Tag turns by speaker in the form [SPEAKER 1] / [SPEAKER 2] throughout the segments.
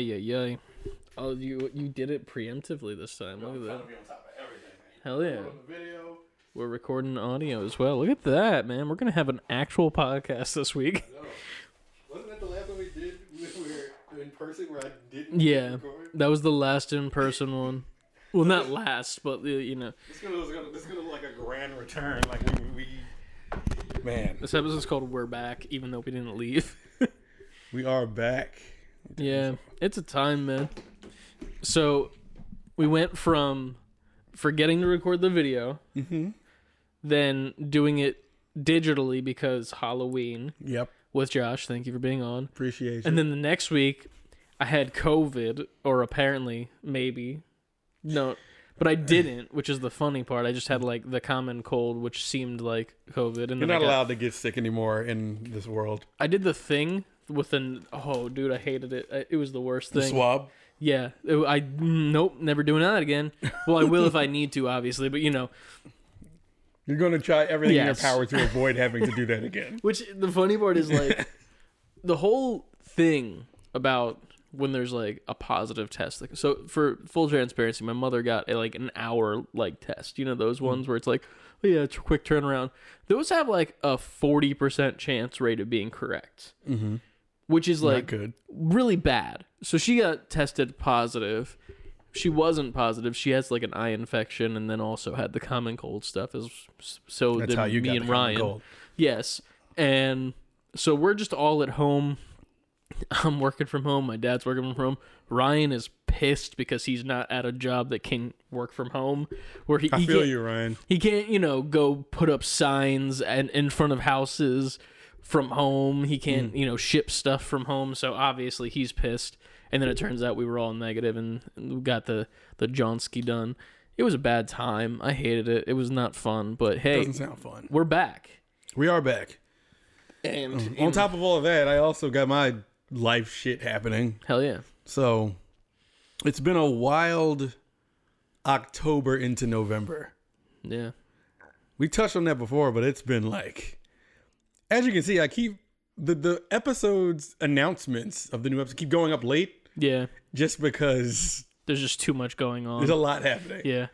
[SPEAKER 1] Ay ay ay. Oh, you you did it preemptively this time. Look at that.
[SPEAKER 2] be on top of everything.
[SPEAKER 1] Hell yeah. We're recording audio as well. Look at that, man. We're gonna have an actual podcast this week.
[SPEAKER 2] Wasn't that the last one we did? We were in person where I didn't
[SPEAKER 1] Yeah,
[SPEAKER 2] record?
[SPEAKER 1] that was the last in-person one. Well, not last, but uh, you know,
[SPEAKER 2] This is gonna, this is gonna, this is gonna look like a grand return. Like we, we man,
[SPEAKER 1] this episode's called "We're Back," even though we didn't leave.
[SPEAKER 2] we are back.
[SPEAKER 1] Yeah, it's a time, man. So we went from forgetting to record the video,
[SPEAKER 2] Mm-hmm.
[SPEAKER 1] then doing it digitally because Halloween
[SPEAKER 2] Yep.
[SPEAKER 1] with Josh. Thank you for being on.
[SPEAKER 2] Appreciation.
[SPEAKER 1] And then the next week, I had COVID, or apparently, maybe. No, but I didn't, which is the funny part. I just had like the common cold, which seemed like COVID. And
[SPEAKER 2] You're not
[SPEAKER 1] got-
[SPEAKER 2] allowed to get sick anymore in this world.
[SPEAKER 1] I did the thing with an. Oh, dude, I hated it. It was the worst
[SPEAKER 2] The
[SPEAKER 1] thing.
[SPEAKER 2] swab.
[SPEAKER 1] Yeah, it- I nope, never doing that again. Well, I will if I need to, obviously, but you know,
[SPEAKER 2] You're going to try everything in your power to avoid having to do that again.
[SPEAKER 1] which the funny part is like the whole thing about when there's like a positive test. Like, so for full transparency, my mother got a, like an hour like test. You know those ones where it's like, oh yeah, it's a quick turnaround. Those have like a forty percent chance rate of being correct,
[SPEAKER 2] Mm-hmm.
[SPEAKER 1] Which is like
[SPEAKER 2] good.
[SPEAKER 1] really bad. So she got tested positive. She wasn't positive. She has like an eye infection, and then also had the common cold stuff. As so
[SPEAKER 2] That's how you
[SPEAKER 1] me
[SPEAKER 2] got
[SPEAKER 1] and
[SPEAKER 2] the common
[SPEAKER 1] Ryan.
[SPEAKER 2] cold.
[SPEAKER 1] Yes, and so we're just all at home. I'm working from home. My dad's working from home. Ryan is pissed because he's not at a job that can work from home. Where he,
[SPEAKER 2] I
[SPEAKER 1] he
[SPEAKER 2] feel
[SPEAKER 1] can't,
[SPEAKER 2] you, Ryan.
[SPEAKER 1] he can't, you know, go put up signs and in front of houses from home. He
[SPEAKER 2] Mm.
[SPEAKER 1] can't, you know, ship stuff from home. So obviously he's pissed. And then it turns out we were all negative and we got the the Johnsky done. It was a bad time. I hated it. It was not fun. But hey,
[SPEAKER 2] Doesn't sound fun.
[SPEAKER 1] we're back.
[SPEAKER 2] We are back.
[SPEAKER 1] And
[SPEAKER 2] On top of all of that, I also got my life shit happening.
[SPEAKER 1] hell yeah.
[SPEAKER 2] So it's been a wild October into November.
[SPEAKER 1] Yeah.
[SPEAKER 2] We touched on that before, but it's been like, as you can see, I keep the the episodes announcements of the new episode keep going up late
[SPEAKER 1] Yeah.
[SPEAKER 2] just because
[SPEAKER 1] There's just too much going on.
[SPEAKER 2] there's a lot happening.
[SPEAKER 1] yeah.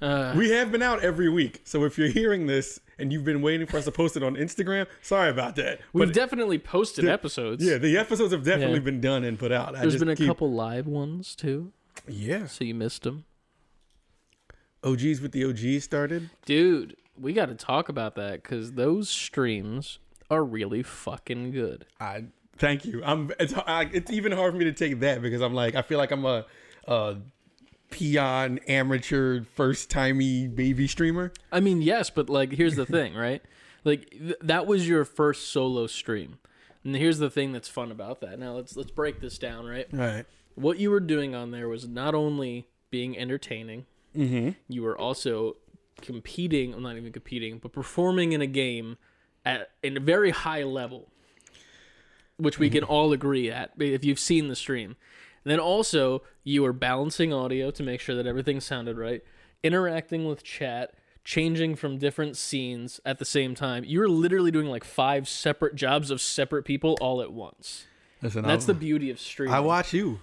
[SPEAKER 1] Uh,
[SPEAKER 2] We have been out every week, so if you're hearing this and you've been waiting for us to post it on Instagram, sorry about that.
[SPEAKER 1] we've
[SPEAKER 2] But
[SPEAKER 1] definitely posted episodes.
[SPEAKER 2] yeah, the episodes have definitely
[SPEAKER 1] Yeah.
[SPEAKER 2] been done and put out. I
[SPEAKER 1] There's been a
[SPEAKER 2] keep-
[SPEAKER 1] couple live ones too,
[SPEAKER 2] Yeah,
[SPEAKER 1] so you missed them.
[SPEAKER 2] OGs with the OGs started.
[SPEAKER 1] Dude, we got to talk about that because those streams are really fucking good.
[SPEAKER 2] I thank you. I'm. It's I, it's even hard for me to take that because I'm like I feel like I'm a, a peon amateur first timey baby streamer.
[SPEAKER 1] I mean, yes, but like, here's the thing, right? Like, th- that was your first solo stream, and here's the thing that's fun about that. Now let's let's break this down, right?
[SPEAKER 2] Right.
[SPEAKER 1] What you were doing on there was not only being entertaining,
[SPEAKER 2] Mm-hmm.
[SPEAKER 1] you were also competing. Well, not even competing, but performing in a game at in a very high level, which we can all agree at if you've seen the stream. And then also you were balancing audio to make sure that everything sounded right, interacting with chat, changing from different scenes at the same time. You were literally doing like five separate jobs of separate people all at once.
[SPEAKER 2] Listen,
[SPEAKER 1] That's
[SPEAKER 2] I,
[SPEAKER 1] the beauty of streaming.
[SPEAKER 2] I watch you.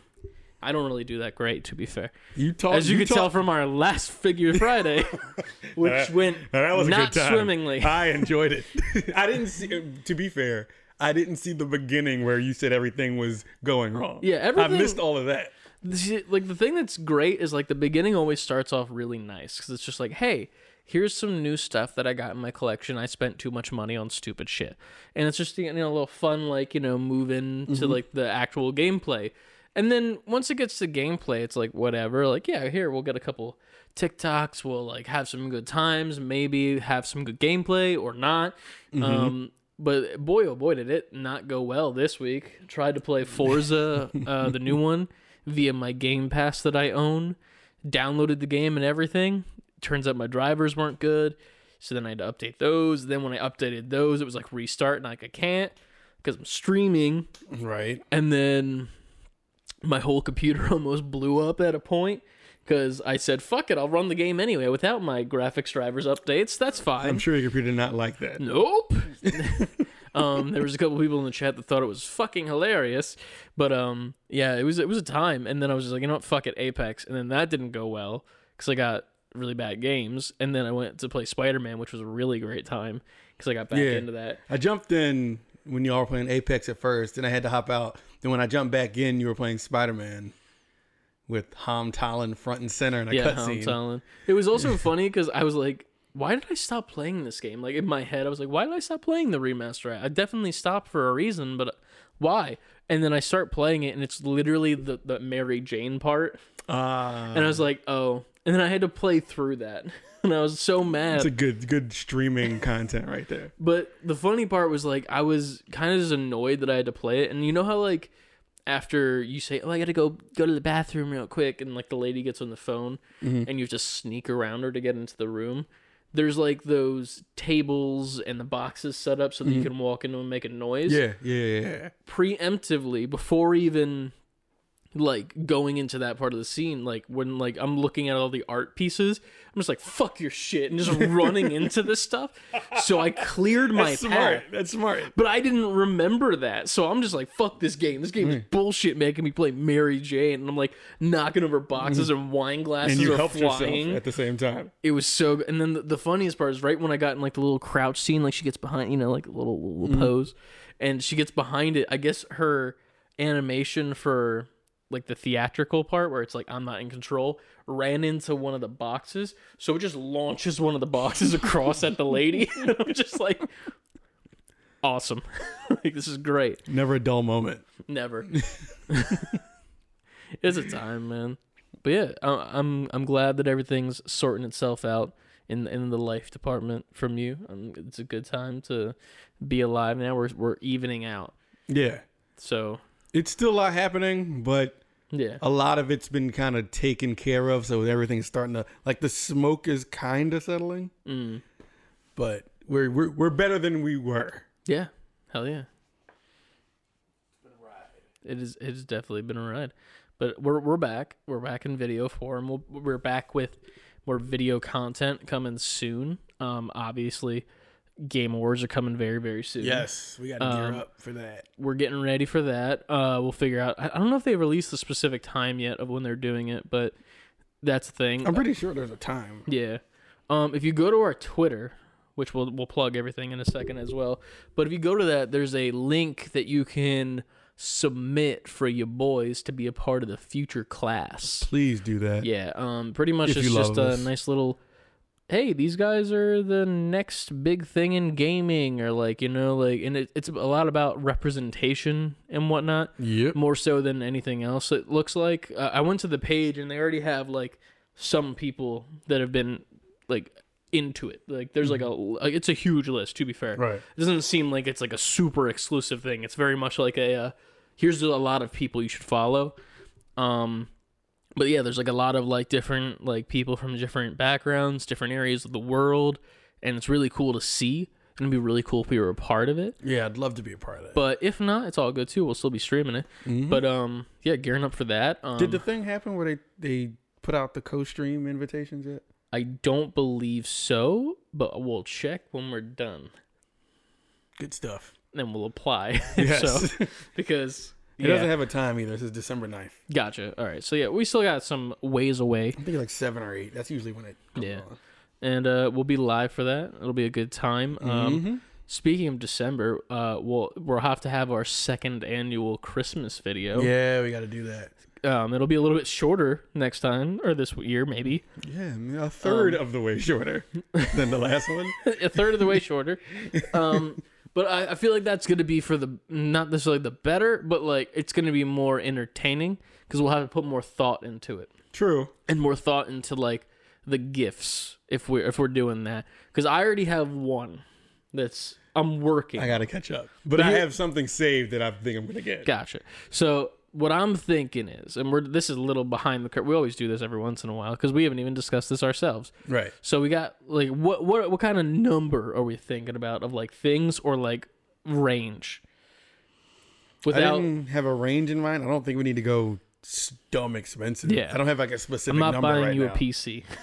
[SPEAKER 1] I don't really do that great, to be fair.
[SPEAKER 2] You talk.
[SPEAKER 1] As you, could tell
[SPEAKER 2] talk-
[SPEAKER 1] from our last Figure Friday, which
[SPEAKER 2] That-
[SPEAKER 1] went
[SPEAKER 2] that was
[SPEAKER 1] not swimmingly.
[SPEAKER 2] I enjoyed it. I didn't see. To be fair, I didn't see the beginning where you said everything was going wrong.
[SPEAKER 1] Yeah,
[SPEAKER 2] I missed all of that.
[SPEAKER 1] Like the thing that's great is like the beginning always starts off really nice because it's just like, hey, here's some new stuff that I got in my collection. I spent too much money on stupid shit, and it's just you know a little fun like you know move into
[SPEAKER 2] Mm-hmm.
[SPEAKER 1] like the actual gameplay. And then once it gets to gameplay, it's like whatever. Like yeah, here we'll get a couple TikToks. We'll like have some good times. Maybe have some good gameplay or not.
[SPEAKER 2] Mm-hmm.
[SPEAKER 1] Um, but boy, oh boy, did it not go well this week. Tried to play Forza, uh, the new one, via my Game Pass that I own. Downloaded the game and everything. Turns out my drivers weren't good. So then I had to update those. Then when I updated those, it was like restart, and like I can't because I'm streaming.
[SPEAKER 2] Right.
[SPEAKER 1] And then my whole computer almost blew up at a point because I said, fuck it, I'll run the game anyway without my graphics drivers updates. That's fine.
[SPEAKER 2] I'm sure your computer did not like that.
[SPEAKER 1] Nope. Um, there was a couple people in the chat that thought it was fucking hilarious, but um, yeah, it was it was a time. And then I was just like, you know what, fuck it, Apex. And then that didn't go well because I got really bad games. And then I went to play Spider Man, which was a really great time because I got back
[SPEAKER 2] Yeah.
[SPEAKER 1] into that.
[SPEAKER 2] I jumped in when y'all were playing Apex at first, and I had to hop out. Then when I jumped back in, you were playing Spider Man with Ham Talon front and center in a
[SPEAKER 1] Yeah,
[SPEAKER 2] cutscene.
[SPEAKER 1] telling. It was also funny because I was like, why did I stop playing this game? Like in my head, I was like, why did I stop playing the remaster? I definitely stopped for a reason, but why? And then I start playing it, and it's literally the the Mary Jane part,
[SPEAKER 2] Ah,
[SPEAKER 1] and I was like, oh. And then I had to play through that, and I was so mad.
[SPEAKER 2] it's a good good streaming content right there.
[SPEAKER 1] But the funny part was like I was kind of just annoyed that I had to play it, and you know how like after you say, "Oh, I got to go go to the bathroom real quick," and like the lady gets on the phone,
[SPEAKER 2] Mm-hmm.
[SPEAKER 1] and you just sneak around her to get into the room. There's like those tables and the boxes set up so that you can walk into and make a noise
[SPEAKER 2] Mm-hmm. Yeah, yeah, yeah.
[SPEAKER 1] preemptively before even like going into that part of the scene like when like i'm looking at all the art pieces i'm just like fuck your shit and just running into this stuff so i cleared my
[SPEAKER 2] That's
[SPEAKER 1] path
[SPEAKER 2] smart. That's smart.
[SPEAKER 1] but i didn't remember that so i'm just like fuck this game this game is
[SPEAKER 2] Mm.
[SPEAKER 1] bullshit making me play mary jane and i'm like knocking over boxes and wine glasses
[SPEAKER 2] Mm. And you
[SPEAKER 1] are
[SPEAKER 2] helped
[SPEAKER 1] flying
[SPEAKER 2] yourself at the same time.
[SPEAKER 1] it was so good. And then the, the funniest part is right when I got in like the little crouch scene, like she gets behind, you know, like a little little
[SPEAKER 2] Mm-hmm.
[SPEAKER 1] pose, and she gets behind it. I guess her animation for like the theatrical part where it's like I'm not in control ran into one of the boxes, so it just launches one of the boxes across at the lady. And I'm just like, awesome, like this is great.
[SPEAKER 2] Never a dull moment.
[SPEAKER 1] Never. it's a time, man. But yeah, I- I'm I'm glad that everything's sorting itself out in in the life department from you. Um, it's a good time to be alive now. We're we're evening out.
[SPEAKER 2] Yeah.
[SPEAKER 1] So
[SPEAKER 2] It's still a lot happening, but
[SPEAKER 1] yeah,
[SPEAKER 2] a lot of it's been kind of taken care of. So everything's starting to like the smoke is kind of settling,
[SPEAKER 1] mm.
[SPEAKER 2] but we're we're we're better than we were.
[SPEAKER 1] yeah, hell yeah. It is. It has definitely been a ride, but we're we're back. We're back in video form. We'll, we're back with more video content coming soon. Um, obviously, Game Awards are coming very very soon.
[SPEAKER 2] Yes, we got to gear
[SPEAKER 1] Um,
[SPEAKER 2] up for that.
[SPEAKER 1] we're getting ready for that. Uh, we'll figure out. I I don't know if they released the specific time yet of when they're doing it, but that's the thing.
[SPEAKER 2] I'm pretty sure there's a time.
[SPEAKER 1] yeah. Um, if you go to our Twitter, which we'll we'll plug everything in a second as well, but if you go to that, there's a link that you can submit for your boys to be a part of the future class.
[SPEAKER 2] Please do that.
[SPEAKER 1] Yeah. Um, pretty much
[SPEAKER 2] If
[SPEAKER 1] it's just
[SPEAKER 2] love
[SPEAKER 1] a
[SPEAKER 2] us.
[SPEAKER 1] nice little. Hey, these guys are the next big thing in gaming, or like you know, like, and it, it's a lot about representation and whatnot
[SPEAKER 2] Yep.
[SPEAKER 1] more so than anything else. It looks like uh, I went to the page and they already have like some people that have been like into it. Like there's like a like, it's a huge list. To be fair,
[SPEAKER 2] Right.
[SPEAKER 1] it doesn't seem like it's like a super exclusive thing. It's very much like a uh, here's a lot of people you should follow. Um, but yeah, there's like a lot of like different like people from different backgrounds, different areas of the world, and it's really cool to see. It'd be really cool if we were a part of it.
[SPEAKER 2] Yeah, I'd love to be a part of it.
[SPEAKER 1] But if not, it's all good too. We'll still be streaming it. But um, yeah, gearing up for that. Um,
[SPEAKER 2] Mm-hmm. Did the thing happen where they they put out the co-stream invitations yet?
[SPEAKER 1] I don't believe so, but we'll check when we're done.
[SPEAKER 2] Good stuff.
[SPEAKER 1] Then we'll apply.
[SPEAKER 2] Yes.
[SPEAKER 1] so because
[SPEAKER 2] It
[SPEAKER 1] yeah,
[SPEAKER 2] doesn't have a time either. This is December 9th.
[SPEAKER 1] gotcha. All right, so yeah, we still got some ways away,
[SPEAKER 2] I think like seven or eight. That's usually when it comes
[SPEAKER 1] Yeah.
[SPEAKER 2] on.
[SPEAKER 1] and uh, we'll be live for that. It'll be a good time. Um,
[SPEAKER 2] Mhm.
[SPEAKER 1] Speaking of December, uh, we'll we'll have to have our second annual Christmas video.
[SPEAKER 2] Yeah, we got to do that.
[SPEAKER 1] Um, it'll be a little bit shorter next time or this year maybe.
[SPEAKER 2] Yeah, I mean, a third
[SPEAKER 1] Um,
[SPEAKER 2] of the way shorter than the last one.
[SPEAKER 1] a third of the way shorter. Um, but I, I feel like that's going to be for the not necessarily the better, but like it's going to be more entertaining because we'll have to put more thought into it
[SPEAKER 2] True.
[SPEAKER 1] and more thought into like the gifts if we're if we're doing that. Because I already have one that's I'm working.
[SPEAKER 2] I got to catch up. But
[SPEAKER 1] But
[SPEAKER 2] I
[SPEAKER 1] here-
[SPEAKER 2] have something saved that I think I'm going to get.
[SPEAKER 1] Gotcha. So what I'm thinking is, and we're this is a little behind the curve. We always do this every once in a while because we haven't even discussed this ourselves.
[SPEAKER 2] Right.
[SPEAKER 1] So we got like what what what kind of number are we thinking about of like things or like range?
[SPEAKER 2] I
[SPEAKER 1] Without
[SPEAKER 2] didn't have a range in mind. I don't think we need to go dumb expensive.
[SPEAKER 1] Yeah.
[SPEAKER 2] I don't have like a specific number.
[SPEAKER 1] I'm not
[SPEAKER 2] number
[SPEAKER 1] buying
[SPEAKER 2] right
[SPEAKER 1] you
[SPEAKER 2] now.
[SPEAKER 1] a PC.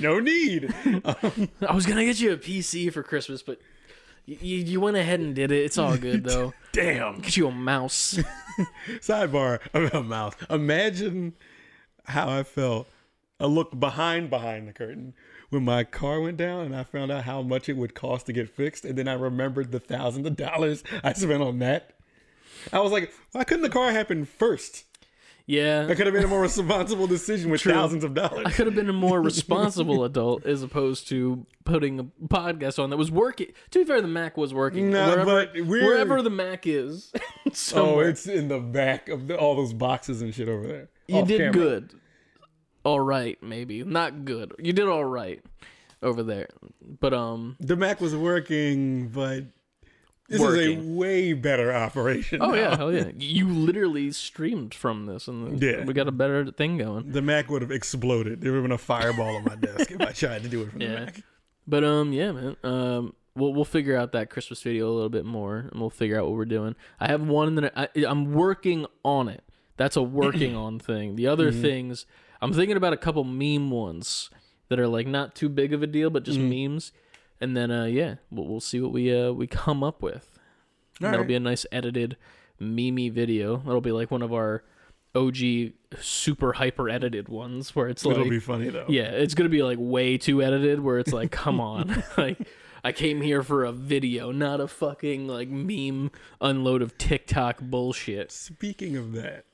[SPEAKER 2] No need.
[SPEAKER 1] I was gonna get you a PC for Christmas, but You, you went ahead and did it. It's all good though.
[SPEAKER 2] Damn.
[SPEAKER 1] Get you a mouse.
[SPEAKER 2] Sidebar about mouse. Imagine how I felt. I looked behind behind the curtain when my car went down and I found out how much it would cost to get fixed, and then I remembered the thousands of dollars I spent on that. I was like, why couldn't the car happen first?
[SPEAKER 1] Yeah.
[SPEAKER 2] I could have made a more responsible decision with thousands of dollars.
[SPEAKER 1] I could have been a more responsible adult as opposed to putting a podcast on that was working. To be fair, the Mac was working.
[SPEAKER 2] Nah,
[SPEAKER 1] wherever,
[SPEAKER 2] but we're-
[SPEAKER 1] wherever the Mac is,
[SPEAKER 2] Oh, it's in the back of the, all those boxes and shit over there.
[SPEAKER 1] you did
[SPEAKER 2] camera.
[SPEAKER 1] good. All right, maybe not good. You did all right over there, but um.
[SPEAKER 2] The Mac was working, but this is a way better operation.
[SPEAKER 1] Oh
[SPEAKER 2] now.
[SPEAKER 1] yeah, hell yeah! You literally streamed from this, and
[SPEAKER 2] Yeah.
[SPEAKER 1] we got a better thing going.
[SPEAKER 2] The Mac would have exploded. There would have been a fireball on my desk if I tried to do it from
[SPEAKER 1] Yeah.
[SPEAKER 2] the Mac.
[SPEAKER 1] But um, yeah, man. Um, we'll we'll figure out that Christmas video a little bit more, and we'll figure out what we're doing. I have one that I, I'm working on it. That's a working on thing. The other things, I'm thinking about a couple meme ones that are like not too big of a deal, but just memes. And then uh, yeah, we'll, we'll see what we uh we come up with. That'll be a nice edited meme video. That'll be like one of our OG super hyper edited ones where it's like
[SPEAKER 2] It'll be funny though.
[SPEAKER 1] yeah, it's gonna be like way too edited. Where it's like, come on, like I came here for a video, not a fucking like meme unload of TikTok bullshit.
[SPEAKER 2] Speaking of that,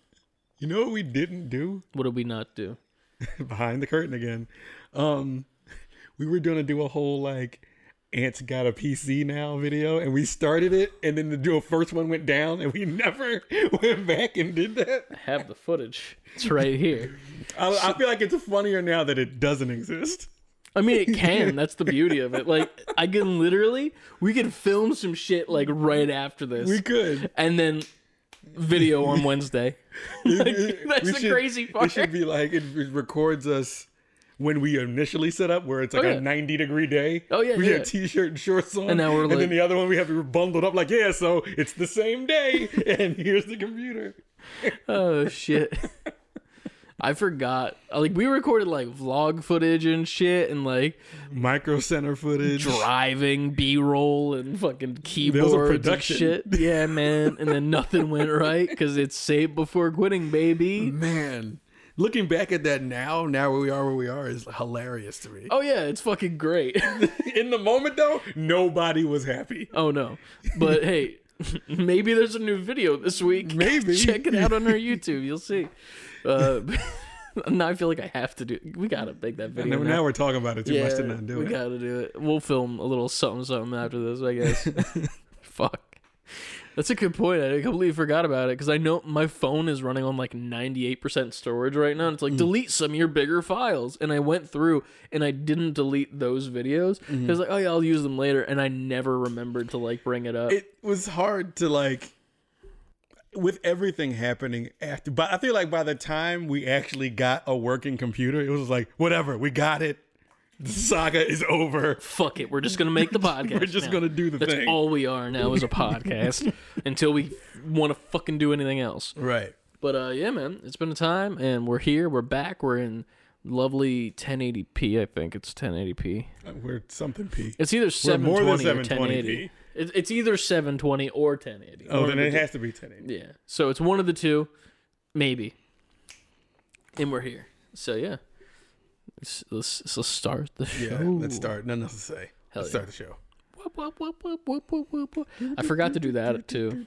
[SPEAKER 2] you know what we didn't do
[SPEAKER 1] What did we not do?
[SPEAKER 2] behind the curtain again? Um, we were gonna do a whole like Ant's got a PC now video, and we started it, and then the do first one went down, and we never went back and did that.
[SPEAKER 1] I have the footage. It's right here.
[SPEAKER 2] I, I feel like it's funnier now that it doesn't exist.
[SPEAKER 1] I mean, it can. That's the beauty of it. Like, I can literally, we can film some shit like right after this,
[SPEAKER 2] We could.
[SPEAKER 1] and then video on Wednesday. Like, that's
[SPEAKER 2] We
[SPEAKER 1] the
[SPEAKER 2] should-
[SPEAKER 1] crazy part.
[SPEAKER 2] It should be like it, it records us when we initially set up, where it's like
[SPEAKER 1] Oh,
[SPEAKER 2] a 90 degree day.
[SPEAKER 1] Oh, yeah,
[SPEAKER 2] we
[SPEAKER 1] yeah.
[SPEAKER 2] have t-shirt and shorts on,
[SPEAKER 1] And now we're
[SPEAKER 2] and then the other one we have it bundled up like yeah, so it's the same day, and here's the computer.
[SPEAKER 1] Oh shit. I forgot. Like we recorded like vlog footage and shit and like
[SPEAKER 2] Micro Center footage.
[SPEAKER 1] driving B-roll and fucking keyboards and
[SPEAKER 2] production.
[SPEAKER 1] shit. Yeah, man. And then nothing went right cuz it's saved before quitting, baby.
[SPEAKER 2] Man, looking back at that now, now where we are where we are is hilarious to me.
[SPEAKER 1] Oh yeah, it's fucking great.
[SPEAKER 2] In the moment though, nobody was happy.
[SPEAKER 1] oh no. But hey, maybe there's a new video this week.
[SPEAKER 2] Maybe.
[SPEAKER 1] Check it out on our YouTube. You'll see. Uh, now I feel like I have to do. We gotta make that video.
[SPEAKER 2] Now,
[SPEAKER 1] now.
[SPEAKER 2] now we're talking about it too much to not do
[SPEAKER 1] we
[SPEAKER 2] it.
[SPEAKER 1] We gotta do it. We'll film a little something, something after this, I guess. Fuck. That's a good point. I completely forgot about it because I know my phone is running on like 98% storage right now. And it's
[SPEAKER 2] Mm.
[SPEAKER 1] like, delete some of your bigger files. And I went through and I didn't delete those videos.
[SPEAKER 2] Mm-hmm.
[SPEAKER 1] Because, like, oh, yeah, I'll use them later. And I never remembered to, like, bring it up.
[SPEAKER 2] it was hard to like with everything happening after but i feel like by the time we actually got a working computer it was like whatever we got it the saga is over
[SPEAKER 1] Fuck it. We're just going to make the podcast.
[SPEAKER 2] we're just
[SPEAKER 1] now.
[SPEAKER 2] gonna do the
[SPEAKER 1] That's
[SPEAKER 2] thing
[SPEAKER 1] all we are now is a podcast until we want to fucking do anything else.
[SPEAKER 2] right
[SPEAKER 1] But uh, yeah, man, it's been a time, and we're here. We're back. We're in lovely 1080p. I think it's 1080p.
[SPEAKER 2] we're something p
[SPEAKER 1] It's either
[SPEAKER 2] We're more
[SPEAKER 1] 720
[SPEAKER 2] than
[SPEAKER 1] or 1080.
[SPEAKER 2] 720p.
[SPEAKER 1] It's, it's either 720 or 1080.
[SPEAKER 2] oh
[SPEAKER 1] One
[SPEAKER 2] then
[SPEAKER 1] of
[SPEAKER 2] it has to be 1080.
[SPEAKER 1] Yeah. So it's one of the two, maybe. And we're here. So yeah, let's, let's, let's start the show.
[SPEAKER 2] yeah let's start nothing else to say
[SPEAKER 1] Hell
[SPEAKER 2] let's
[SPEAKER 1] yeah.
[SPEAKER 2] start the show.
[SPEAKER 1] I forgot to do that too.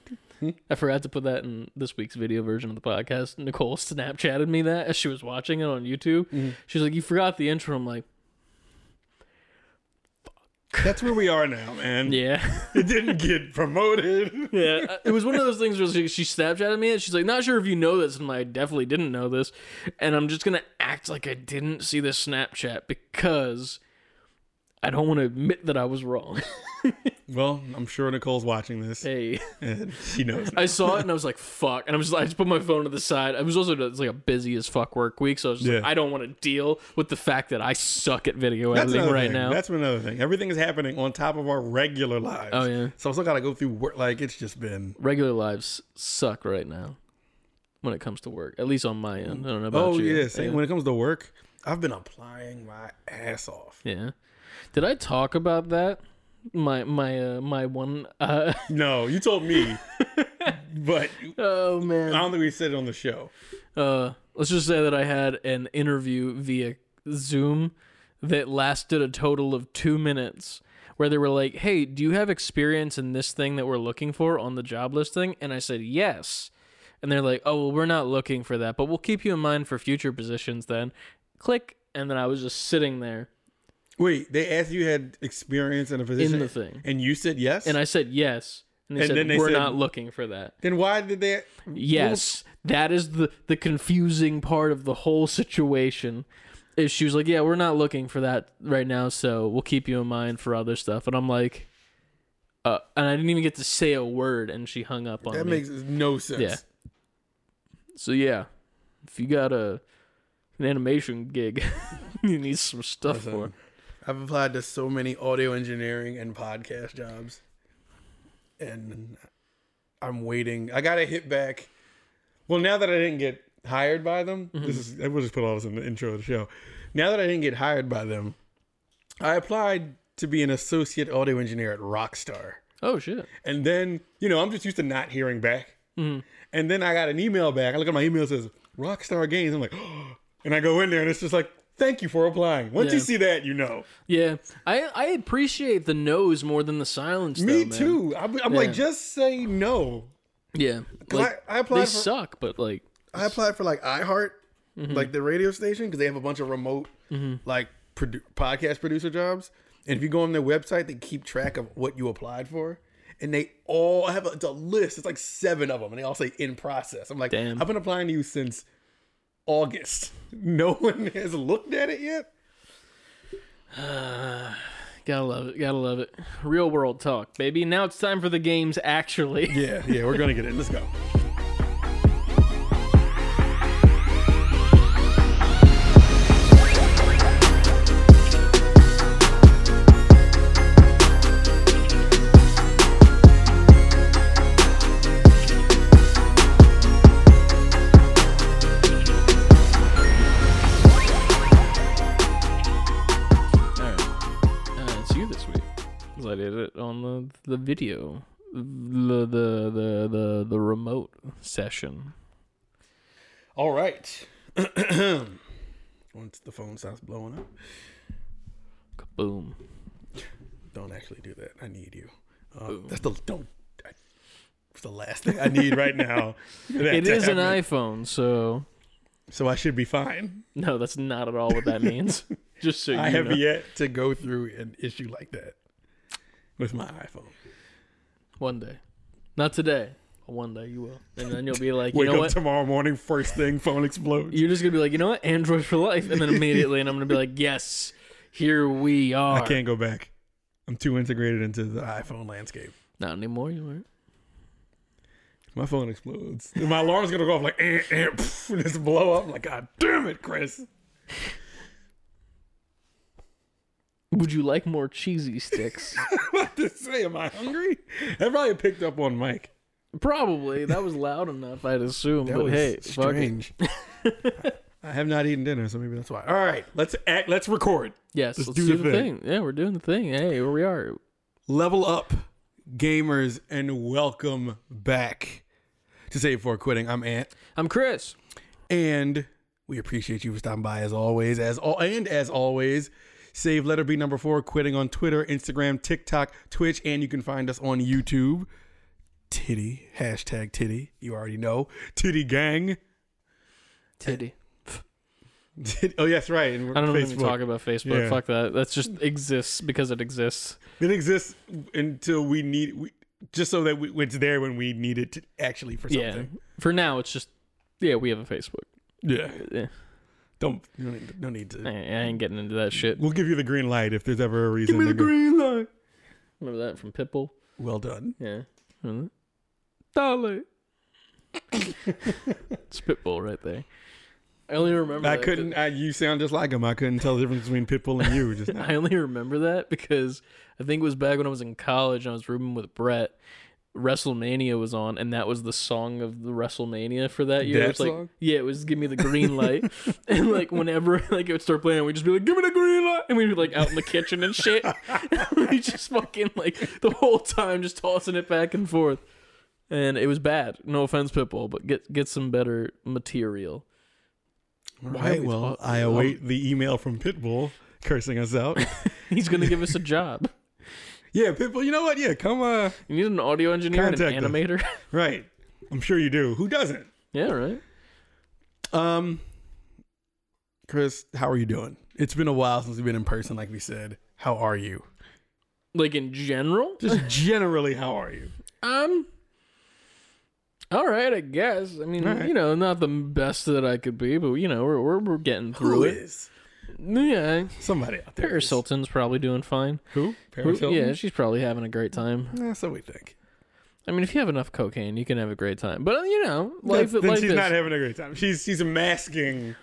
[SPEAKER 1] I forgot to put that in this week's video version of the podcast. Nicole Snapchatted me that as she was watching it on YouTube. Mm-hmm. She's like, "You forgot the intro." I'm like,
[SPEAKER 2] that's where we are now man
[SPEAKER 1] "Yeah,
[SPEAKER 2] it didn't get promoted
[SPEAKER 1] yeah." It was one of those things where she, she Snapchatted me and she's like, "Not sure if you know this," and I'm like, "I definitely didn't know this," and I'm just gonna act like I didn't see the Snapchat because I don't want to admit that I was wrong.
[SPEAKER 2] well i'm sure nicole's watching this
[SPEAKER 1] hey.
[SPEAKER 2] and she knows
[SPEAKER 1] I saw it and I was like, "Fuck!" And I was just, I just put my phone to the side. I was also it's like a busy as fuck work week, so I was just like, I don't want to deal with the fact that I suck at video
[SPEAKER 2] That's
[SPEAKER 1] editing right
[SPEAKER 2] thing.
[SPEAKER 1] now.
[SPEAKER 2] That's another thing. Everything is happening on top of our regular lives.
[SPEAKER 1] Oh, yeah.
[SPEAKER 2] So I still gotta go through work. Like it's just been.
[SPEAKER 1] Regular lives suck right now when it comes to work, at least on my end. I don't know about
[SPEAKER 2] Oh
[SPEAKER 1] you.
[SPEAKER 2] yeah. Same. When it comes to work, I've been applying my ass off.
[SPEAKER 1] yeah. Did I talk about that my my uh, my one. Uh,
[SPEAKER 2] No, you told me, but
[SPEAKER 1] oh man, I
[SPEAKER 2] don't think we said it on the show.
[SPEAKER 1] Uh, let's just say that I had an interview via Zoom that lasted a total of two minutes. Where they were like, "Hey, do you have experience in this thing that we're looking for on the job listing?" And I said, "Yes." And they're like, "Oh, well, we're not looking for that, but we'll keep you in mind for future positions." Then, click, and then I was just sitting there
[SPEAKER 2] Wait, they asked you had experience in a position,
[SPEAKER 1] in the thing,
[SPEAKER 2] and you said yes.
[SPEAKER 1] and I said yes, and they
[SPEAKER 2] And
[SPEAKER 1] said
[SPEAKER 2] then they
[SPEAKER 1] we're
[SPEAKER 2] said-
[SPEAKER 1] not looking for that.
[SPEAKER 2] then why did they?
[SPEAKER 1] Yes, that is the the confusing part of the whole situation. Is she was like, "Yeah, we're not looking for that right now, so we'll keep you in mind for other stuff." And I'm like, uh, and I didn't even get to say a word, and she hung up on me.
[SPEAKER 2] That
[SPEAKER 1] me.
[SPEAKER 2] makes no sense.
[SPEAKER 1] Yeah. so yeah, if you got a an animation gig, you need some stuff for.
[SPEAKER 2] I've applied to so many audio engineering and podcast jobs, and I'm waiting. I got a hit back. Well, now that I didn't get hired by them, mm-hmm. this is we'll just put all this in the intro of the show. Now that I didn't get hired by them, I applied to be an associate audio engineer at Rockstar.
[SPEAKER 1] Oh shit!
[SPEAKER 2] And then, you know, I'm just used to not hearing back. Mm-hmm. And then I got an email back. I look at my email, it says Rockstar Games. I'm like, and I go in there and it's just like, thank you for applying. Once you see that, you know.
[SPEAKER 1] Yeah, I I appreciate the no's more than the silence.
[SPEAKER 2] Me
[SPEAKER 1] though, man.
[SPEAKER 2] too. I'm, I'm
[SPEAKER 1] Yeah.
[SPEAKER 2] like, just say no.
[SPEAKER 1] Yeah, like,
[SPEAKER 2] I, I applied
[SPEAKER 1] they
[SPEAKER 2] for,
[SPEAKER 1] suck, but like
[SPEAKER 2] I applied for like iHeart,
[SPEAKER 1] Mm-hmm.
[SPEAKER 2] like the radio station, because they have a bunch of remote like produ- podcast producer jobs. And if you go on their website, they keep track of what you applied for. And they all have a, it's a list. It's like seven of them, and they all say in process. I'm like,
[SPEAKER 1] Damn.
[SPEAKER 2] I've been applying to you since August. No one has looked at it yet.
[SPEAKER 1] Gotta love it. Gotta love it. Real world talk, baby. Now it's time for the games, actually.
[SPEAKER 2] Yeah, yeah, we're gonna get it. Let's go.
[SPEAKER 1] It on the, the video. The, the, the, the, the remote session.
[SPEAKER 2] All right. Once the phone starts blowing up,
[SPEAKER 1] Kaboom.
[SPEAKER 2] don't actually do that. I need you. Uh, that's the don't. It's the last thing I need right now. it is that
[SPEAKER 1] It
[SPEAKER 2] to
[SPEAKER 1] is an iPhone, so
[SPEAKER 2] so I should be fine.
[SPEAKER 1] no, that's not at all what that means. Just so you
[SPEAKER 2] I have
[SPEAKER 1] know.
[SPEAKER 2] yet to go through an issue like that with my iPhone.
[SPEAKER 1] One day. Not today. but One day you will. And then you'll be like, you
[SPEAKER 2] Wake
[SPEAKER 1] know
[SPEAKER 2] up
[SPEAKER 1] what?
[SPEAKER 2] tomorrow morning, first thing, phone explodes.
[SPEAKER 1] You're just gonna be like, you know what? Android for life. And then immediately and I'm gonna be like, Yes, here we are.
[SPEAKER 2] I can't go back. I'm too integrated into the iPhone landscape.
[SPEAKER 1] Not anymore, you weren't.
[SPEAKER 2] My phone explodes. My alarm's gonna go off like eh, eh, pff, and just blow up. I'm like, God damn it, Chris.
[SPEAKER 1] Would you like more cheesy sticks?
[SPEAKER 2] What to say? Am I hungry? That probably picked up on mic.
[SPEAKER 1] Probably. That was loud enough, I'd assume.
[SPEAKER 2] That
[SPEAKER 1] but hey, fuck it.
[SPEAKER 2] strange. I have not eaten dinner, so maybe that's why. All right, let's act. Let's record.
[SPEAKER 1] Yes,
[SPEAKER 2] Let's
[SPEAKER 1] let's,
[SPEAKER 2] do
[SPEAKER 1] do,
[SPEAKER 2] the
[SPEAKER 1] the
[SPEAKER 2] thing.
[SPEAKER 1] thing. Yeah, we're doing the thing. Hey, here we are.
[SPEAKER 2] Level up, gamers, and welcome back to Save Before Quitting. I'm Ant,
[SPEAKER 1] I'm Chris.
[SPEAKER 2] and we appreciate you for stopping by as always. As all and as always, save letter B number four quitting on Twitter, Instagram, TikTok, Twitch, and you can find us on YouTube. Titty hashtag titty. You already know titty gang.
[SPEAKER 1] Titty.
[SPEAKER 2] oh yes, right. And
[SPEAKER 1] I don't
[SPEAKER 2] Facebook.
[SPEAKER 1] even talk about Facebook.
[SPEAKER 2] Yeah.
[SPEAKER 1] Fuck that. That's just exists because it exists.
[SPEAKER 2] It exists until we need, we, just so that we, it's there when we need it to actually for something.
[SPEAKER 1] Yeah.
[SPEAKER 2] something.
[SPEAKER 1] For now, it's just yeah, we have a Facebook.
[SPEAKER 2] Yeah.
[SPEAKER 1] Yeah.
[SPEAKER 2] Don't no need, no need to.
[SPEAKER 1] I ain't getting into that shit.
[SPEAKER 2] We'll give you the green light if there's ever a reason. Give me the to go- green
[SPEAKER 1] light. Remember that from Pitbull?
[SPEAKER 2] Well done.
[SPEAKER 1] Yeah. Remember that? Dolly. it's Pitbull right there. I only remember.
[SPEAKER 2] I
[SPEAKER 1] that
[SPEAKER 2] couldn't. I, you sound just like him. I couldn't tell the difference between Pitbull and you. Just
[SPEAKER 1] I only remember that because I think it was back when I was in college and I was rooming with Brett. WrestleMania was on, and that was the song of the WrestleMania for that year.
[SPEAKER 2] That
[SPEAKER 1] it's like,
[SPEAKER 2] song?
[SPEAKER 1] yeah, it was "Give Me the Green Light," and like whenever like it would start playing, we'd just be like, "Give me the green light," and we'd be like out in the kitchen and shit. we just fucking like the whole time just tossing it back and forth, and it was bad. No offense, Pitbull, but get get some better material.
[SPEAKER 2] All
[SPEAKER 1] Why are
[SPEAKER 2] right,
[SPEAKER 1] we
[SPEAKER 2] well,
[SPEAKER 1] talk-
[SPEAKER 2] I await the email from Pitbull cursing us out.
[SPEAKER 1] He's gonna give us a job.
[SPEAKER 2] Yeah, people. you know what? Yeah, come uh
[SPEAKER 1] You need an audio engineer and an animator.
[SPEAKER 2] right. I'm sure you do. Who doesn't?
[SPEAKER 1] yeah, right.
[SPEAKER 2] Um Chris, how are you doing? It's been a while since we've been in person, like we said. How are you?
[SPEAKER 1] Like in general,
[SPEAKER 2] Just generally, how are you?
[SPEAKER 1] Um. All right, I guess. I mean,
[SPEAKER 2] All right.
[SPEAKER 1] you know, not the best that I could be, but you know, we're we're, we're getting through it.
[SPEAKER 2] is?
[SPEAKER 1] Yeah,
[SPEAKER 2] Somebody out there.
[SPEAKER 1] Paris
[SPEAKER 2] is.
[SPEAKER 1] Hilton's probably doing fine.
[SPEAKER 2] Who? Paris Hilton?
[SPEAKER 1] Yeah, she's probably having a great time.
[SPEAKER 2] Eh, so we think.
[SPEAKER 1] I mean, if you have enough cocaine, you can have a great time. But uh, you know, life,
[SPEAKER 2] Then
[SPEAKER 1] life
[SPEAKER 2] she's
[SPEAKER 1] is.
[SPEAKER 2] not having a great time. She's she's masking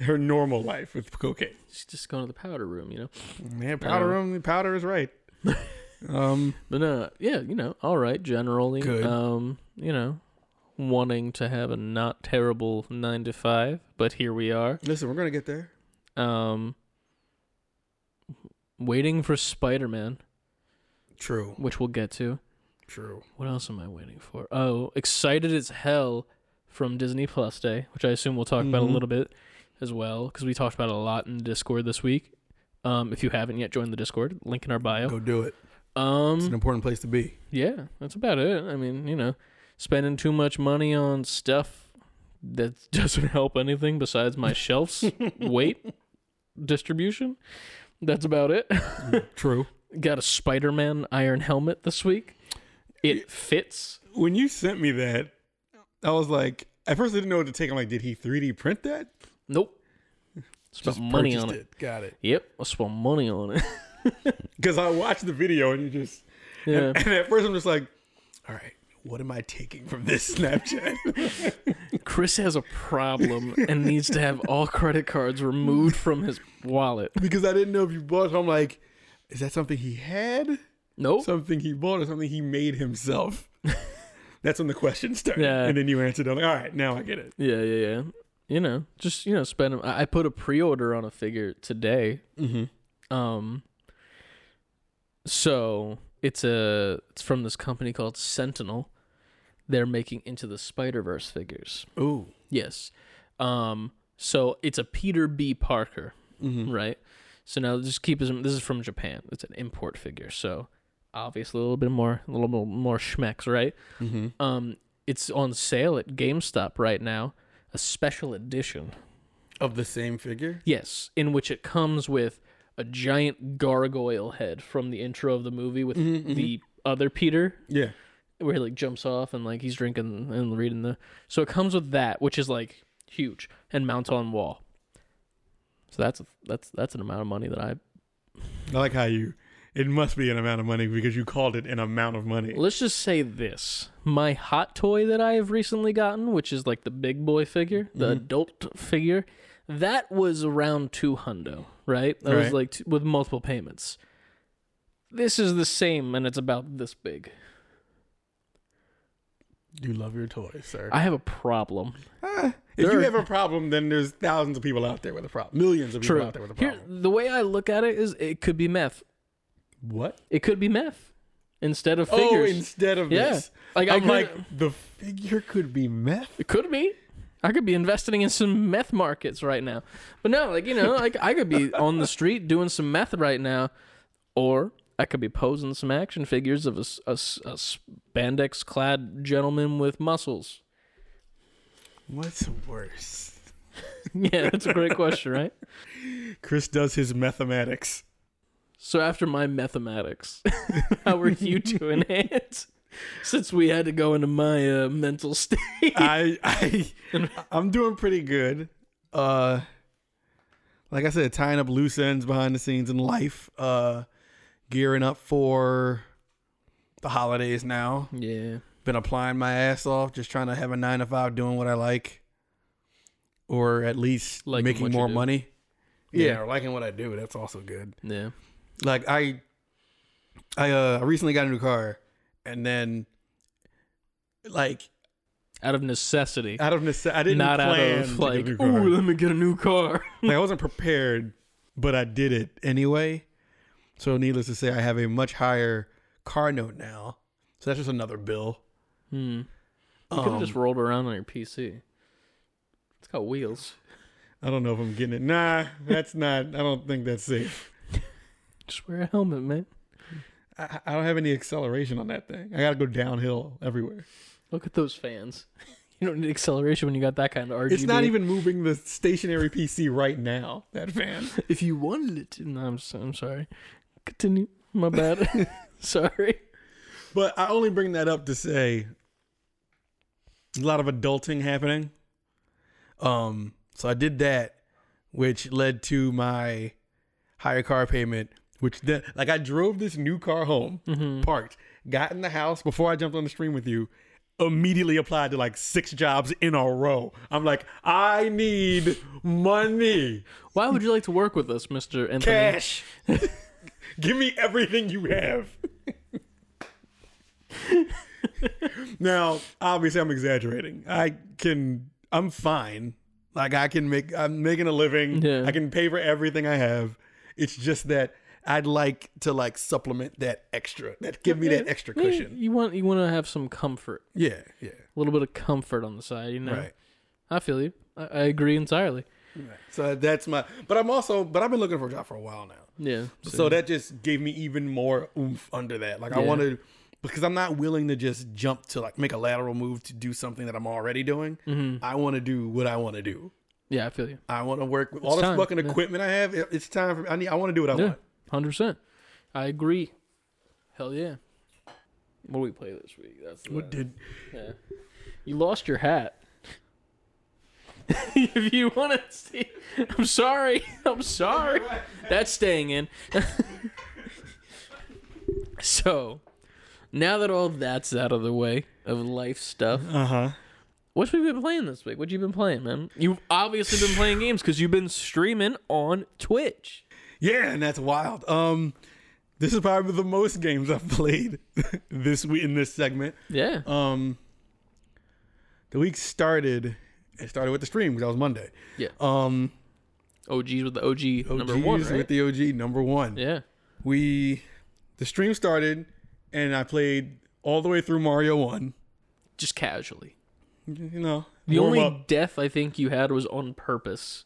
[SPEAKER 2] her normal life with cocaine.
[SPEAKER 1] she's just going to the powder room, you know.
[SPEAKER 2] Man, powder
[SPEAKER 1] Uh,
[SPEAKER 2] room, powder is right. um,
[SPEAKER 1] But uh, yeah, you know, all right, generally,
[SPEAKER 2] Good.
[SPEAKER 1] um, you know, wanting to have a not terrible nine to five, but here we are.
[SPEAKER 2] listen, we're gonna get there.
[SPEAKER 1] Um, waiting for Spider Man,
[SPEAKER 2] True,
[SPEAKER 1] which we'll get to.
[SPEAKER 2] true.
[SPEAKER 1] What else am I waiting for? Oh, excited as hell from Disney Plus Day, which I assume we'll talk about a
[SPEAKER 2] Mhm.
[SPEAKER 1] little bit as well because we talked about it a lot in Discord this week. Um, if you haven't yet joined the Discord, link in our bio.
[SPEAKER 2] Go do it. It's an
[SPEAKER 1] Um,
[SPEAKER 2] important place to be.
[SPEAKER 1] yeah, that's about it. I mean, you know, spending too much money on stuff that doesn't help anything besides my shelf's weight distribution. That's about it.
[SPEAKER 2] True.
[SPEAKER 1] Got a Spider-Man iron helmet this week. It fits.
[SPEAKER 2] When you sent me that, I was like, at first I didn't know what to take. I'm like, did he 3D print that?
[SPEAKER 1] Nope. Spent money on
[SPEAKER 2] purchased
[SPEAKER 1] it.
[SPEAKER 2] Got it.
[SPEAKER 1] Yep, I spent money on it.
[SPEAKER 2] Because I watched the video and you just,
[SPEAKER 1] yeah.
[SPEAKER 2] and, and at first I'm just like, all right, what am I taking from this Snapchat?
[SPEAKER 1] Chris has a problem and needs to have all credit cards removed from his wallet.
[SPEAKER 2] because I didn't know if you bought. So I'm like, is that something he had?
[SPEAKER 1] Nope.
[SPEAKER 2] Something he bought or something he made himself? That's when the question started.
[SPEAKER 1] Yeah.
[SPEAKER 2] And then you answered. I'm like, all right, now I get it.
[SPEAKER 1] Yeah, yeah, yeah. You know, just you know, spend. I I put a pre-order on a figure today.
[SPEAKER 2] Mm-hmm.
[SPEAKER 1] Um. So it's a it's from this company called Sentinel. They're making into the Spider Verse figures.
[SPEAKER 2] Ooh.
[SPEAKER 1] Yes. Um. So it's a Peter B. Parker,
[SPEAKER 2] Mm-hmm.
[SPEAKER 1] right? So now just keep this. This is from Japan. It's an import figure. So obviously a little bit more, a little bit more schmecks, right?
[SPEAKER 2] Mm-hmm.
[SPEAKER 1] Um. It's on sale at GameStop right now. A special edition.
[SPEAKER 2] Of the same figure.
[SPEAKER 1] Yes, in which it comes with a giant gargoyle head from the intro of the movie with
[SPEAKER 2] Mhm,
[SPEAKER 1] the other Peter,
[SPEAKER 2] Yeah.
[SPEAKER 1] where he like jumps off and like he's drinking and reading the. So it comes with that, which is like huge and mount on wall. So that's that's that's an amount of money that I.
[SPEAKER 2] I like how you. It must be an amount of money because you called it an amount of money.
[SPEAKER 1] Let's just say this: my hot toy that I have recently gotten, which is like the big boy figure, the
[SPEAKER 2] Mhm.
[SPEAKER 1] adult figure, that was around two hundo, right? That was
[SPEAKER 2] Right.
[SPEAKER 1] like t- with multiple payments. This is the same, and it's about this big.
[SPEAKER 2] You love your toys, sir.
[SPEAKER 1] I have a problem.
[SPEAKER 2] Ah, if
[SPEAKER 1] There
[SPEAKER 2] you
[SPEAKER 1] are-
[SPEAKER 2] have a problem, then there's thousands of people out there with a problem. Millions of people
[SPEAKER 1] True.
[SPEAKER 2] out there with a
[SPEAKER 1] Here,
[SPEAKER 2] problem.
[SPEAKER 1] the way I look at it is, it could be meth.
[SPEAKER 2] what?
[SPEAKER 1] It could be meth instead of figures.
[SPEAKER 2] Oh, instead of
[SPEAKER 1] Yeah.
[SPEAKER 2] this.
[SPEAKER 1] like I
[SPEAKER 2] I'm
[SPEAKER 1] could,
[SPEAKER 2] like, the figure could be meth?
[SPEAKER 1] It could be. I could be investing in some meth markets right now. But no, like, you know, like I could be on the street doing some meth right now. Or I could be posing some action figures of a spandex clad gentleman with muscles.
[SPEAKER 2] What's worse?
[SPEAKER 1] yeah, that's a great question, right?
[SPEAKER 2] Chris does his mathematics.
[SPEAKER 1] So after my mathematics, how are you doing, Ant? Since we had to go into my uh, mental state.
[SPEAKER 2] I I I'm doing pretty good. Uh like I said, tying up loose ends behind the scenes in life. Uh gearing up for the holidays now.
[SPEAKER 1] yeah.
[SPEAKER 2] Been applying my ass off, just trying to have a nine to five doing what I like. Or at least
[SPEAKER 1] Liking
[SPEAKER 2] making more money.
[SPEAKER 1] Yeah.
[SPEAKER 2] Yeah, or liking what I do. That's also good.
[SPEAKER 1] Yeah.
[SPEAKER 2] like I I uh I recently got a new car and then like
[SPEAKER 1] Out of necessity,
[SPEAKER 2] out of necessity. I didn't
[SPEAKER 1] not out
[SPEAKER 2] plan
[SPEAKER 1] of
[SPEAKER 2] to
[SPEAKER 1] like,
[SPEAKER 2] get a new car.
[SPEAKER 1] ooh, let me get a new car.
[SPEAKER 2] like I wasn't prepared, but I did it anyway. So needless to say, I have a much higher car note now. So that's just another bill.
[SPEAKER 1] hmm. You could have
[SPEAKER 2] Um,
[SPEAKER 1] just rolled around on your PC. It's got wheels.
[SPEAKER 2] I don't know if I'm getting it. Nah, that's not. I don't think that's safe.
[SPEAKER 1] Just wear a helmet, man.
[SPEAKER 2] I, I don't have any acceleration on that thing. I got to go downhill everywhere.
[SPEAKER 1] Look at those fans. You don't need acceleration when you got that kind of RGB.
[SPEAKER 2] It's not even moving the stationary PC right now. That fan.
[SPEAKER 1] If you wanted it to. No, I'm, so, I'm sorry. Continue. My bad. sorry.
[SPEAKER 2] But I only bring that up to say a lot of adulting happening. Um, so I did that, which led to my higher car payment. Which then, like, I drove this new car home,
[SPEAKER 1] Mm-hmm.
[SPEAKER 2] parked, got in the house before I jumped on the stream with you. Immediately applied to like six jobs in a row. I'm like, I need money,
[SPEAKER 1] Why would you like to work with us, Mr. Anthony?
[SPEAKER 2] cash. Give me everything you have. now, obviously, I'm exaggerating. I can, I'm fine. Like I can make, I'm making a living.
[SPEAKER 1] Yeah.
[SPEAKER 2] I can pay for everything I have. It's just that I'd like to like supplement that extra, that give me that extra cushion.
[SPEAKER 1] You want you want to have some comfort,
[SPEAKER 2] Yeah, yeah,
[SPEAKER 1] a little bit of comfort on the side. You know,
[SPEAKER 2] right.
[SPEAKER 1] I feel you. I, I agree entirely.
[SPEAKER 2] right. So that's my. But I'm also, but I've been looking for a job for a while now.
[SPEAKER 1] Yeah.
[SPEAKER 2] So that just gave me even more oomph under that. Like I
[SPEAKER 1] Yeah.
[SPEAKER 2] wanted because I'm not willing to just jump to like make a lateral move to do something that I'm already doing.
[SPEAKER 1] Mhm.
[SPEAKER 2] I want to do what I want to do.
[SPEAKER 1] yeah, I feel you.
[SPEAKER 2] I want to work with all this
[SPEAKER 1] time,
[SPEAKER 2] fucking
[SPEAKER 1] yeah.
[SPEAKER 2] equipment I have. It's time for I need. I want to do what I
[SPEAKER 1] Yeah,
[SPEAKER 2] want.
[SPEAKER 1] Hundred percent. I agree. Hell yeah. What do we play this week? That's
[SPEAKER 2] What did?
[SPEAKER 1] yeah. You lost your hat. if you want to see, I'm sorry. I'm sorry. That's staying in. so, now that all that's out of the way of life stuff,
[SPEAKER 2] Uh huh.
[SPEAKER 1] What have you been playing this week? What you been playing, man? You've obviously been playing games because you've been streaming on Twitch.
[SPEAKER 2] Yeah, and that's wild. Um, this is probably the most games I've played this week in this segment.
[SPEAKER 1] Yeah.
[SPEAKER 2] Um, the week started. It started with the stream because that was Monday.
[SPEAKER 1] Yeah.
[SPEAKER 2] Um,
[SPEAKER 1] OGs with the OG number
[SPEAKER 2] OGs
[SPEAKER 1] one, right?
[SPEAKER 2] with the OG number one.
[SPEAKER 1] yeah.
[SPEAKER 2] we the stream started and I played all the way through Mario One.
[SPEAKER 1] Just casually.
[SPEAKER 2] You know,
[SPEAKER 1] The only
[SPEAKER 2] up.
[SPEAKER 1] death I think you had was on purpose.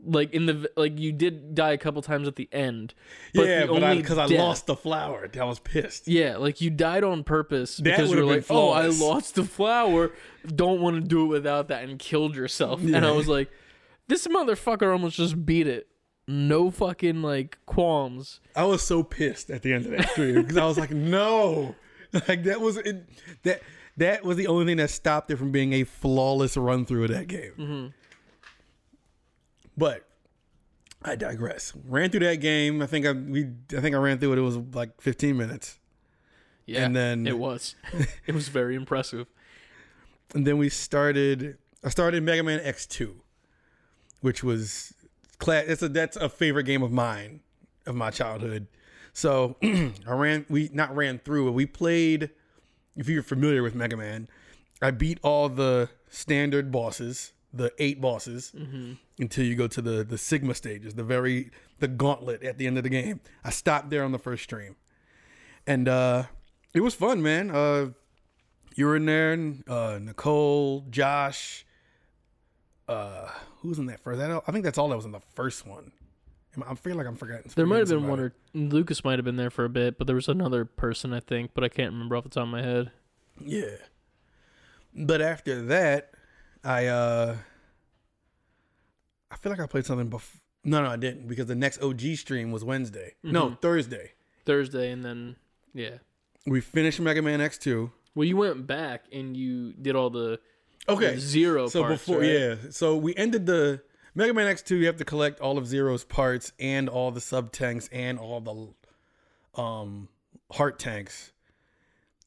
[SPEAKER 1] Like in the like you did die a couple times at the end. But
[SPEAKER 2] yeah,
[SPEAKER 1] the
[SPEAKER 2] but
[SPEAKER 1] only
[SPEAKER 2] because I,
[SPEAKER 1] death-
[SPEAKER 2] lost the flower, I was pissed.
[SPEAKER 1] Yeah, like you died on purpose
[SPEAKER 2] That
[SPEAKER 1] because you were like,
[SPEAKER 2] been
[SPEAKER 1] "Oh, I lost the flower. Don't want to do it without that," and killed yourself. And I was like, "This motherfucker almost just beat it. No fucking like qualms."
[SPEAKER 2] I was so pissed at the end of that stream because I was like, no, like that was it, that that was the only thing that stopped it from being a flawless run through of that game.
[SPEAKER 1] Mm-hmm.
[SPEAKER 2] But I digress. Ran through that game. I think I we I think I ran through it. It was like 15 minutes.
[SPEAKER 1] Yeah,
[SPEAKER 2] And then-
[SPEAKER 1] it was, it was very impressive.
[SPEAKER 2] and then we started I started Mega Man X2, which was class that's a that's a favorite game of mine of my childhood. So I ran we not ran through but we played if you're familiar with Mega Man, I beat all the standard bosses, the eight bosses, until you go to the the Sigma stages, the very the gauntlet at the end of the game. I stopped there on the first stream. And uh it was fun, man. Uh you were in there, and, uh, Nicole, Josh. Uh, who was in that first? I, I think that's all that was in the first one. I feel like I'm forgetting.
[SPEAKER 1] There might have been one or Lucas might have been there for a bit, but there was another person I think, but I can't remember off the top of my head.
[SPEAKER 2] Yeah. But after that, I uh, I feel like I played something before. No, no, I didn't because the next OG stream was Wednesday. No, Thursday.
[SPEAKER 1] Thursday, and then yeah.
[SPEAKER 2] We finished Mega Man X2.
[SPEAKER 1] Well, you went back and you did all the
[SPEAKER 2] Okay,
[SPEAKER 1] the zero.
[SPEAKER 2] so
[SPEAKER 1] parts,
[SPEAKER 2] before
[SPEAKER 1] right?
[SPEAKER 2] yeah so we ended the mega man x2 you have to collect all of zero's parts and all the sub tanks and all the um heart tanks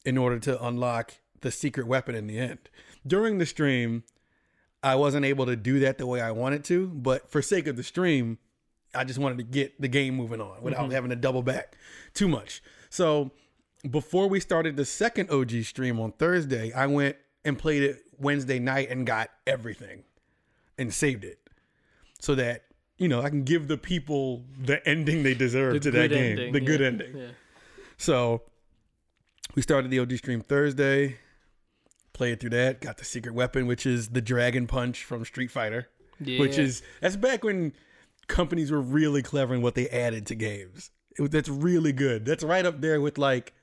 [SPEAKER 2] in order to unlock the secret weapon in the end during the stream i wasn't able to do that the way i wanted to but for sake of the stream i just wanted to get the game moving on without mm-hmm. having to double back too much so before we started the second OG stream on Thursday, I went and played it Wednesday night and got everything and saved it so that you know I can give the people the ending they deserve
[SPEAKER 1] The
[SPEAKER 2] to that game,
[SPEAKER 1] ending,
[SPEAKER 2] the good ending.
[SPEAKER 1] Yeah.
[SPEAKER 2] So we started the OG stream Thursday, played through that, got the secret weapon, which is the Dragon Punch from Street Fighter, which is that's back when companies were really clever in what they added to games. It, that's really good. That's right up there with like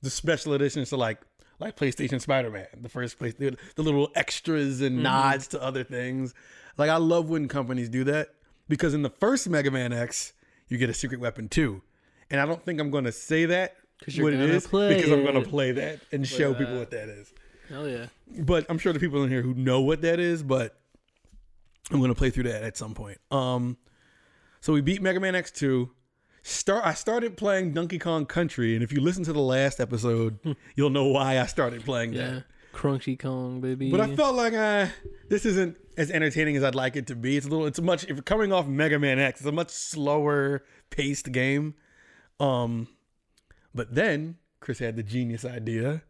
[SPEAKER 2] the special editions to like like PlayStation Spider Man, the first place, the, the little extras and nods to other things. Like I love when companies do that because in the first Mega Man X, you get a secret weapon too, and I don't think I'm going to say that what it is
[SPEAKER 1] play
[SPEAKER 2] because I'm going to play that and show people what that is.
[SPEAKER 1] Hell yeah.
[SPEAKER 2] But I'm sure the people in here who know what that is, but I'm going to play through that at some point. Um, so we beat Mega Man X2. Start. I started playing Donkey Kong Country, and if you listen to the last episode, you'll know why I started playing
[SPEAKER 1] Yeah.
[SPEAKER 2] that.
[SPEAKER 1] Crunchy Kong, baby.
[SPEAKER 2] But I felt like uh, this isn't as entertaining as I'd like it to be. It's a little. It's a much. If you're coming off Mega Man X, it's a much slower paced game. Um, but then Chris had the genius idea,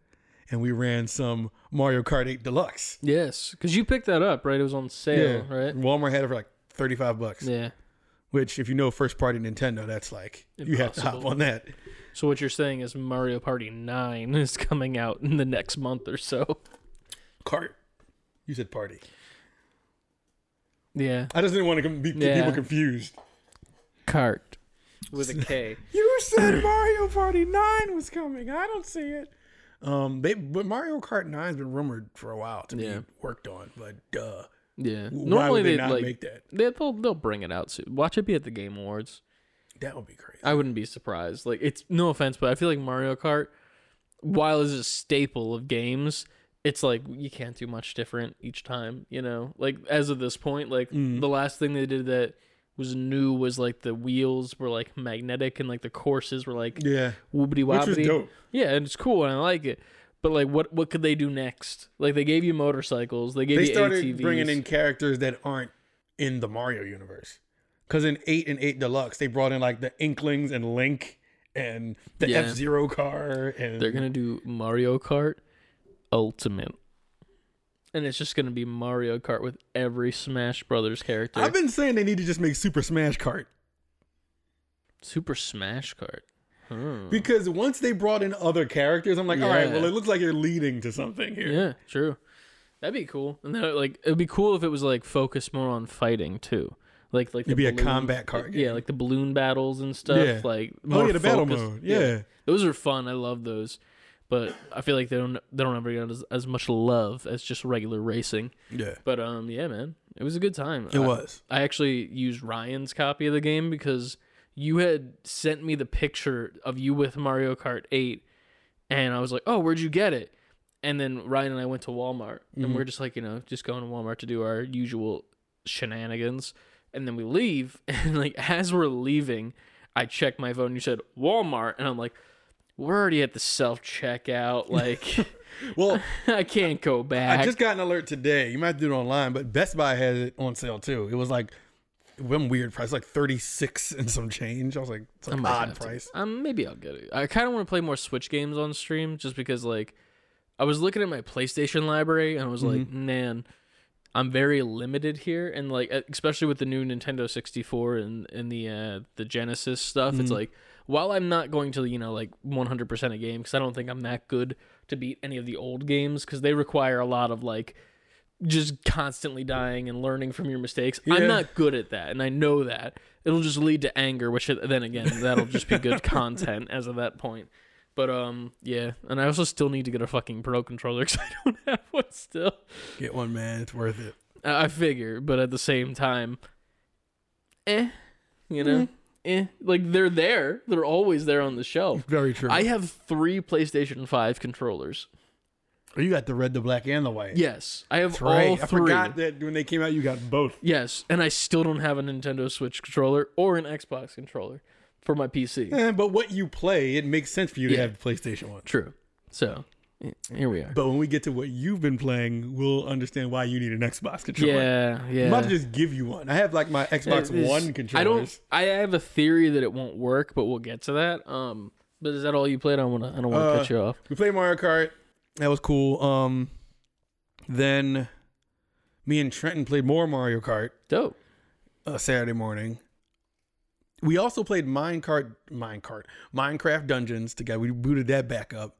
[SPEAKER 2] and we ran some Mario Kart 8 Deluxe.
[SPEAKER 1] yes, because you picked that up, right? It was on sale, right?
[SPEAKER 2] Walmart had it for like 35 bucks.
[SPEAKER 1] Yeah.
[SPEAKER 2] Which, if you know first party Nintendo, that's like you have to hop on that.
[SPEAKER 1] So what you're saying is Mario Party 9 is coming out in the next month or so.
[SPEAKER 2] Kart. You said party.
[SPEAKER 1] Yeah.
[SPEAKER 2] I just didn't want to be get
[SPEAKER 1] Yeah.
[SPEAKER 2] people confused.
[SPEAKER 1] Cart with a K.
[SPEAKER 2] You said Mario Party 9 was coming. I don't see it. Um, they but Mario Kart 9's been rumored for a while to
[SPEAKER 1] Yeah.
[SPEAKER 2] be worked on, but duh.
[SPEAKER 1] Yeah.
[SPEAKER 2] Why
[SPEAKER 1] Normally
[SPEAKER 2] they
[SPEAKER 1] they'd
[SPEAKER 2] not
[SPEAKER 1] like
[SPEAKER 2] make that?
[SPEAKER 1] they, they'll they'll bring it out soon. Watch it be at the Game Awards.
[SPEAKER 2] That would be crazy.
[SPEAKER 1] I wouldn't be surprised. Like it's no offense, but I feel like Mario Kart, while is a staple of games, it's like you can't do much different each time. You know, like as of this point, like
[SPEAKER 2] Mm.
[SPEAKER 1] the last thing they did that was new was like the wheels were like magnetic and like the courses were like
[SPEAKER 2] yeah, was
[SPEAKER 1] wobbity. Yeah, and it's cool and I like it. But like, what what could they do next? Like they gave you motorcycles, they gave
[SPEAKER 2] They
[SPEAKER 1] you
[SPEAKER 2] started
[SPEAKER 1] ATVs.
[SPEAKER 2] bringing in characters that aren't in the Mario universe. Because in 8 and 8 Deluxe, they brought in like the Inklings and Link and the
[SPEAKER 1] Yeah.
[SPEAKER 2] F Zero car. And
[SPEAKER 1] They're gonna do Mario Kart Ultimate, and it's just gonna be Mario Kart with every Smash Brothers character.
[SPEAKER 2] I've been saying they need to just make Super Smash Kart.
[SPEAKER 1] Super Smash Kart. Hmm.
[SPEAKER 2] Because once they brought in other characters, I'm like, all right, well, it looks like you're leading to something here.
[SPEAKER 1] Yeah, true. That'd be cool. And then like it'd be cool if it was like focused more on fighting too. Like like
[SPEAKER 2] It'd be a
[SPEAKER 1] balloon-
[SPEAKER 2] combat kart
[SPEAKER 1] Yeah, like the balloon battles and stuff.
[SPEAKER 2] Yeah.
[SPEAKER 1] Like
[SPEAKER 2] Oh yeah, the battle
[SPEAKER 1] focused-
[SPEAKER 2] mode. Yeah.
[SPEAKER 1] those are fun. I love those. But I feel like they don't they don't ever get as, as much love as just regular racing.
[SPEAKER 2] Yeah.
[SPEAKER 1] But um, yeah, man, it was a good time.
[SPEAKER 2] It
[SPEAKER 1] I-
[SPEAKER 2] was.
[SPEAKER 1] I actually used Ryan's copy of the game because you had sent me the picture of you with Mario Kart 8 and I was like, "Oh, where'd you get it?" And then Ryan and I went to Walmart and
[SPEAKER 2] Mhm.
[SPEAKER 1] we're just like, you know, just going to Walmart to do our usual shenanigans. And then we leave and like as we're leaving, I check my phone and you said Walmart and I'm like, "We're already at the self-checkout. Like
[SPEAKER 2] Well,
[SPEAKER 1] I can't go back."
[SPEAKER 2] I just got an alert today. You might do it online, but Best Buy has it on sale too. It was like one weird price, like 36 and some change. I was like, it's like
[SPEAKER 1] might
[SPEAKER 2] odd
[SPEAKER 1] to.
[SPEAKER 2] price.
[SPEAKER 1] Um, maybe I'll get it. I kind of want to play more Switch games on stream, just because like I was looking at my PlayStation library and I was like,
[SPEAKER 2] Mm-hmm.
[SPEAKER 1] man, I'm very limited here, and like especially with the new Nintendo 64 and and the uh, the Genesis stuff,
[SPEAKER 2] Mm-hmm.
[SPEAKER 1] it's like while I'm not going to you know like 100% a game because I don't think I'm that good to beat any of the old games because they require a lot of like just constantly dying and learning from your mistakes.
[SPEAKER 2] Yeah.
[SPEAKER 1] I'm not good at that, and I know that. It'll just lead to anger, which then again, that'll just be good content as of that point. But um, yeah, and I also still need to get a fucking pro controller because I don't have one still.
[SPEAKER 2] Get one, man. It's worth it.
[SPEAKER 1] I I figure, but at the same time, eh, you know, eh, like they're there. They're always there on the shelf.
[SPEAKER 2] Very true.
[SPEAKER 1] I have three PlayStation Five controllers.
[SPEAKER 2] Oh, you got the red, the black, and the white.
[SPEAKER 1] Yes, I have
[SPEAKER 2] That's right.
[SPEAKER 1] all
[SPEAKER 2] I
[SPEAKER 1] three.
[SPEAKER 2] forgot that when they came out, you got both.
[SPEAKER 1] Yes, and I still don't have a Nintendo Switch controller or an Xbox controller for my PC.
[SPEAKER 2] Eh, but what you play, it makes sense for you to have the PlayStation one.
[SPEAKER 1] True. So here we are.
[SPEAKER 2] But when we get to what you've been playing, we'll understand why you need an Xbox controller.
[SPEAKER 1] Yeah, yeah.
[SPEAKER 2] I'm about to just give you one. I have like my Xbox
[SPEAKER 1] It is-
[SPEAKER 2] One controllers.
[SPEAKER 1] I don't. I have a theory that it won't work, but we'll get to that. Um, But is that all you played? I don't want to. I don't want to
[SPEAKER 2] Uh,
[SPEAKER 1] cut you off.
[SPEAKER 2] We played Mario Kart. That was cool. Um, then me and Trenton played more Mario Kart
[SPEAKER 1] Dope.
[SPEAKER 2] uh, Saturday morning. We also played Minecart, Minecart, Minecraft Dungeons together. We booted that back up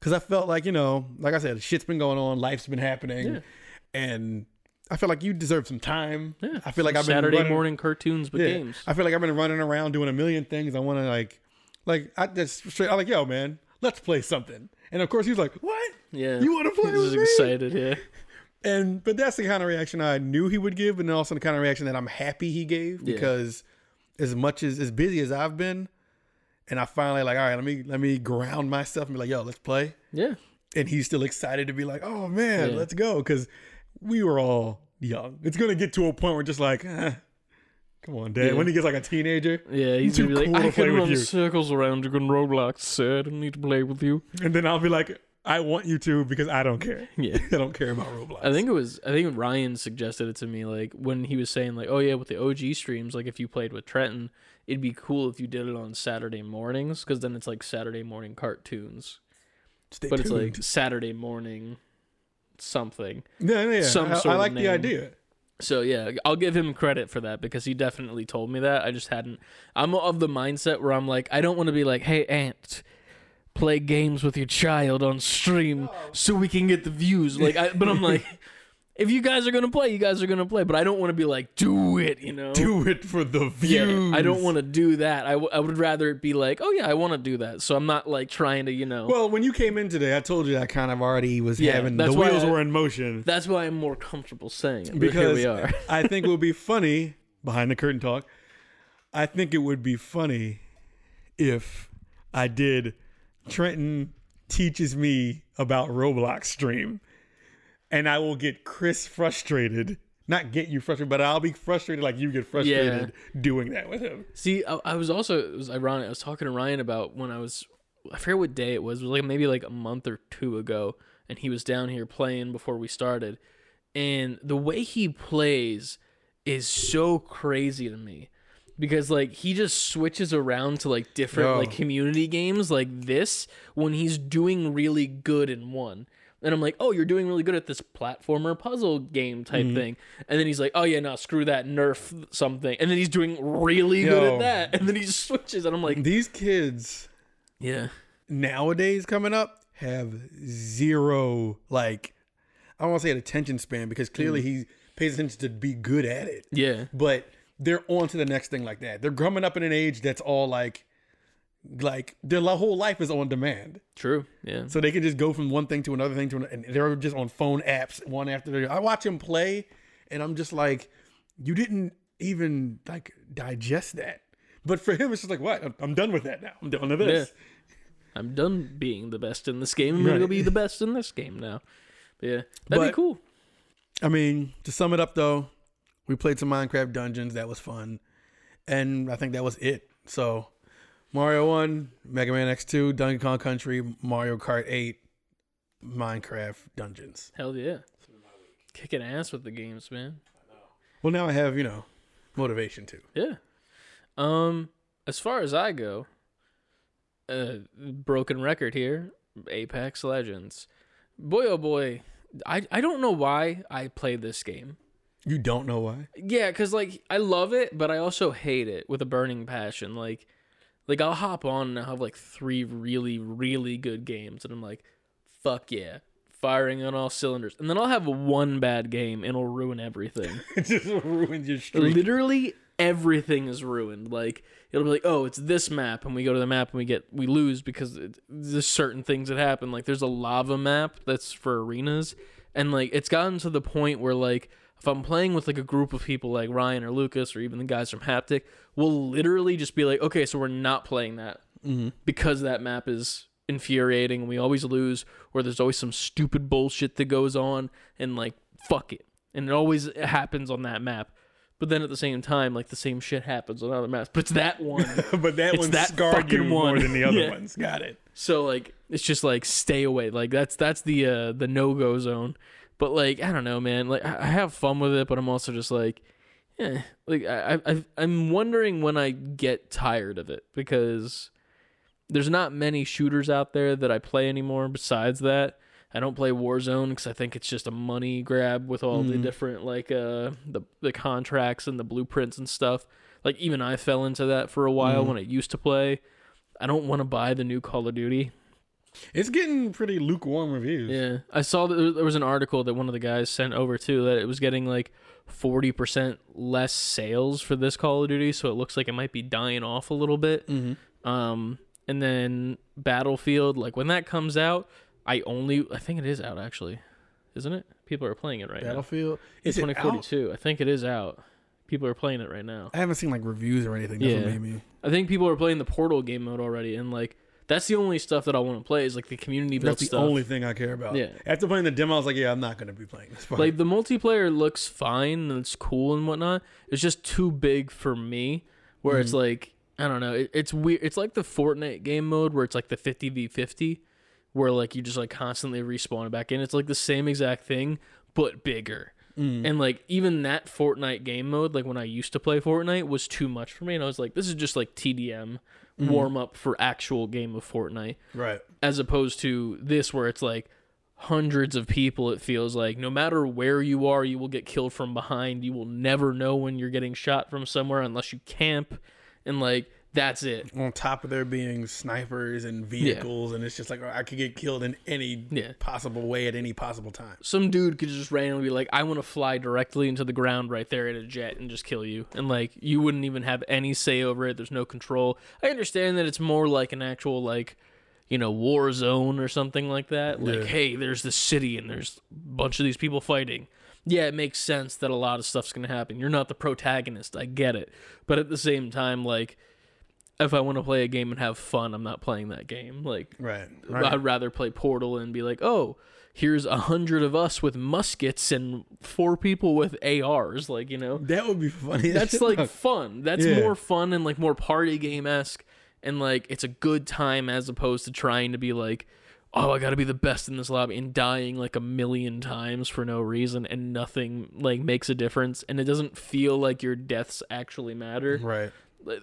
[SPEAKER 2] because I felt like you know, like I said, shit's been going on, life's been happening,
[SPEAKER 1] Yeah.
[SPEAKER 2] and I feel like you deserve some time.
[SPEAKER 1] Yeah.
[SPEAKER 2] I feel like I've been
[SPEAKER 1] Saturday
[SPEAKER 2] running-
[SPEAKER 1] morning cartoons with
[SPEAKER 2] Yeah.
[SPEAKER 1] games.
[SPEAKER 2] I feel like I've been running around doing a million things. I want to like, like I just straight. I'm like, yo, man, let's play something. And of course, he was like, what?
[SPEAKER 1] Yeah.
[SPEAKER 2] You want to play
[SPEAKER 1] He was
[SPEAKER 2] with me?
[SPEAKER 1] excited. Yeah.
[SPEAKER 2] And but that's the kind of reaction I knew he would give, and also the kind of reaction that I'm happy he gave
[SPEAKER 1] Yeah.
[SPEAKER 2] because as much as as busy as I've been, and I finally like, all right, let me let me ground myself and be like, yo, let's play.
[SPEAKER 1] Yeah.
[SPEAKER 2] And he's still excited to be like, oh man,
[SPEAKER 1] Yeah.
[SPEAKER 2] let's go because we were all young. It's gonna get to a point where just like, eh, come on, dad.
[SPEAKER 1] Yeah.
[SPEAKER 2] When he gets like a teenager,
[SPEAKER 1] Yeah. He's
[SPEAKER 2] Too
[SPEAKER 1] gonna be
[SPEAKER 2] cool
[SPEAKER 1] like,
[SPEAKER 2] to
[SPEAKER 1] I
[SPEAKER 2] play
[SPEAKER 1] can
[SPEAKER 2] with
[SPEAKER 1] run
[SPEAKER 2] you."
[SPEAKER 1] circles around you in Roblox, sir. I don't need to play with you.
[SPEAKER 2] and then I'll be like, I want you to because I don't care.
[SPEAKER 1] Yeah.
[SPEAKER 2] I don't care about Roblox.
[SPEAKER 1] I think it was. I think Ryan suggested it to me, like when he was saying, like, "Oh yeah, with the OG streams, like if you played with Trenton, it'd be cool if you did it on Saturday mornings, because then it's like Saturday morning cartoons,
[SPEAKER 2] Stay
[SPEAKER 1] but it's like Saturday morning something."
[SPEAKER 2] yeah, yeah.
[SPEAKER 1] some
[SPEAKER 2] I, I like the idea.
[SPEAKER 1] So yeah, I'll give him credit for that because he definitely told me that. I just hadn't. I'm of the mindset where I'm like, I don't want to be like, "Hey, aunt." Play games with your child on stream oh. so we can get the views. Like, I, but I'm like, if you guys are gonna play, you guys are gonna play. But I don't want to be like, do it, you know?
[SPEAKER 2] Do it for the
[SPEAKER 1] Yeah,
[SPEAKER 2] views.
[SPEAKER 1] I don't want to do that. I, w- I would rather it be like, oh yeah, I want to do that. So I'm not like trying to, you know.
[SPEAKER 2] Well, when you came in today, I told you I kind of already was
[SPEAKER 1] Yeah,
[SPEAKER 2] having the wheels
[SPEAKER 1] I-
[SPEAKER 2] were in motion
[SPEAKER 1] that's why I'm more comfortable saying it.
[SPEAKER 2] Because
[SPEAKER 1] we are.
[SPEAKER 2] I think it would be funny behind the curtain talk. I think it would be funny if I did Trenton teaches me about Roblox stream, and I will get Chris frustrated. Not get you frustrated, but I'll be frustrated like you get frustrated doing that with him.
[SPEAKER 1] See, I, I was also it was ironic. I was talking to Ryan about when I was I forget what day it was. It was like maybe like a month or two ago, and he was down here playing before we started. And the way he plays is so crazy to me. Because like he just switches around to like different
[SPEAKER 2] Yo.
[SPEAKER 1] like community games like this when he's doing really good in one. And I'm like, oh, you're doing really good at this platformer puzzle game type
[SPEAKER 2] Mm-hmm.
[SPEAKER 1] thing. And then he's like, oh yeah, no, screw that, nerf something. And then he's doing really good at that. And then he just switches, and I'm like,
[SPEAKER 2] These kids
[SPEAKER 1] yeah,
[SPEAKER 2] nowadays coming up have zero like I don't want to say an attention span because clearly he pays attention to be good at it.
[SPEAKER 1] yeah,
[SPEAKER 2] But they're on to the next thing like that. They're coming up in an age that's all like like their whole life is on demand.
[SPEAKER 1] true, yeah,
[SPEAKER 2] So they can just go from one thing to another thing to another and they're just on phone apps one after the other. I watch him play and I'm just like you didn't even like digest that. But for him it's just like what? I'm, I'm done with that now. I'm done with this.
[SPEAKER 1] I'm done being the best in this game. I'm gonna be the best in this game now. But yeah, that'd be cool.
[SPEAKER 2] I mean, to sum it up though, we played some Minecraft Dungeons. That was fun, and I think that was it. So, Mario One, Mega Man X Two, Donkey Kong Country, Mario Kart Eight, Minecraft Dungeons.
[SPEAKER 1] Hell yeah, kicking ass with the games, man.
[SPEAKER 2] Well, now I have you know motivation too.
[SPEAKER 1] Yeah. Um, as far as I go, uh, broken record here, Apex Legends. Boy, oh boy, I I don't know why I play this game.
[SPEAKER 2] You don't know why?
[SPEAKER 1] Yeah, cause like I love it, but I also hate it with a burning passion. Like, like I'll hop on and I'll have like three really really good games, and I'm like, fuck yeah, firing on all cylinders. And then I'll have one bad game and it'll ruin everything.
[SPEAKER 2] it just ruins your streak.
[SPEAKER 1] Literally everything is ruined. Like it'll be like, oh, it's this map, and we go to the map and we get we lose because it, there's certain things that happen. Like there's a lava map that's for arenas, and like it's gotten to the point where like if I'm playing with like a group of people like Ryan or Lucas or even the guys from Haptic, we'll literally just be like, okay, so we're not playing that because that map is infuriating. And we always lose or there's always some stupid bullshit that goes on and like fuck it. And it always happens on that map. But then at the same time like the same shit happens on other maps but it's that one.
[SPEAKER 2] But that
[SPEAKER 1] It's
[SPEAKER 2] one
[SPEAKER 1] that
[SPEAKER 2] scarred you
[SPEAKER 1] fucking
[SPEAKER 2] more than the other
[SPEAKER 1] Yeah.
[SPEAKER 2] ones. Got it.
[SPEAKER 1] so like it's just like stay away. Like that's that's the uh the no-go zone but like i don't know man like i have fun with it but i'm also just like yeah like i I- i'm wondering when i get tired of it because there's not many shooters out there that I play anymore. Besides that, I don't play Warzone because I think it's just a money grab with all the
[SPEAKER 2] Mhm.
[SPEAKER 1] different like uh the the contracts and the blueprints and stuff. Like even I fell into that for a while
[SPEAKER 2] Mhm.
[SPEAKER 1] when I used to play. I don't want to buy the new Call of Duty.
[SPEAKER 2] It's getting pretty lukewarm reviews.
[SPEAKER 1] Yeah, I saw that there was an article that one of the guys sent over too that it was getting like forty percent less sales for this Call of Duty, so it looks like it might be dying off a little bit.
[SPEAKER 2] Mm-hmm.
[SPEAKER 1] Um, and then Battlefield, like when that comes out, I only I think it is out actually, isn't it? People are playing it right
[SPEAKER 2] Battlefield.
[SPEAKER 1] now.
[SPEAKER 2] It
[SPEAKER 1] Twenty
[SPEAKER 2] out?
[SPEAKER 1] I think it is out. People are playing it right now.
[SPEAKER 2] I haven't seen like reviews or anything. That's
[SPEAKER 1] Yeah. I think people are playing the Portal game mode already, and like that's the only stuff that I want to play is like the community built
[SPEAKER 2] That's the
[SPEAKER 1] stuff.
[SPEAKER 2] only thing I care about.
[SPEAKER 1] Yeah.
[SPEAKER 2] After playing the demo, I was like, yeah, I'm not gonna be playing this. part.
[SPEAKER 1] like the multiplayer looks fine and it's cool and whatnot. It's just too big for me. Where it's
[SPEAKER 2] Mhm.
[SPEAKER 1] like I don't know. It, it's weird. It's like the Fortnite game mode where it's like the fifty v fifty, where like you just like constantly respawn back in. It's like the same exact thing but bigger.
[SPEAKER 2] Mm.
[SPEAKER 1] And like even that Fortnite game mode, like when I used to play Fortnite, was too much for me. And I was like, this is just like TDM
[SPEAKER 2] Mhm.
[SPEAKER 1] warm up for actual game of Fortnite
[SPEAKER 2] right.
[SPEAKER 1] as opposed to this where it's like hundreds of people it feels like no matter where you are you will get killed from behind you will never know when you're getting shot from somewhere unless you camp and like that's it.
[SPEAKER 2] On top of there being snipers and vehicles, and it's just like oh, I could get killed in any
[SPEAKER 1] Yeah.
[SPEAKER 2] possible way at any possible time.
[SPEAKER 1] some dude could just randomly be like i want to fly directly into the ground right there in a jet and just kill you. And like you wouldn't even have any say over it. There's no control. I understand that it's more like an actual like you know war zone or something like that. Like
[SPEAKER 2] Yeah.
[SPEAKER 1] hey there's this city and there's a bunch of these people fighting. Yeah it makes sense that a lot of stuff's gonna happen. You're not the protagonist. I get it. But at the same time like if i want to play a game and have fun i'm not playing that game like
[SPEAKER 2] Right. Right.
[SPEAKER 1] I'd rather play Portal and be like, oh, here's a hundred of us with muskets and four people with ARs. Like, you know,
[SPEAKER 2] that would be funny.
[SPEAKER 1] that's like fun. That's
[SPEAKER 2] Yeah.
[SPEAKER 1] more fun and like more party game esque. And like, it's a good time as opposed to trying to be like, oh, I got to be the best in this lobby and dying like a million times for no reason and nothing like makes a difference. And it doesn't feel like your deaths actually matter
[SPEAKER 2] right.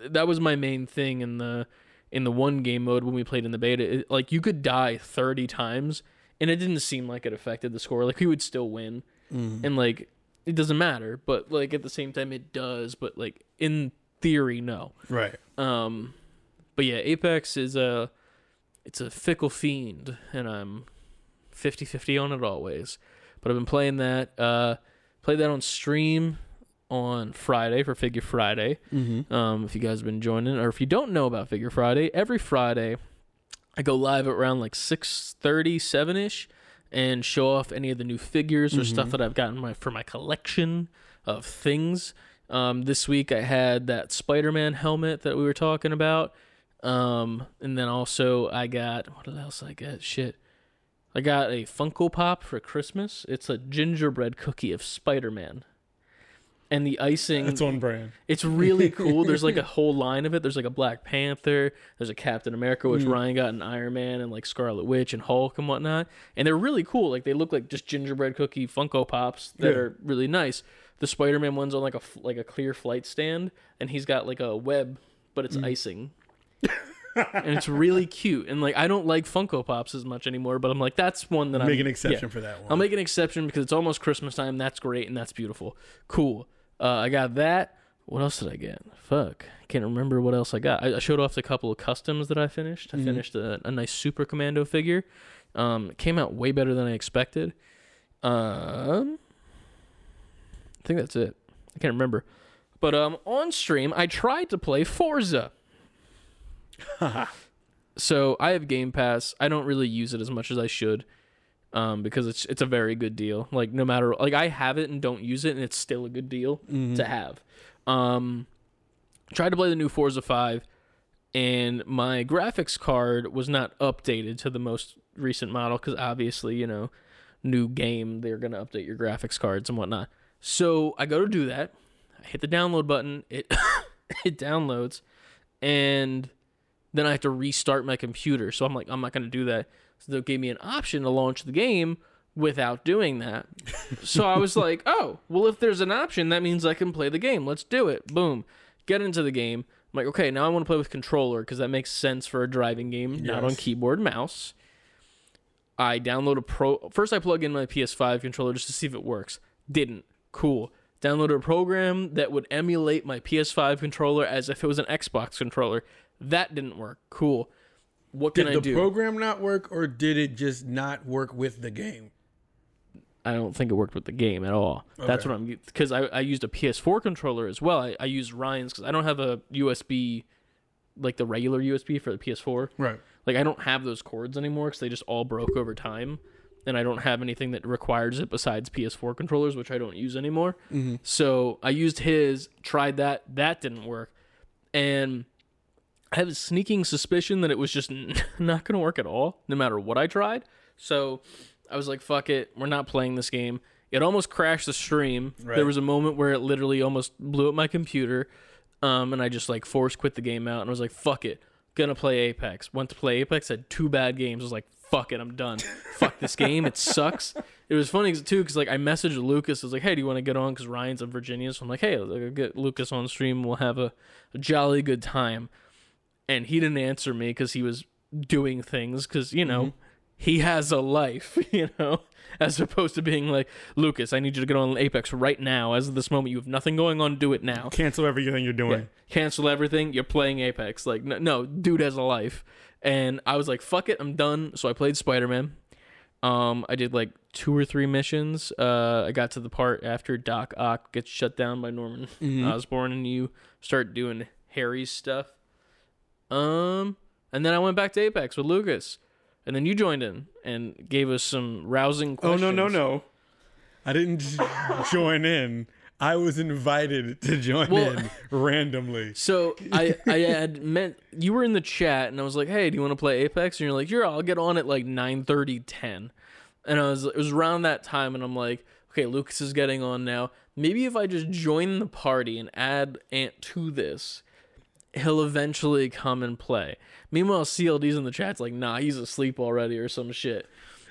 [SPEAKER 1] That was my main thing in the in the one game mode when we played in the beta. It, like you could die 30 times and it didn't seem like it affected the score. Like we would still win.
[SPEAKER 2] Mhm.
[SPEAKER 1] and like it doesn't matter but like at the same time it does. But like in theory no.
[SPEAKER 2] Right.
[SPEAKER 1] um but yeah apex is a it's a fickle fiend and i'm 50-50 on it always. But i've been playing that uh played that on stream on friday for figure friday
[SPEAKER 2] Mm-hmm.
[SPEAKER 1] um, if you guys have been joining, or if you don't know about Figure Friday, every Friday I go live at around like 6.30, 7-ish, and show off any of the new figures or stuff
[SPEAKER 2] Mhm.
[SPEAKER 1] that I've gotten my for my collection of things. Um, this week I had that Spider-Man helmet that we were talking about, um, and then also I got what else I got? Shit. I got a Funko Pop for Christmas. It's a gingerbread cookie of Spider-Man. And the icing
[SPEAKER 2] it's on brand.
[SPEAKER 1] it's really cool. There's like a whole line of it. There's like a Black Panther. There's a Captain America, which
[SPEAKER 2] Mm.
[SPEAKER 1] Ryan got an Iron Man and like Scarlet Witch and Hulk and whatnot. And they're really cool. Like they look like just gingerbread cookie Funko Pops that
[SPEAKER 2] Yeah.
[SPEAKER 1] are really nice. The Spider-Man one's on like a like a clear flight stand, and he's got like a web, but it's
[SPEAKER 2] Mm.
[SPEAKER 1] icing. and it's really cute. And like I don't like Funko Pops as much anymore, but I'm like that's one that I'm
[SPEAKER 2] Make an
[SPEAKER 1] yeah.
[SPEAKER 2] exception for that one.
[SPEAKER 1] I'll make an exception because it's almost Christmas time. That's great and that's beautiful. Cool. Uh, I got that. What else did I get? Fuck. Can't remember what else I got. I, I showed off the couple of customs that I finished. I
[SPEAKER 2] Mhm.
[SPEAKER 1] finished a, a nice Super Commando figure. Um, it came out way better than I expected. Um, I think that's it. I can't remember. But um, on stream, I tried to play Forza. So I have Game Pass. I don't really use it as much as I should, um, because it's it's a very good deal. Like no matter like I have it and don't use it, and it's still a good deal
[SPEAKER 2] Mhm.
[SPEAKER 1] to have. Um, tried to play the new Forza Five, and my graphics card was not updated to the most recent model because obviously you know, new game they're gonna update your graphics cards and whatnot. So I go to do that. I hit the download button. It it downloads, and then I have to restart my computer. So I'm like, I'm not going to do that. So they gave me an option to launch the game without doing that. so I was like, oh, well, if there's an option, that means I can play the game. Let's do it. Boom. Get into the game. I'm like, okay, now I want to play with controller because that makes sense for a driving game, not on keyboard mouse. I download a pro. First, I plug in my PS5 controller just to see if it works. Didn't. Cool. Downloaded a program that would emulate my PS5 controller as if it was an Xbox controller. That didn't work. Cool. What can
[SPEAKER 2] Did
[SPEAKER 1] I
[SPEAKER 2] the program not work, or did it just not work with the game?
[SPEAKER 1] I don't think it worked with the game at all. That's what I'm because I, I used a PS4 controller as well. I, I used Ryan's because I don't have a USB, like the regular USB for the PS4.
[SPEAKER 2] Right.
[SPEAKER 1] Like I don't have those cords anymore because they just all broke over time, and I don't have anything that requires it besides PS4 controllers, which I don't use anymore. Mm-hmm. So I used his, tried that, that didn't work, and I have a sneaking suspicion that it was just not going to work at all, no matter what I tried. So I was like, "Fuck it, we're not playing this game." It almost crashed the stream.
[SPEAKER 2] Right.
[SPEAKER 1] There was a moment where it literally almost blew up my computer, um, and I just like force quit the game out and I was like, "Fuck it, gonna play Apex." Went to play Apex, had two bad games. I was like, "Fuck it, I'm done. Fuck this game. It sucks." It was funny too because like I messaged Lucas. I was like, "Hey, do you want to get on?" Because Ryan's in Virginia, so I'm like, "Hey, I'll get Lucas on stream. We'll have a, a jolly good time." And he didn't answer me because he was doing things because you know he has a life, you know, as opposed to being like, Lucas, I need you to get on Apex right now. As of this moment, you have nothing going on. Do it now.
[SPEAKER 2] Cancel everything you're doing.
[SPEAKER 1] Cancel everything. You're playing Apex. Like, no, no, dude has a life. And I was like, fuck it, I'm done. So I played Spider Man. Um, I did like two or three missions. Uh, I got to the part after Doc Ock gets shut down by Norman Osborn, and you start doing Harry's stuff. Um, and then I went back to Apex with Lucas, and then you joined in and gave us some rousing questions.
[SPEAKER 2] Oh no no no! I didn't join in. I was invited to join
[SPEAKER 1] Well-
[SPEAKER 2] in randomly.
[SPEAKER 1] So I I had meant you were in the chat and I was like, hey, do you want to play Apex? And you're like, yeah, I'll get on at like 9:30, 10. And I was it was around that time, and I'm like, okay, Lucas is getting on now. Maybe if I just join the party and add Ant to this, he'll eventually come and play. Meanwhile, CLD's in the chat's like, nah, he's asleep already or some shit.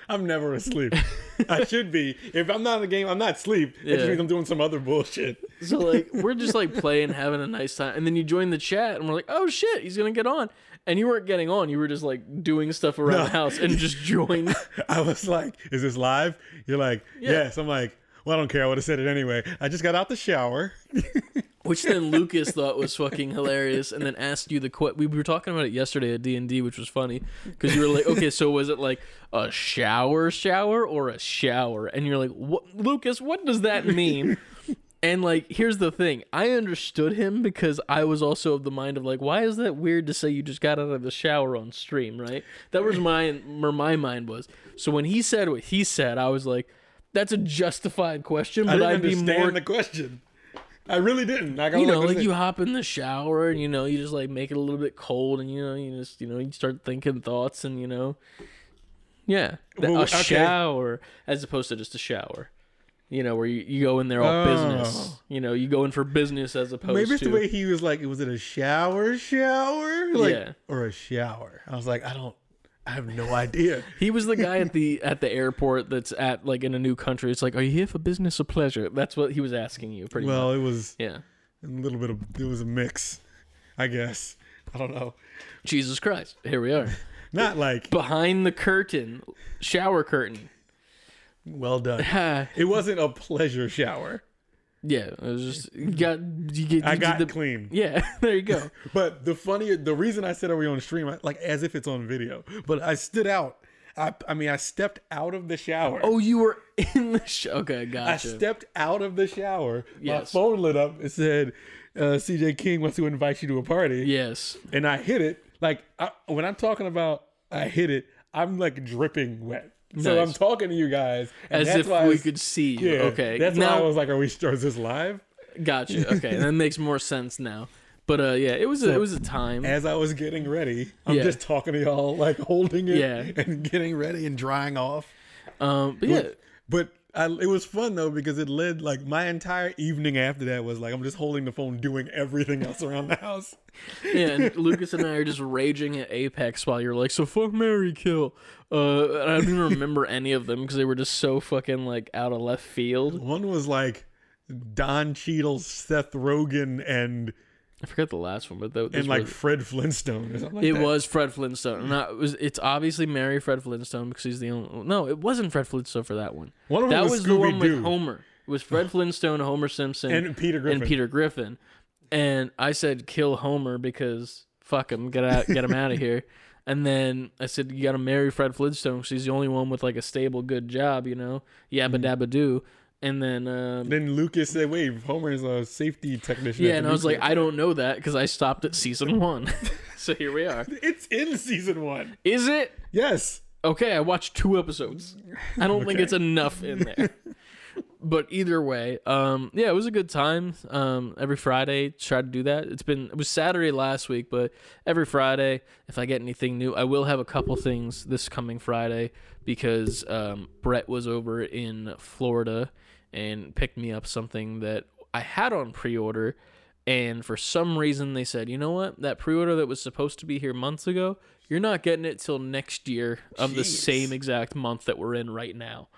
[SPEAKER 2] I'm never asleep. I should be. If I'm not in the game, I'm not asleep. It just means I'm doing some other bullshit.
[SPEAKER 1] So like we're just like playing, having a nice time, and then you join the chat, and we're like, "Oh shit, he's gonna get on," and you weren't getting on. You were just like doing stuff around
[SPEAKER 2] No.
[SPEAKER 1] the house and just joined.
[SPEAKER 2] I was like, "Is this live?" You're like,
[SPEAKER 1] Yeah.
[SPEAKER 2] "Yes." I'm like, "Well, I don't care. I would have said it anyway." I just got out the shower.
[SPEAKER 1] Which then Lucas thought was fucking hilarious, and then asked you the question. we were talking about it yesterday at D and D, which was funny because you were like, "Okay, so was it like a shower shower or a shower?" And you're like, "What, Lucas? What does that mean?" And like, here's the thing: I understood him because I was also of the mind of like, why is that weird to say you just got out of the shower on stream, right? That was my where my mind was. So when he said what he said, I was like, that's a justified question,
[SPEAKER 2] I
[SPEAKER 1] but
[SPEAKER 2] didn't
[SPEAKER 1] I'd be more
[SPEAKER 2] the question. I really didn't. I got
[SPEAKER 1] you know, like you hop in the shower and you know, you just like make it a little bit cold and you know, you just you know, you start thinking thoughts and you know, yeah, the-
[SPEAKER 2] Well,
[SPEAKER 1] a
[SPEAKER 2] okay.
[SPEAKER 1] shower as opposed to just a shower. You know, where you, you go in there all business.
[SPEAKER 2] Oh.
[SPEAKER 1] You know, you go in for business as opposed
[SPEAKER 2] Maybe it's
[SPEAKER 1] to
[SPEAKER 2] the way he was like, was it a shower shower? Like,
[SPEAKER 1] Yeah.
[SPEAKER 2] Or a shower? I was like, I don't, I have no idea.
[SPEAKER 1] he was the guy at the at the airport that's at like in a new country. It's like, are you here for business or pleasure? That's what he was asking you, pretty much.
[SPEAKER 2] Well,
[SPEAKER 1] much.
[SPEAKER 2] it was
[SPEAKER 1] Yeah.
[SPEAKER 2] a little bit of, it was a mix, I guess. I don't know.
[SPEAKER 1] Jesus Christ, here we are
[SPEAKER 2] Not like,
[SPEAKER 1] behind the curtain, shower curtain.
[SPEAKER 2] well done. It wasn't a pleasure shower.
[SPEAKER 1] Yeah, it was just you got you get
[SPEAKER 2] I
[SPEAKER 1] you did
[SPEAKER 2] got
[SPEAKER 1] the,
[SPEAKER 2] clean.
[SPEAKER 1] Yeah, there you go.
[SPEAKER 2] But the funny, the reason I said are we on stream, I- like as if it's on video, but I stood out. I, I mean, I stepped out of the shower.
[SPEAKER 1] Oh, you were in the show. Okay, gotcha.
[SPEAKER 2] I stepped out of the shower. My phone lit up. It said, uh, "CJ King wants to invite you to a party."
[SPEAKER 1] yes.
[SPEAKER 2] And I hit it. Like I, when I'm talking about, I hit it. I'm like dripping wet. So
[SPEAKER 1] Nice.
[SPEAKER 2] I'm talking to you guys and
[SPEAKER 1] As
[SPEAKER 2] that's
[SPEAKER 1] if
[SPEAKER 2] why
[SPEAKER 1] we
[SPEAKER 2] was-
[SPEAKER 1] could see. you.
[SPEAKER 2] Yeah.
[SPEAKER 1] okay.
[SPEAKER 2] That's why I was like, "Are we? Is this live?"
[SPEAKER 1] gotcha. Okay, that makes more sense now. But uh, yeah, it was a, it was a time.
[SPEAKER 2] As I was getting ready, I'm
[SPEAKER 1] Yeah.
[SPEAKER 2] just talking to y'all, like holding it
[SPEAKER 1] Yeah.
[SPEAKER 2] and getting ready and drying off.
[SPEAKER 1] Um, but yeah,
[SPEAKER 2] But I, it was fun though because it led like my entire evening after that was like I'm just holding the phone, doing everything else around the house.
[SPEAKER 1] yeah. And Lucas and I are just raging at Apex while you're like, so fuck marry kill. Uh, and I don't even remember any of them because they were just so fucking like out of left field.
[SPEAKER 2] One was like Don Cheadle, Seth Rogen, and
[SPEAKER 1] I forget the last one, but th- this
[SPEAKER 2] and like Fred Flintstone or something like
[SPEAKER 1] it
[SPEAKER 2] that.
[SPEAKER 1] was Fred Flintstone. I- it was. It's obviously marry Fred Flintstone because he's the only. No, it wasn't Fred Flintstone for that one.
[SPEAKER 2] One of
[SPEAKER 1] That
[SPEAKER 2] was,
[SPEAKER 1] was the one with Homer. It was Fred Flintstone, Homer Simpson,
[SPEAKER 2] and Peter Griffin.
[SPEAKER 1] and Peter Griffin. And I said kill Homer because fuck him, get out, get him out of here. And then I said you got to marry Fred Flintstone because he's the only one with like a stable, good job, you know,
[SPEAKER 2] Mm-hmm.
[SPEAKER 1] yabba dabba do. And then um,
[SPEAKER 2] Then Lucas said, "Wait, Homer's a safety technician."
[SPEAKER 1] yeah, and I was like, I don't know that because I stopped at season one. so here we are.
[SPEAKER 2] "It's in season one."
[SPEAKER 1] Is it?
[SPEAKER 2] Yes.
[SPEAKER 1] Okay, I watched two episodes. I don't think it's enough in there. but either way, um, yeah, it was a good time. Um, every Friday, try to do that. It's been it was Saturday last week, but every Friday, if I get anything new, I will have a couple things this coming Friday because um, Brett was over in Florida and picked me up something that I had on pre-order. And for some reason, they said, you know what? That pre order that was supposed to be here months ago, you're not getting it till next year of the same exact month that we're in right now.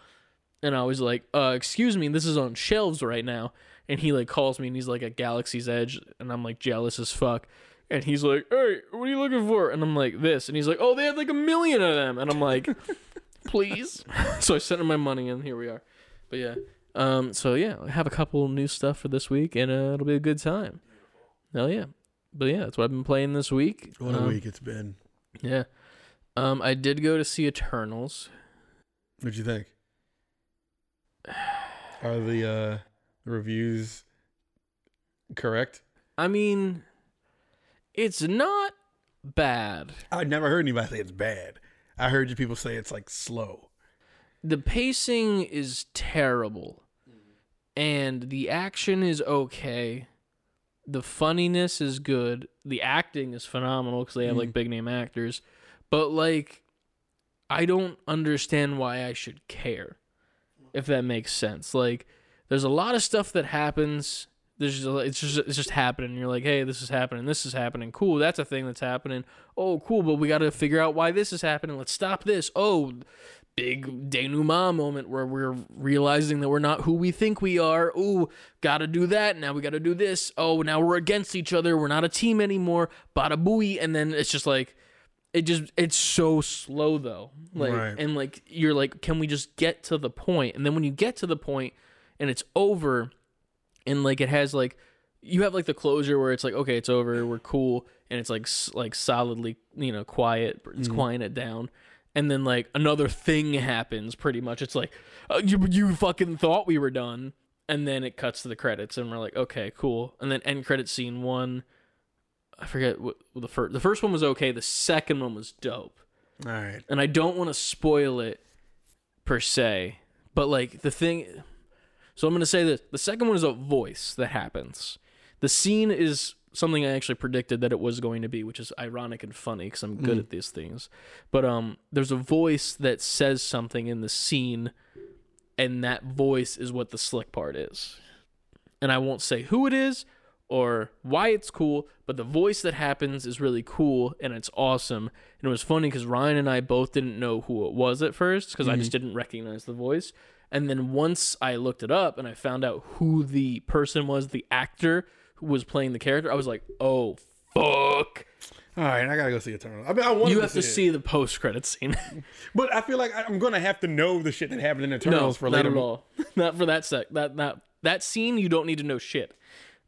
[SPEAKER 1] And I was like, uh, excuse me, this is on shelves right now. And he like calls me and he's like at Galaxy's Edge. And I'm like jealous as fuck. And he's like, hey, what are you looking for? And I'm like, this. And he's like, oh, they had like a million of them. And I'm like, please. so I sent him my money and here we are. But yeah. Um, so yeah, I have a couple new stuff for this week and uh, it'll be a good time. Hell yeah. But yeah, that's what I've been playing this week.
[SPEAKER 2] What a
[SPEAKER 1] Um,
[SPEAKER 2] week it's been.
[SPEAKER 1] Yeah. Um, I did go to see Eternals.
[SPEAKER 2] What'd you think? Are the uh, reviews correct?
[SPEAKER 1] I mean, it's not bad.
[SPEAKER 2] I never heard anybody say it's bad. I heard you people say it's like slow.
[SPEAKER 1] The pacing is terrible. And the action is okay. The funniness is good. The acting is phenomenal because they have like mm. big name actors. But like, I don't understand why I should care. If that makes sense. Like, there's a lot of stuff that happens. There's just, it's just it's just happening. You're like, hey, this is happening. This is happening. Cool. That's a thing that's happening. Oh, cool. But we got to figure out why this is happening. Let's stop this. Oh, big denouement moment where we're realizing that we're not who we think we are. Ooh, gotta do that. Now we gotta do this. Oh, now we're against each other. We're not a team anymore. Bada booey. And then it's just like, it just, it's so slow though. Like,
[SPEAKER 2] Right.
[SPEAKER 1] and like, you're like, can we just get to the point? And then when you get to the point and it's over, and like it has like, you have like the closure where it's like, okay, it's over. We're cool. And it's like, like solidly, you know, quiet. It's mm. quieting it down and then like another thing happens pretty much. It's like uh, you you fucking thought we were done and then it cuts to the credits and we're like okay cool. And then end credit scene one i forget what what the first the first one was okay the second one was dope.
[SPEAKER 2] All right.
[SPEAKER 1] and i don't want to spoil it per se but like the thing so i'm going to say this the second one is a voice that happens. The scene is something i actually predicted that it was going to be which is ironic and funny because i'm good at these things. But um there's a voice that says something in the scene and that voice is what the slick part is. And i won't say who it is or why it's cool but the voice that happens is really cool and it's awesome. And it was funny because ryan and i both didn't know who it was at first because i just didn't recognize the voice. And then once i looked it up and i found out who the person was the actor who was playing the character i was like oh fuck
[SPEAKER 2] All right. I gotta go see Eternal. I mean, I want
[SPEAKER 1] you have to
[SPEAKER 2] it.
[SPEAKER 1] see the post-credit scene
[SPEAKER 2] but I feel like I'm gonna have to know the shit that happened in Eternals for later.
[SPEAKER 1] not at all. not for that sec. That that that scene. You don't need to know shit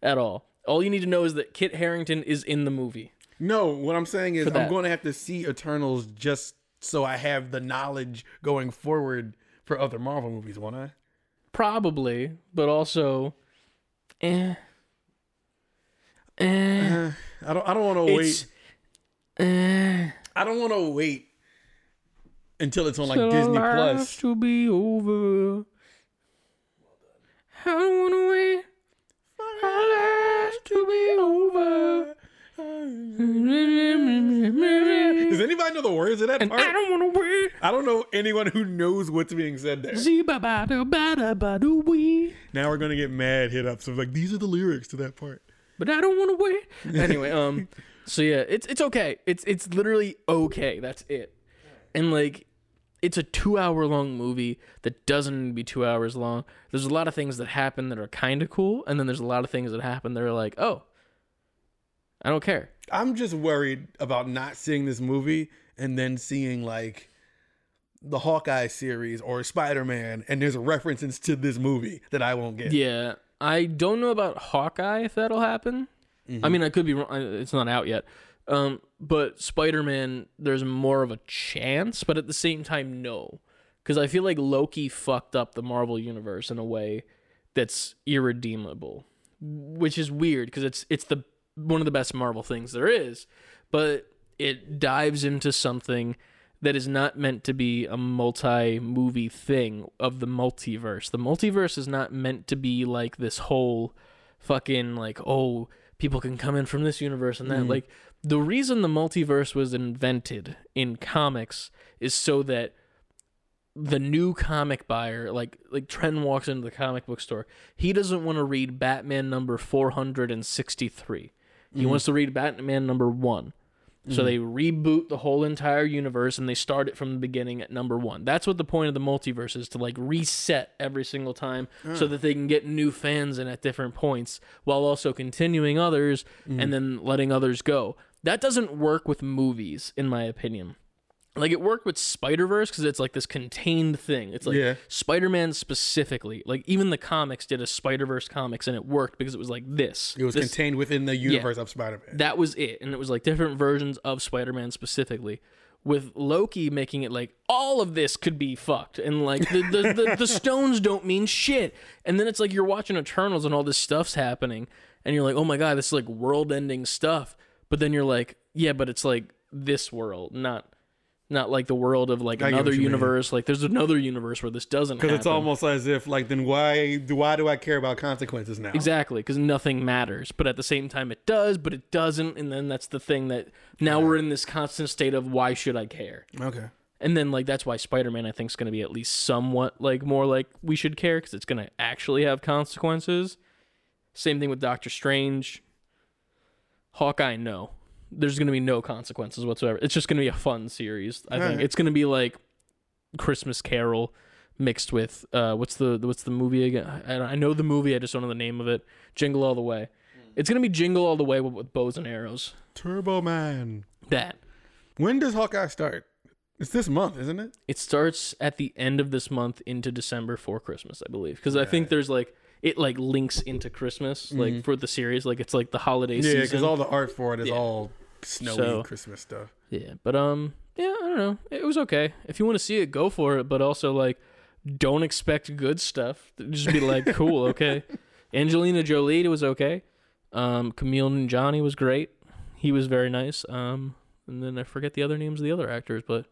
[SPEAKER 1] at all. All you need to know is that Kit Harington is in the movie.
[SPEAKER 2] No, what I'm saying is I'm going to have to see Eternals just so I have the knowledge going forward for other Marvel movies, won't I?
[SPEAKER 1] Probably, but also, eh, eh.
[SPEAKER 2] I don't. I don't want to wait.
[SPEAKER 1] eh.
[SPEAKER 2] I don't want to wait until it's on like Disney
[SPEAKER 1] life
[SPEAKER 2] Plus.
[SPEAKER 1] to be over. I don't wanna wait for lives to be over.
[SPEAKER 2] Does anybody know the words of that
[SPEAKER 1] And
[SPEAKER 2] part?
[SPEAKER 1] I don't wanna wait.
[SPEAKER 2] I don't know anyone who knows what's being said there. Now we're gonna get mad hit ups of like these are the lyrics to that part.
[SPEAKER 1] But I don't want to wait. Anyway, um, so yeah, it's it's okay. It's it's literally okay. That's it. And like, it's a two hour long movie that doesn't need to be two hours long. There's a lot of things that happen that are kind of cool, and then there's a lot of things that happen that are like, oh, I don't care.
[SPEAKER 2] I'm just worried about not seeing this movie and then seeing like the Hawkeye series or Spider Man, and there's references to this movie that I won't get.
[SPEAKER 1] Yeah, I don't know about Hawkeye if that'll happen. I mean, I could be wrong. It's not out yet. Um, but Spider Man, there's more of a chance, but at the same time, no, because I feel like Loki fucked up the Marvel universe in a way that's irredeemable, which is weird because it's it's the one of the best Marvel things there is, but it dives into something that is not meant to be a multi-movie thing of the multiverse. The multiverse is not meant to be like this whole fucking like oh people can come in from this universe and that. Mm-hmm. Like the reason the multiverse was invented in comics is so that the new comic buyer like like Trent walks into the comic book store. He doesn't want to read Batman number 463 he mm-hmm. wants to read Batman number 1 so mm. they reboot the whole entire universe and they start it from the beginning at number one. That's what the point of the multiverse is to like reset every single time so that they can get new fans in at different points while also continuing others mm. and then letting others go. That doesn't work with movies, in my opinion. Like it worked with Spider Verse because it's like this contained thing. It's like
[SPEAKER 2] Yeah.
[SPEAKER 1] Spider Man specifically. Like even the comics did a Spider Verse comics and it worked because it was like this.
[SPEAKER 2] It was
[SPEAKER 1] This-
[SPEAKER 2] contained within the universe of Spider Man.
[SPEAKER 1] that was it and it was like different versions of spider-man specifically with loki making it like all of this could be fucked and like the, the, the, the stones don't mean shit and then it's like you're watching eternals and all this stuff's happening and you're like oh my god this is like world-ending stuff but then you're like yeah but it's like this world not not like the world of like
[SPEAKER 2] I
[SPEAKER 1] another universe like there's another universe where this doesn't
[SPEAKER 2] Because it's almost as if like then why do why do I care about consequences now?
[SPEAKER 1] Exactly, because nothing matters, but at the same time it does, but it doesn't, and then that's the thing that now we're in this constant state of why should I care?
[SPEAKER 2] Okay.
[SPEAKER 1] And then like that's why Spider-Man I think is going to be at least somewhat like more like we should care because it's going to actually have consequences. Same thing with Doctor Strange. Hawkeye, no, there's going to be no consequences whatsoever. It's just going to be a fun series. I think
[SPEAKER 2] Alright.
[SPEAKER 1] it's going to be like Christmas Carol mixed with uh what's the what's the movie again? I, I know the movie, I just don't know the name of it. Jingle All the Way. It's gonna be Jingle All the Way with, with bows and arrows.
[SPEAKER 2] Turbo Man.
[SPEAKER 1] That
[SPEAKER 2] When does Hawkeye start? It's this month, isn't it?
[SPEAKER 1] it starts at the end of this month into December for Christmas, I believe, because I think there's like it like links into Christmas, like for the series, like it's like the holiday
[SPEAKER 2] Mm-hmm. Yeah,
[SPEAKER 1] season.
[SPEAKER 2] because all the art for it is
[SPEAKER 1] Yeah.
[SPEAKER 2] all snowy
[SPEAKER 1] So-
[SPEAKER 2] Christmas stuff.
[SPEAKER 1] Yeah, but um, yeah, I don't know. It was okay. If you want to see it, go for it. But also like, don't expect good stuff. Just be like, cool, okay. Angelina Jolie it was okay. Um, Kumail Nanjiani was great. He was very nice. Um, and then I forget the other names of the other actors, but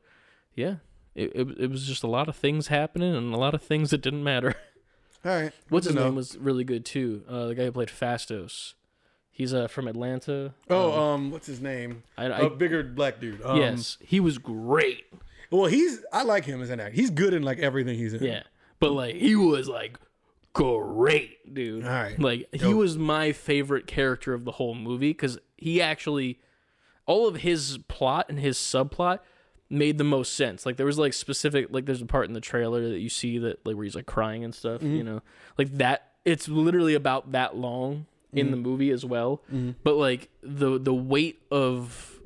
[SPEAKER 1] yeah, it it, it was just a lot of things happening and a lot of things that didn't matter.
[SPEAKER 2] All right.
[SPEAKER 1] What's his
[SPEAKER 2] to
[SPEAKER 1] name was really good too. Uh, the guy who played Phastos. He's uh from Atlanta.
[SPEAKER 2] Oh,
[SPEAKER 1] Um,
[SPEAKER 2] um, what's his name?
[SPEAKER 1] I, I,
[SPEAKER 2] A bigger black dude. Um,
[SPEAKER 1] yes, he was great.
[SPEAKER 2] Well, he's I like him as an actor. He's good in like everything he's in.
[SPEAKER 1] Yeah. But like he was like great, dude.
[SPEAKER 2] All right.
[SPEAKER 1] Like he was my favorite character of the whole movie cuz he actually all of his plot and his subplot made the most sense. Like there was like specific like there's a part in the trailer that you see that like where he's like crying and stuff,
[SPEAKER 2] Mm-hmm.
[SPEAKER 1] you know. Like that it's literally about that long in
[SPEAKER 2] Mm-hmm.
[SPEAKER 1] the movie as well. But like the the weight of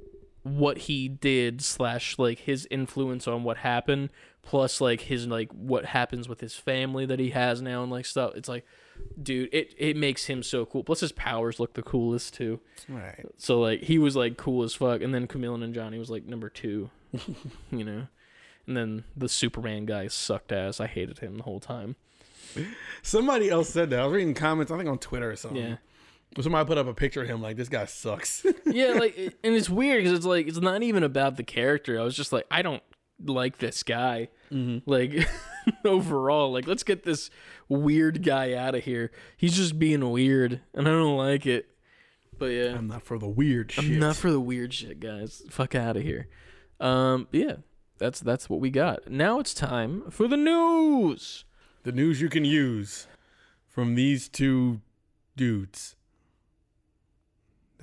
[SPEAKER 1] what he did slash like his influence on what happened plus like his like what happens with his family that he has now and like stuff it's like dude it it makes him so cool plus his powers look the coolest too
[SPEAKER 2] right.
[SPEAKER 1] so like he was like cool as fuck and then Kumail Nanjiani was like number two you know and then the Superman guy sucked ass I hated him the whole time
[SPEAKER 2] Somebody else said that. I was reading comments, I think on Twitter or something.
[SPEAKER 1] yeah
[SPEAKER 2] Somebody put up a picture of him like this guy sucks.
[SPEAKER 1] yeah like and it's weird because it's like it's not even about the character. I was just like I don't like this guy. Like overall like let's get this weird guy out of here. He's just being weird and I don't like it. But yeah.
[SPEAKER 2] I'm not for the weird shit.
[SPEAKER 1] I'm not for the weird shit guys. Fuck out of here. Um yeah that's that's what we got. Now it's time for the news!
[SPEAKER 2] The news you can use from these two dudes.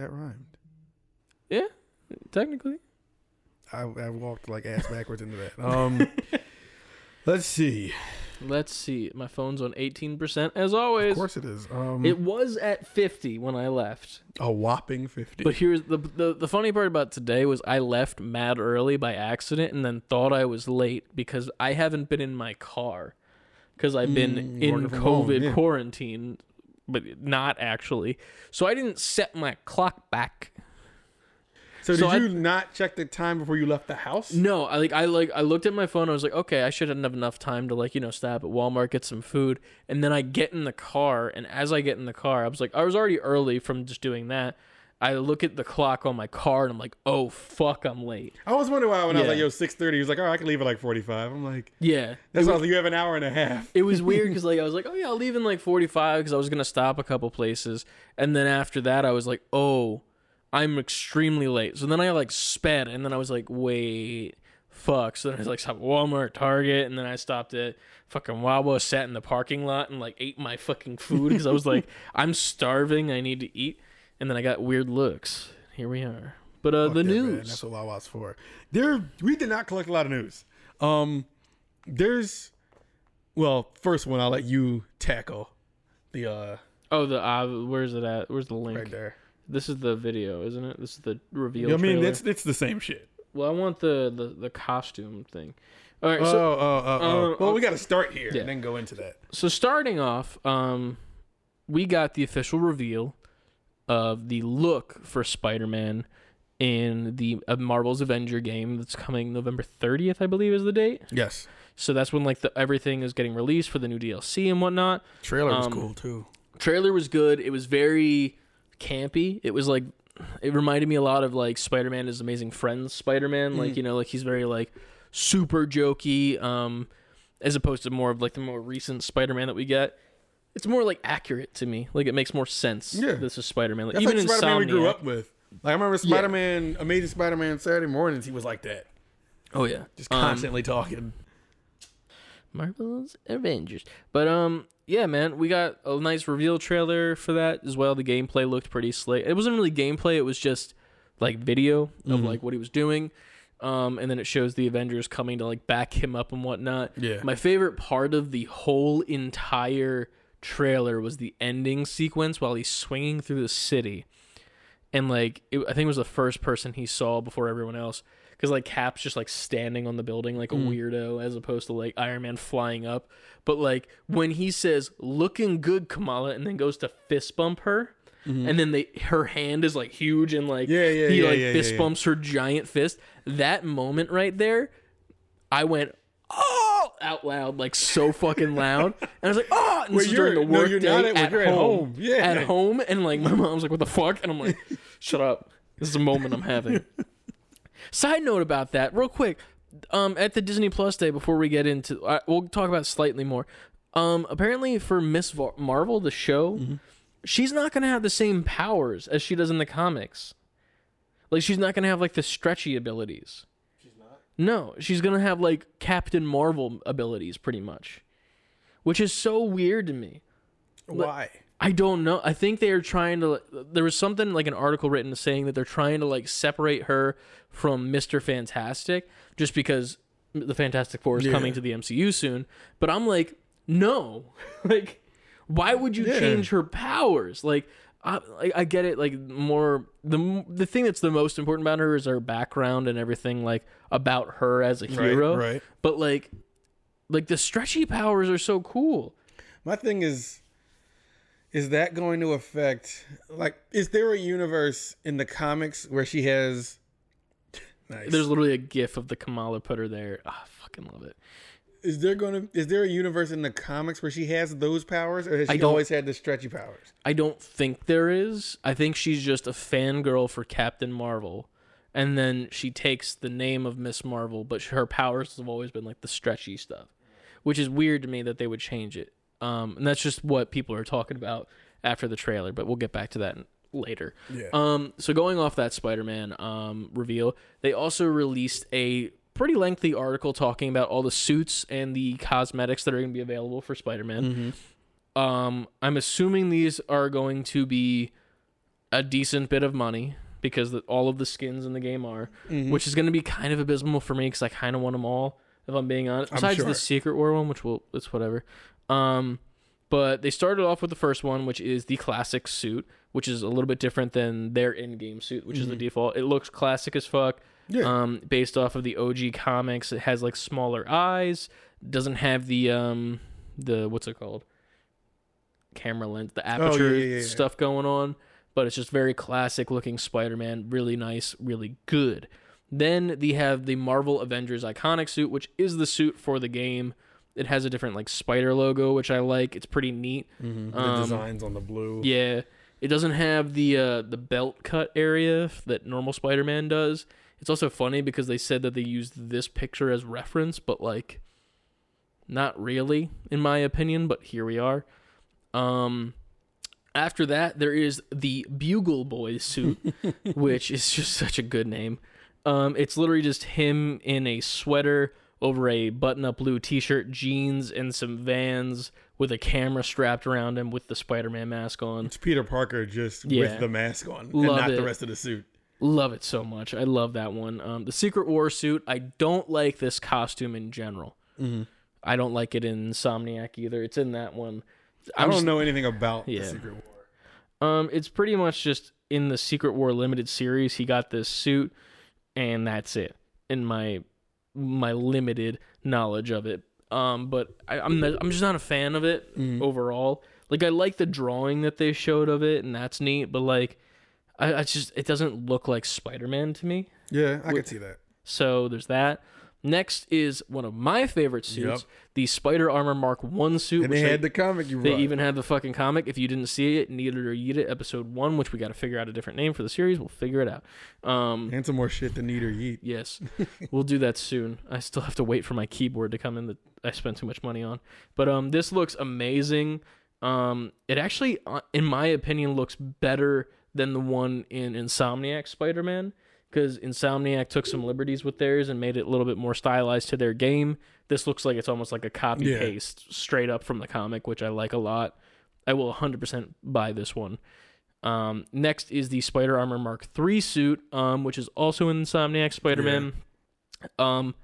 [SPEAKER 2] That rhymed.
[SPEAKER 1] yeah technically
[SPEAKER 2] I, I walked like ass backwards into that. Um, let's see.
[SPEAKER 1] Let's see. My phone's on 18% as always.
[SPEAKER 2] Of course it is. Um,
[SPEAKER 1] It was at 50 when I left.
[SPEAKER 2] a whopping fifty.
[SPEAKER 1] But here's the, the the funny part about today was I left mad early by accident and then thought I was late because I haven't been in my car because I've been
[SPEAKER 2] Mm,
[SPEAKER 1] in
[SPEAKER 2] working from home,
[SPEAKER 1] COVID
[SPEAKER 2] yeah.
[SPEAKER 1] quarantine, but not actually. So I didn't set my clock back.
[SPEAKER 2] so,
[SPEAKER 1] so
[SPEAKER 2] did
[SPEAKER 1] I-
[SPEAKER 2] you not check the time before you left the house?
[SPEAKER 1] No, I like I like I looked at my phone. I was like, okay, I shouldn't have enough time to like you know stop at Walmart get some food, and then I get in the car, and as I get in the car, I was like, I was already early from just doing that. I look at the clock on my car, and I'm like, oh fuck, I'm late.
[SPEAKER 2] I was wondering why when I was like, "Yo, 6.30, He was like, "Oh, I can leave at like 45." I'm like,
[SPEAKER 1] Yeah,
[SPEAKER 2] "That's why I was like, you have an hour and a half."
[SPEAKER 1] it was weird because like I was like, oh yeah, I'll leave in like 45 because I was gonna stop a couple places, and then after that I was like, oh, I'm extremely late. So then I like sped, and then I was like, wait, fuck. So then I was like, at Walmart, Target, and then I stopped at fucking Wawa, sat in the parking lot, and like ate my fucking food because I was like, I'm starving, I need to eat, and then I got weird looks. Here we are. But uh,
[SPEAKER 2] Fuck
[SPEAKER 1] the
[SPEAKER 2] that, man.
[SPEAKER 1] news.
[SPEAKER 2] That's what Wawa's for. There, we did not collect a lot of news. Um, there's, well, first one I'll let you tackle. The uh,
[SPEAKER 1] Oh, the uh, where's it at? Where's the link?
[SPEAKER 2] right there.
[SPEAKER 1] This is the video, isn't it? This is the reveal.
[SPEAKER 2] I mean, it's it's the same shit.
[SPEAKER 1] Well, I want the the, the costume thing. All right,
[SPEAKER 2] Oh,
[SPEAKER 1] so
[SPEAKER 2] oh, oh, oh.
[SPEAKER 1] uh,
[SPEAKER 2] well,
[SPEAKER 1] uh,
[SPEAKER 2] we got to start here
[SPEAKER 1] yeah.
[SPEAKER 2] and then go into that.
[SPEAKER 1] so starting off, um, we got the official reveal of the look for Spider-Man in the uh, Marvel's Avenger game that's coming November 30th, I believe, is the date.
[SPEAKER 2] Yes,
[SPEAKER 1] So that's when like the everything is getting released for the new DLC and whatnot.
[SPEAKER 2] trailer was
[SPEAKER 1] Um,
[SPEAKER 2] cool too.
[SPEAKER 1] trailer was good. It was very campy. It was like it reminded me a lot of like Spider-Man is Amazing Friends Spider-Man. Like, you know, like he's very like super jokey um as opposed to more of like the more recent Spider-Man that we get. It's more like accurate to me. Like it makes more sense.
[SPEAKER 2] Yeah.
[SPEAKER 1] This is Spider-Man. Like
[SPEAKER 2] That's
[SPEAKER 1] even
[SPEAKER 2] like Spider-Man we grew up with. Like I remember Spider-Man, Amazing Spider-Man Saturday mornings. He was like that,
[SPEAKER 1] Oh yeah.
[SPEAKER 2] just
[SPEAKER 1] Um,
[SPEAKER 2] constantly talking.
[SPEAKER 1] Marvel's Avengers. But um yeah, man, we got a nice reveal trailer for that as well. The gameplay looked pretty slick. It wasn't really gameplay, it was just like video of like what he was doing. Um and then it shows the Avengers coming to like back him up and whatnot.
[SPEAKER 2] Yeah.
[SPEAKER 1] My favorite part of the whole entire trailer was the ending sequence while he's swinging through the city. And like it, I think it was the first person he saw before everyone else because like Cap's just like standing on the building like a mm. weirdo as opposed to like Iron Man flying up. But like when he says "looking good, Kamala," and then goes to fist bump her, mm-hmm. and then they her hand is like huge and like
[SPEAKER 2] Yeah, yeah,
[SPEAKER 1] he
[SPEAKER 2] yeah,
[SPEAKER 1] like
[SPEAKER 2] yeah,
[SPEAKER 1] fist
[SPEAKER 2] yeah.
[SPEAKER 1] bumps her giant fist. That moment right there, I went oh out loud like so fucking loud, and I was like oh. And this is during the
[SPEAKER 2] no,
[SPEAKER 1] work
[SPEAKER 2] you're
[SPEAKER 1] day
[SPEAKER 2] at,
[SPEAKER 1] at
[SPEAKER 2] you're at
[SPEAKER 1] home.
[SPEAKER 2] home. Yeah.
[SPEAKER 1] at home, and like my mom's like, "What the fuck?" And I'm like, "Shut up! This is a moment I'm having." Side note about that, real quick. Um, at the Disney Plus day, before we get into, uh, we'll talk about it slightly more. Um, apparently for Miss Var- Marvel, the show,
[SPEAKER 2] Mm-hmm.
[SPEAKER 1] she's not gonna have the same powers as she does in the comics. Like she's not gonna have like the stretchy abilities. No, she's gonna have like Captain Marvel abilities, pretty much, which is so weird to me.
[SPEAKER 2] Why?
[SPEAKER 1] I don't know. I think they are trying to. There was something like an article written saying that they're trying to like separate her from Mister Fantastic, just because the Fantastic Four is
[SPEAKER 2] Yeah.
[SPEAKER 1] coming to the MCU soon. But I'm like, no, like, why would you
[SPEAKER 2] Yeah.
[SPEAKER 1] change her powers? Like, I, I, I get it. Like more the the thing that's the most important about her is her background and everything like about her as a hero.
[SPEAKER 2] right.
[SPEAKER 1] But like, like the stretchy powers are so cool.
[SPEAKER 2] My thing is, is that going to affect? Like, is there a universe in the comics where she has? Nice.
[SPEAKER 1] There's literally a gif of the Kamala put her there. Ah, I fucking love it.
[SPEAKER 2] Is there going to? Is there a universe in the comics where she has those powers, or has she always had the stretchy powers?
[SPEAKER 1] I don't think there is. I think she's just a fangirl for Captain Marvel. And then she takes the name of Miss Marvel, but her powers have always been like the stretchy stuff, which is weird to me that they would change it. Um, and that's just what people are talking about after the trailer, but we'll get back to that later.
[SPEAKER 2] Yeah.
[SPEAKER 1] Um, so going off that Spider-Man um, reveal, they also released a pretty lengthy article talking about all the suits and the cosmetics that are going to be available for Spider-Man. Um, I'm assuming these are going to be a decent bit of money because the, all of the skins in the game are, which is going to be kind of abysmal for me because I kind of want them all If I'm being honest, besides
[SPEAKER 2] sure.
[SPEAKER 1] the Secret War one, which will it's whatever. Um, but they started off with the first one, which is the classic suit, which is a little bit different than their in-game suit, which is the default. It looks classic as fuck.
[SPEAKER 2] Mm-hmm. Yeah.
[SPEAKER 1] Um, based off of the OG comics, it has like smaller eyes. Doesn't have the um the what's it called? Camera lens, the
[SPEAKER 2] Oh, yeah,
[SPEAKER 1] aperture
[SPEAKER 2] yeah, yeah.
[SPEAKER 1] stuff going on. But it's just very classic looking Spider-Man. Really nice, really good. Then they have the Marvel Avengers iconic suit, which is the suit for the game. It has a different like spider logo, which I like. It's pretty neat.
[SPEAKER 2] Mhm. The
[SPEAKER 1] um,
[SPEAKER 2] designs on the blue.
[SPEAKER 1] Yeah, it doesn't have the uh, the belt cut area that normal Spider-Man does. It's also funny because they said that they used this picture as reference, but like, not really, in my opinion. But here we are. Um, after that, there is the Bugle Boy suit, which is just such a good name. Um, it's literally just him in a sweater over a button-up blue T-shirt, jeans, and some Vans with a camera strapped around him with the Spider-Man mask on.
[SPEAKER 2] It's Peter Parker just
[SPEAKER 1] Yeah.
[SPEAKER 2] with the mask on
[SPEAKER 1] Love
[SPEAKER 2] and not
[SPEAKER 1] it.
[SPEAKER 2] the rest of the suit.
[SPEAKER 1] Love it so much. I love that one. Um, the Secret War suit. I don't like this costume in general.
[SPEAKER 2] Mm-hmm.
[SPEAKER 1] I don't like it in Insomniac either. It's in that one.
[SPEAKER 2] I
[SPEAKER 1] I'm
[SPEAKER 2] don't
[SPEAKER 1] just-
[SPEAKER 2] know anything about
[SPEAKER 1] Yeah.
[SPEAKER 2] the Secret War.
[SPEAKER 1] Um, it's pretty much just in the Secret War limited series. He got this suit, and that's it. In my my limited knowledge of it. Um, but I, I'm not, I'm just not a fan of it overall. Like I like the drawing that they showed of it, and that's neat. But like, I, I just it doesn't look like Spider Man to me.
[SPEAKER 2] Yeah, I could see that.
[SPEAKER 1] So there's that. Next is one of my favorite suits,
[SPEAKER 2] Yep.
[SPEAKER 1] the Spider Armor Mark One suit.
[SPEAKER 2] And they
[SPEAKER 1] they-
[SPEAKER 2] had the comic you
[SPEAKER 1] they
[SPEAKER 2] brought.
[SPEAKER 1] even had the fucking comic. If you didn't see it, Need It or Eat It, episode one, which we got to figure out a different name for the series. We'll figure it out. Um,
[SPEAKER 2] and some more shit than Need or Yeet.
[SPEAKER 1] yes, we'll do that soon. I still have to wait for my keyboard to come in that I spent too much money on. But um, this looks amazing. Um, it actually, uh, in my opinion, looks better than the one in Insomniac Spider-Man because Insomniac took some liberties with theirs and made it a little bit more stylized to their game. This looks like it's almost like a copy
[SPEAKER 2] Yeah.
[SPEAKER 1] paste straight up from the comic, which I like a lot. I will 100% buy this one. Um, next is the Spider Armor Mark III suit, um, which is also in Insomniac Spider-Man. Um,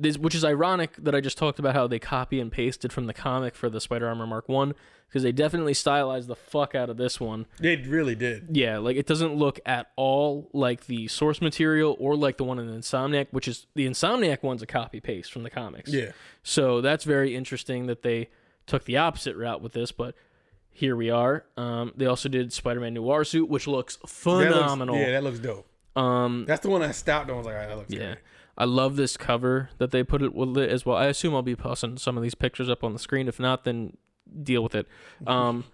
[SPEAKER 1] this, which is ironic that I just talked about how they copy and pasted from the comic for the Spider Armor Mark One because they definitely stylized the fuck out of this one.
[SPEAKER 2] They really did.
[SPEAKER 1] Yeah, like it doesn't look at all like the source material or like the one in Insomniac, which is the Insomniac one's a copy paste from the comics.
[SPEAKER 2] Yeah.
[SPEAKER 1] So that's very interesting that they took the opposite route with this, but here we are. Um, they also did Spider-Man Noir suit, which looks
[SPEAKER 2] That looks-
[SPEAKER 1] phenomenal.
[SPEAKER 2] yeah, that looks dope.
[SPEAKER 1] um,
[SPEAKER 2] That's the one I stopped and was like, all right, that looks
[SPEAKER 1] yeah,
[SPEAKER 2] great.
[SPEAKER 1] I love this cover that they put it with it as well. I assume I'll be posting some of these pictures up on the screen. If not, then deal with it. Um,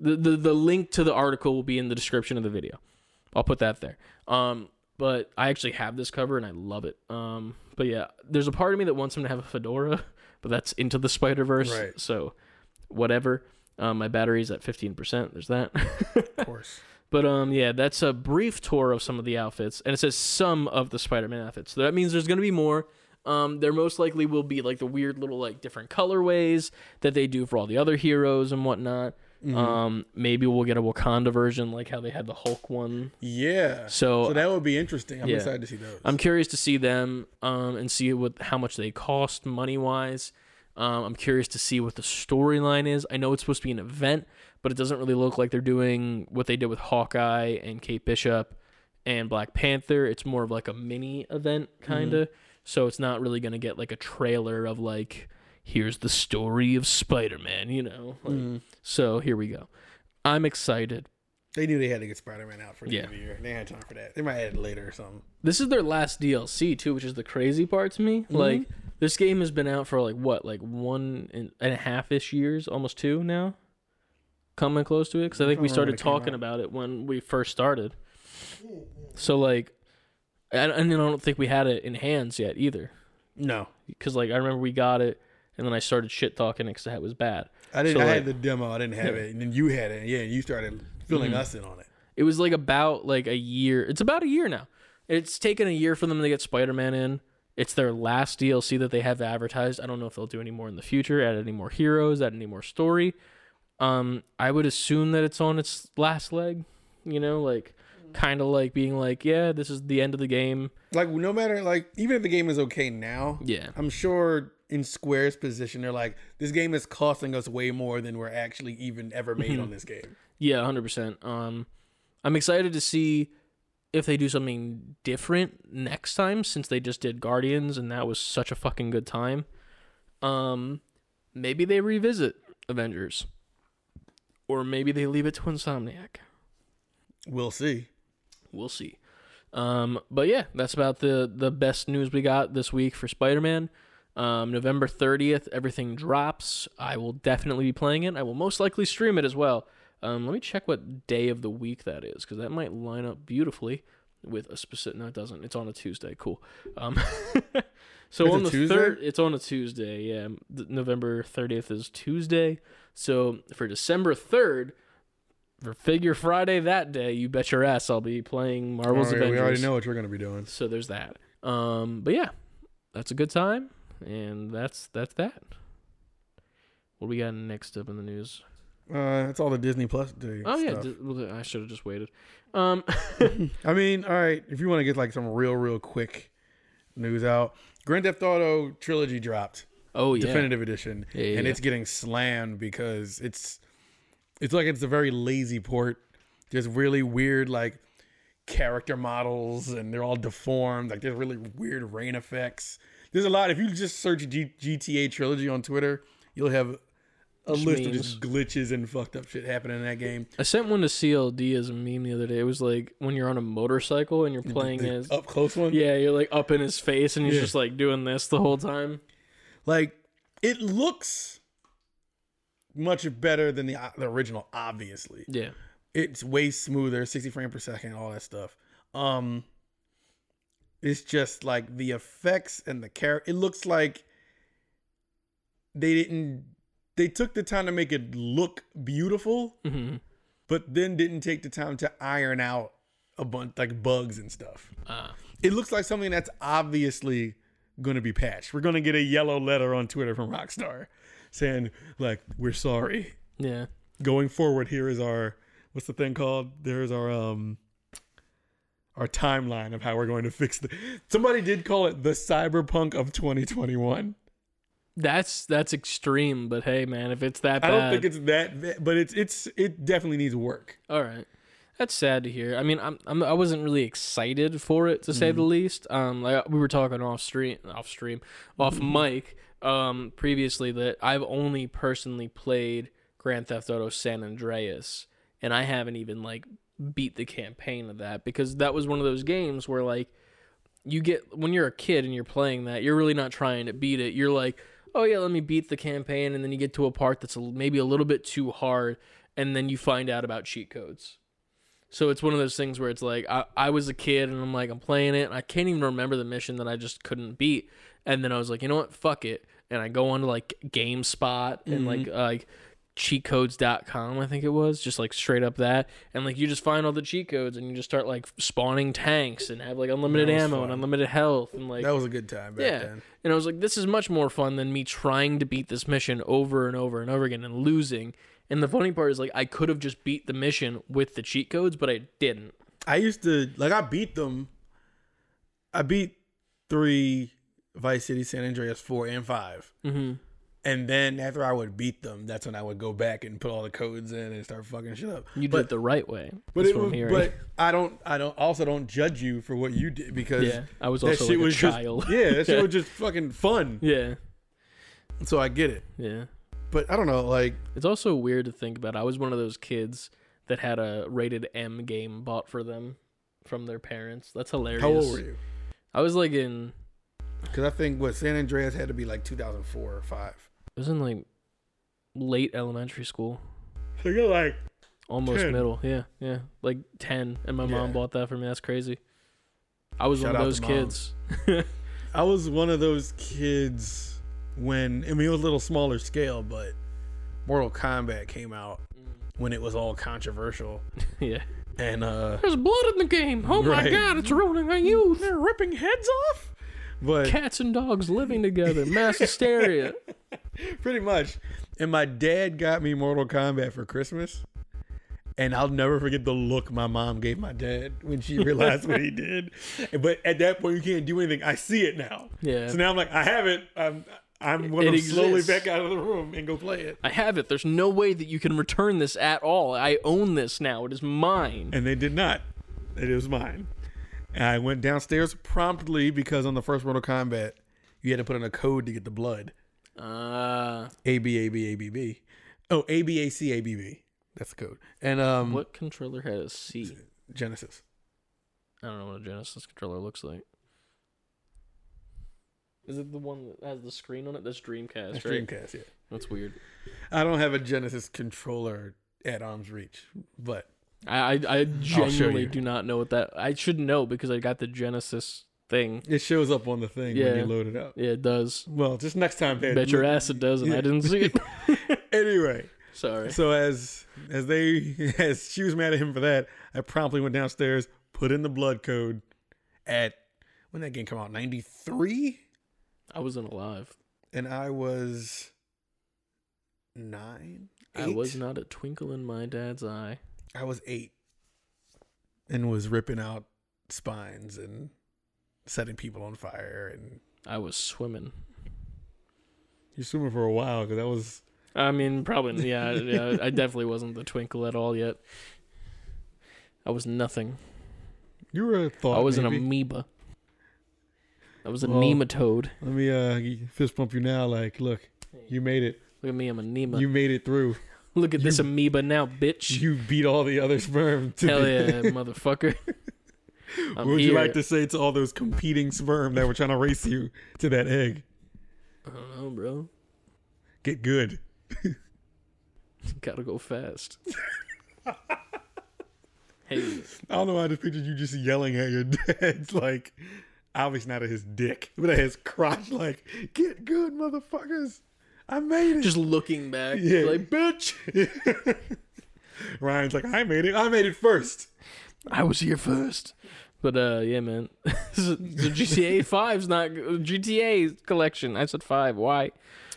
[SPEAKER 1] the, the the link to the article will be in the description of the video. I'll put that there. Um, but I actually have this cover and I love it. Um, but yeah, there's a part of me that wants him to have a fedora, but that's into the Spider Verse.
[SPEAKER 2] Right.
[SPEAKER 1] So whatever. Um, my battery's at 15%. There's that.
[SPEAKER 2] Of course.
[SPEAKER 1] But um, yeah, that's a brief tour of some of the outfits, and it says some of the Spider-Man outfits. So that means there's gonna be more. Um, there most likely will be like the weird little like different colorways that they do for all the other heroes and whatnot. Um, maybe we'll get a Wakanda version like how they had the Hulk one.
[SPEAKER 2] Yeah.
[SPEAKER 1] So,
[SPEAKER 2] So that would be interesting. I'm
[SPEAKER 1] Yeah.
[SPEAKER 2] excited to see those.
[SPEAKER 1] I'm curious to see them um, and see what how much they cost money wise. Um, I'm curious to see what the storyline is. I know it's supposed to be an event, but it doesn't really look like they're doing what they did with Hawkeye and Kate Bishop and Black Panther. It's more of like a mini event mm-hmm. kind of. So it's not really going to get like a trailer of like here's the story of Spider-Man, you know. Like, mm-hmm. So here we go. I'm excited.
[SPEAKER 2] they knew they had to get Spider Man out for the
[SPEAKER 1] Yeah.
[SPEAKER 2] end of the year. They had time for that. They might add it later or something.
[SPEAKER 1] This is their last DLC too, which is the crazy part to me. Mm-hmm. Like this game has been out for like what, like one and and a half ish years, almost two now. Coming close to it because I think we
[SPEAKER 2] don't remember when
[SPEAKER 1] started talking about it when we first started. So like, and, and I don't think we had it in hands yet either.
[SPEAKER 2] No.
[SPEAKER 1] Because like I remember we got it, and then I started shit talking because it was bad.
[SPEAKER 2] I didn't.
[SPEAKER 1] So,
[SPEAKER 2] I
[SPEAKER 1] like-
[SPEAKER 2] had the demo. I didn't have it, and then you had it. Yeah, and you started filling
[SPEAKER 1] Mm-hmm.
[SPEAKER 2] us in on it.
[SPEAKER 1] It was like about like a year. It's about a year now. It's taken a year for them to get Spider-Man in. It's their last DLC that they have advertised. I don't know if they'll do any more in the future, add any more heroes, add any more story. Um, I would assume that it's on its last leg. You know, like kind of like being like, yeah, this is the end of the game.
[SPEAKER 2] Like no matter like even if the game is okay now,
[SPEAKER 1] Yeah.
[SPEAKER 2] I'm sure in Square's position they're like this game is costing us way more than we're actually even ever made on this game.
[SPEAKER 1] Yeah, 100%. Um I'm excited to see if they do something different next time since they just did Guardians and that was such a fucking good time. Um maybe they revisit Avengers. Or maybe they leave it to Insomniac.
[SPEAKER 2] We'll see.
[SPEAKER 1] We'll see. Um, but yeah, that's about the the best news we got this week for Spider-Man. Um, November 30th, everything drops. I will definitely be playing it. I will most likely stream it as well. Um, let me check what day of the week that is because that might line up beautifully with a specific. No, it doesn't. It's on a Tuesday. Cool. Um, so on the third, it's on a Tuesday. Yeah, November 30th is Tuesday. So for December 3rd, for Figure Friday that day, you bet your ass I'll be playing Marvel's
[SPEAKER 2] Oh, yeah,
[SPEAKER 1] Avengers.
[SPEAKER 2] we already know what we're gonna be doing.
[SPEAKER 1] So there's that. Um, but yeah, that's a good time, and that's that's that. What do we got next up in the news?
[SPEAKER 2] Uh, it's all the Disney Plus day.
[SPEAKER 1] Oh yeah,
[SPEAKER 2] stuff.
[SPEAKER 1] well, I should have just waited. Um,
[SPEAKER 2] I mean, all right. If you want to get like some real, real quick news out, Grand Theft Auto trilogy dropped,
[SPEAKER 1] oh yeah,
[SPEAKER 2] definitive edition,
[SPEAKER 1] Yeah, yeah,
[SPEAKER 2] and it's getting slammed because it's it's like it's a very lazy port. There's really weird like character models, and they're all deformed. Like there's really weird rain effects. There's a lot. If you just search G- GTA trilogy on Twitter, you'll have a
[SPEAKER 1] Just
[SPEAKER 2] list of just glitches and fucked up shit happening in that game.
[SPEAKER 1] I sent one to CLD as a meme the other day. It was like when you're on a motorcycle and you're playing
[SPEAKER 2] The
[SPEAKER 1] as
[SPEAKER 2] up close one.
[SPEAKER 1] yeah, you're like up in his face and he's
[SPEAKER 2] Yeah.
[SPEAKER 1] just like doing this the whole time.
[SPEAKER 2] Like it looks much better than the the original. Obviously,
[SPEAKER 1] Yeah,
[SPEAKER 2] it's way smoother, sixty frame per second, all that stuff. Um, it's just like the effects and the character. It looks like they didn't. They took the time to make it look beautiful,
[SPEAKER 1] hmm
[SPEAKER 2] but then didn't take the time to iron out a bunch like bugs and stuff.
[SPEAKER 1] ah,
[SPEAKER 2] It looks like something that's obviously going to be patched. We're going to get a yellow letter on Twitter from Rockstar saying like we're sorry.
[SPEAKER 1] yeah.
[SPEAKER 2] Going forward, here is our what's the thing called? There's our um our timeline of how we're going to fix the. Somebody did call it the cyberpunk of 2021.
[SPEAKER 1] That's that's extreme, but hey, man, if it's that
[SPEAKER 2] I don't think it's that, but it's it's it definitely needs work.
[SPEAKER 1] All right. That's sad to hear. I mean, I'm, I'm I wasn't really excited for it to say the least. Um, like we were talking off stream, off stream, off mic. Um, previously that I've only personally played Grand Theft Auto San Andreas, and I haven't even like beat the campaign of that because that was one of those games where like you get when you're a kid and you're playing that, you're really not trying to beat it. You're like, oh yeah, let me beat the campaign, and then you get to a part that's a, maybe a little bit too hard, and then you find out about cheat codes. So it's one of those things where it's like I, I was a kid and I'm like I'm playing it and I can't even remember the mission that I just couldn't beat, and then I was like, you know what, fuck it, and I go on to like GameSpot and like uh, like cheatcodes.com I think it was just like straight up that and like you just find all the cheat codes and you just start like spawning tanks and have like unlimited ammo
[SPEAKER 2] fun.
[SPEAKER 1] and unlimited health and like
[SPEAKER 2] That was a good time back
[SPEAKER 1] yeah.
[SPEAKER 2] then.
[SPEAKER 1] And I was like, this is much more fun than me trying to beat this mission over and over and over again and losing. And the funny part is, like, I could have just beat the mission with the cheat codes, but I didn't.
[SPEAKER 2] I used to like I beat them. I beat three Vice City, San Andreas, four and 5
[SPEAKER 1] Mm-hmm.
[SPEAKER 2] and then after I would beat them, that's when I would go back and put all the codes in and start fucking shit up.
[SPEAKER 1] You did
[SPEAKER 2] but,
[SPEAKER 1] it the right way.
[SPEAKER 2] but it was, but I don't, I don't, also don't judge you for what you did because
[SPEAKER 1] yeah, I was
[SPEAKER 2] that
[SPEAKER 1] also
[SPEAKER 2] shit
[SPEAKER 1] like a
[SPEAKER 2] was just,
[SPEAKER 1] child.
[SPEAKER 2] yeah, that shit was just fucking fun.
[SPEAKER 1] yeah,
[SPEAKER 2] So I get it,
[SPEAKER 1] yeah.
[SPEAKER 2] But I don't know, like
[SPEAKER 1] It's also weird to think about. I was one of those kids that had a rated M game bought for them from their parents. That's hilarious.
[SPEAKER 2] how old were you?
[SPEAKER 1] I was like in,
[SPEAKER 2] Because I think what San Andreas had to be like 2004 or five.
[SPEAKER 1] I was in like late elementary school.
[SPEAKER 2] So you're like,
[SPEAKER 1] Almost
[SPEAKER 2] 10.
[SPEAKER 1] middle, yeah, yeah, like ten, and my mom bought that for me. That's crazy. I was
[SPEAKER 2] Shout
[SPEAKER 1] one of those
[SPEAKER 2] to
[SPEAKER 1] kids.
[SPEAKER 2] I was one of those kids when I mean it was a little smaller scale, but Mortal Kombat came out when it was all controversial,
[SPEAKER 1] yeah,
[SPEAKER 2] and uh,
[SPEAKER 1] there's blood in the game. Oh my god, it's ruining our youth.
[SPEAKER 2] they're ripping heads off. But
[SPEAKER 1] Cats and dogs living together, mass hysteria.
[SPEAKER 2] pretty much, and my dad got me Mortal Kombat for Christmas, And I'll never forget the look my mom gave my dad when she realized what he did. But at that point, you can't do anything. I see it now.
[SPEAKER 1] Yeah.
[SPEAKER 2] So now I'm like, I have it. I'm, I'm going to slowly back out of the room and go play it.
[SPEAKER 1] I have it. There's no way that you can return this at all. I own this now. It is mine.
[SPEAKER 2] And they did not. It is mine. And I went downstairs promptly because on the first Mortal Kombat, you had to put in a code to get the blood.
[SPEAKER 1] Uh,
[SPEAKER 2] A B A B A B B. Oh, A B A C A B B. That's the code. And um,
[SPEAKER 1] what controller has C?
[SPEAKER 2] Genesis.
[SPEAKER 1] I don't know what a Genesis controller looks like. Is it the one that has the screen on it? That's Dreamcast,
[SPEAKER 2] That's
[SPEAKER 1] right?
[SPEAKER 2] Dreamcast. Yeah.
[SPEAKER 1] That's weird.
[SPEAKER 2] I don't have a Genesis controller at arm's reach, but
[SPEAKER 1] I I, I genuinely do not know what that. I should know because I got the Genesis thing.
[SPEAKER 2] it shows up on the thing when you load it up.
[SPEAKER 1] Yeah, it does.
[SPEAKER 2] Well, just next time, man.
[SPEAKER 1] Bet your ass it does, and I didn't see it.
[SPEAKER 2] anyway,
[SPEAKER 1] Sorry.
[SPEAKER 2] so as as they as she was mad at him for that, I promptly went downstairs, put in the blood code at when that game come out, ninety three,
[SPEAKER 1] I wasn't alive.
[SPEAKER 2] and I was nine.
[SPEAKER 1] I was not a twinkle in my dad's eye.
[SPEAKER 2] I was eight, and was ripping out spines and setting people on fire, and
[SPEAKER 1] I was swimming.
[SPEAKER 2] you're swimming for a while because that was
[SPEAKER 1] I mean, probably yeah, yeah. I definitely wasn't the twinkle at all yet. I was nothing.
[SPEAKER 2] you were a thought.
[SPEAKER 1] I was an amoeba. I was a
[SPEAKER 2] Well-
[SPEAKER 1] nematode.
[SPEAKER 2] Let me uh fist bump you now. Like, look, you made it.
[SPEAKER 1] Look at me, I'm a nema.
[SPEAKER 2] You made it through.
[SPEAKER 1] Look at this amoeba now, bitch.
[SPEAKER 2] You beat all the other sperm. To
[SPEAKER 1] Hell yeah, motherfucker.
[SPEAKER 2] What would you like to say to all those competing sperm that were trying to race you to that egg?
[SPEAKER 1] I don't know, bro.
[SPEAKER 2] Get good.
[SPEAKER 1] Gotta go fast. hey,
[SPEAKER 2] I don't know. why I just pictured you just yelling at your dad's like, obviously not at his dick, but at his crotch. Like, get good, motherfuckers. I made it.
[SPEAKER 1] just looking back,
[SPEAKER 2] Yeah.
[SPEAKER 1] like, bitch,
[SPEAKER 2] Ryan's like, I made it. I made it first.
[SPEAKER 1] I was here first. But uh, yeah, man. the GTA 5's not GTA collection. I said five. Why?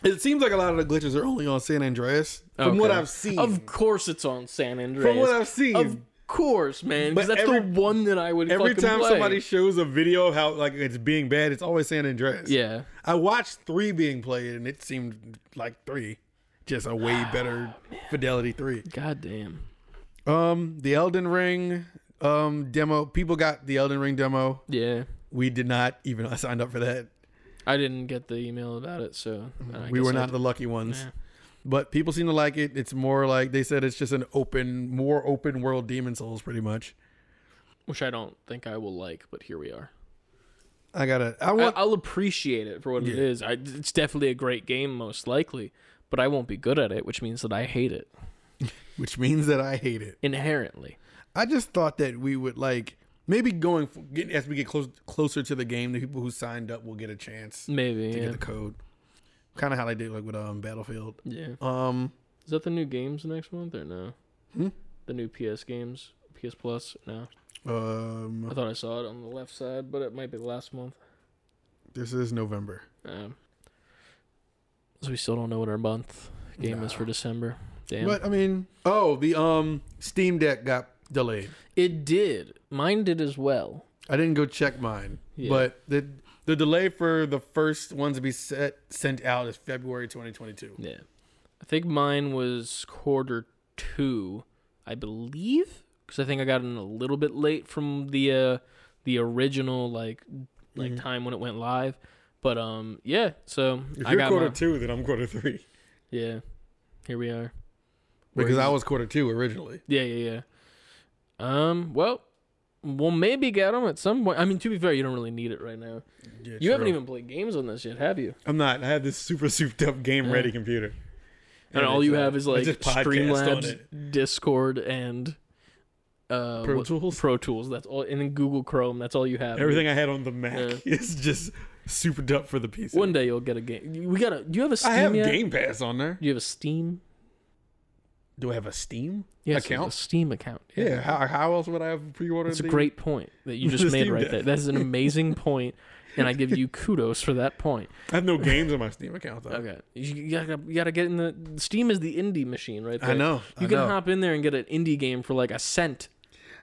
[SPEAKER 2] It seems like a lot of the glitches are only on San Andreas. From what
[SPEAKER 1] Okay.
[SPEAKER 2] I've seen.
[SPEAKER 1] Of course, it's on San Andreas.
[SPEAKER 2] from what I've seen.
[SPEAKER 1] Of course, man. Because that's
[SPEAKER 2] every-
[SPEAKER 1] the one that I would
[SPEAKER 2] Every time
[SPEAKER 1] play.
[SPEAKER 2] somebody shows a video of how like it's being bad, it's always San Andreas.
[SPEAKER 1] Yeah.
[SPEAKER 2] I watched three being played, and it seemed like three, just a way better fidelity three.
[SPEAKER 1] God damn.
[SPEAKER 2] Um, the Elden Ring um demo. People got the Elden Ring demo.
[SPEAKER 1] Yeah.
[SPEAKER 2] We did not even. I signed up for that.
[SPEAKER 1] I didn't get the email about it, so
[SPEAKER 2] we were not the lucky ones.
[SPEAKER 1] Yeah.
[SPEAKER 2] But people seem to like it. It's more like they said it's just an open, more open world Demon Souls, pretty much.
[SPEAKER 1] Which I don't think I will like, but here we are.
[SPEAKER 2] I gotta. I
[SPEAKER 1] I,
[SPEAKER 2] want.
[SPEAKER 1] I'll appreciate it for what it
[SPEAKER 2] Yeah.
[SPEAKER 1] is. I, it's definitely a great game, most likely, but I won't be good at it, which means that I hate it
[SPEAKER 2] which means that I hate it.
[SPEAKER 1] inherently.
[SPEAKER 2] I just thought that we would like maybe going as we get close closer to the game, the people who signed up will get a chance
[SPEAKER 1] Maybe.
[SPEAKER 2] to
[SPEAKER 1] Yeah.
[SPEAKER 2] get the code. Kind of how they did like with um Battlefield.
[SPEAKER 1] yeah.
[SPEAKER 2] Um,
[SPEAKER 1] Is that the new games next month or no?
[SPEAKER 2] Hmm?
[SPEAKER 1] The new PS games, PS Plus? No.
[SPEAKER 2] Um I
[SPEAKER 1] thought I saw it on the left side, but it might be last month.
[SPEAKER 2] this is November.
[SPEAKER 1] Um, so we still don't know what our month game is for December. Damn.
[SPEAKER 2] But I mean, oh, the um Steam Deck got delayed.
[SPEAKER 1] It did. Mine did as well.
[SPEAKER 2] I didn't go check mine,
[SPEAKER 1] Yeah.
[SPEAKER 2] but the the delay for the first ones to be set sent out is February 2022.
[SPEAKER 1] Yeah. I think mine was quarter two, I believe, because I think I got in a little bit late from the uh, the original like like
[SPEAKER 2] Mhm.
[SPEAKER 1] time when it went live. But um, yeah. So
[SPEAKER 2] If
[SPEAKER 1] I
[SPEAKER 2] you're
[SPEAKER 1] got
[SPEAKER 2] quarter
[SPEAKER 1] my,
[SPEAKER 2] two, then I'm quarter three
[SPEAKER 1] yeah. Here we are.
[SPEAKER 2] because
[SPEAKER 1] Where
[SPEAKER 2] I was quarter two originally.
[SPEAKER 1] Yeah, yeah, yeah. Um. Well, we'll maybe get them at some point. I mean, to be fair, you don't really need it right now.
[SPEAKER 2] Yeah,
[SPEAKER 1] You haven't even played games on this yet, have you?
[SPEAKER 2] I'm not. I have this super souped up game ready computer.
[SPEAKER 1] And all you have is like
[SPEAKER 2] just podcast on
[SPEAKER 1] Streamlabs. Discord, and uh,
[SPEAKER 2] Pro
[SPEAKER 1] what-
[SPEAKER 2] Tools.
[SPEAKER 1] Pro Tools. That's all, and then Google Chrome. That's all you have.
[SPEAKER 2] Everything I had on the Mac
[SPEAKER 1] Yeah.
[SPEAKER 2] is just super up for the PC.
[SPEAKER 1] One day you'll get a game. We gotta. Do you have a Steam
[SPEAKER 2] I have
[SPEAKER 1] yet?
[SPEAKER 2] Game Pass on there.
[SPEAKER 1] Do you have a Steam?
[SPEAKER 2] Do I have a Steam
[SPEAKER 1] Yes,
[SPEAKER 2] account?
[SPEAKER 1] a Steam account.
[SPEAKER 2] Yeah. How, how else would I have pre-ordered?
[SPEAKER 1] It's a great point that you just made right there. That is an amazing and I give you kudos for that point.
[SPEAKER 2] I have no games on my Steam account though.
[SPEAKER 1] Okay, you, gotta you gotta get in the Steam is the indie machine, right? There.
[SPEAKER 2] I know.
[SPEAKER 1] You
[SPEAKER 2] I
[SPEAKER 1] can
[SPEAKER 2] know.
[SPEAKER 1] hop in there and get an indie game for like a cent.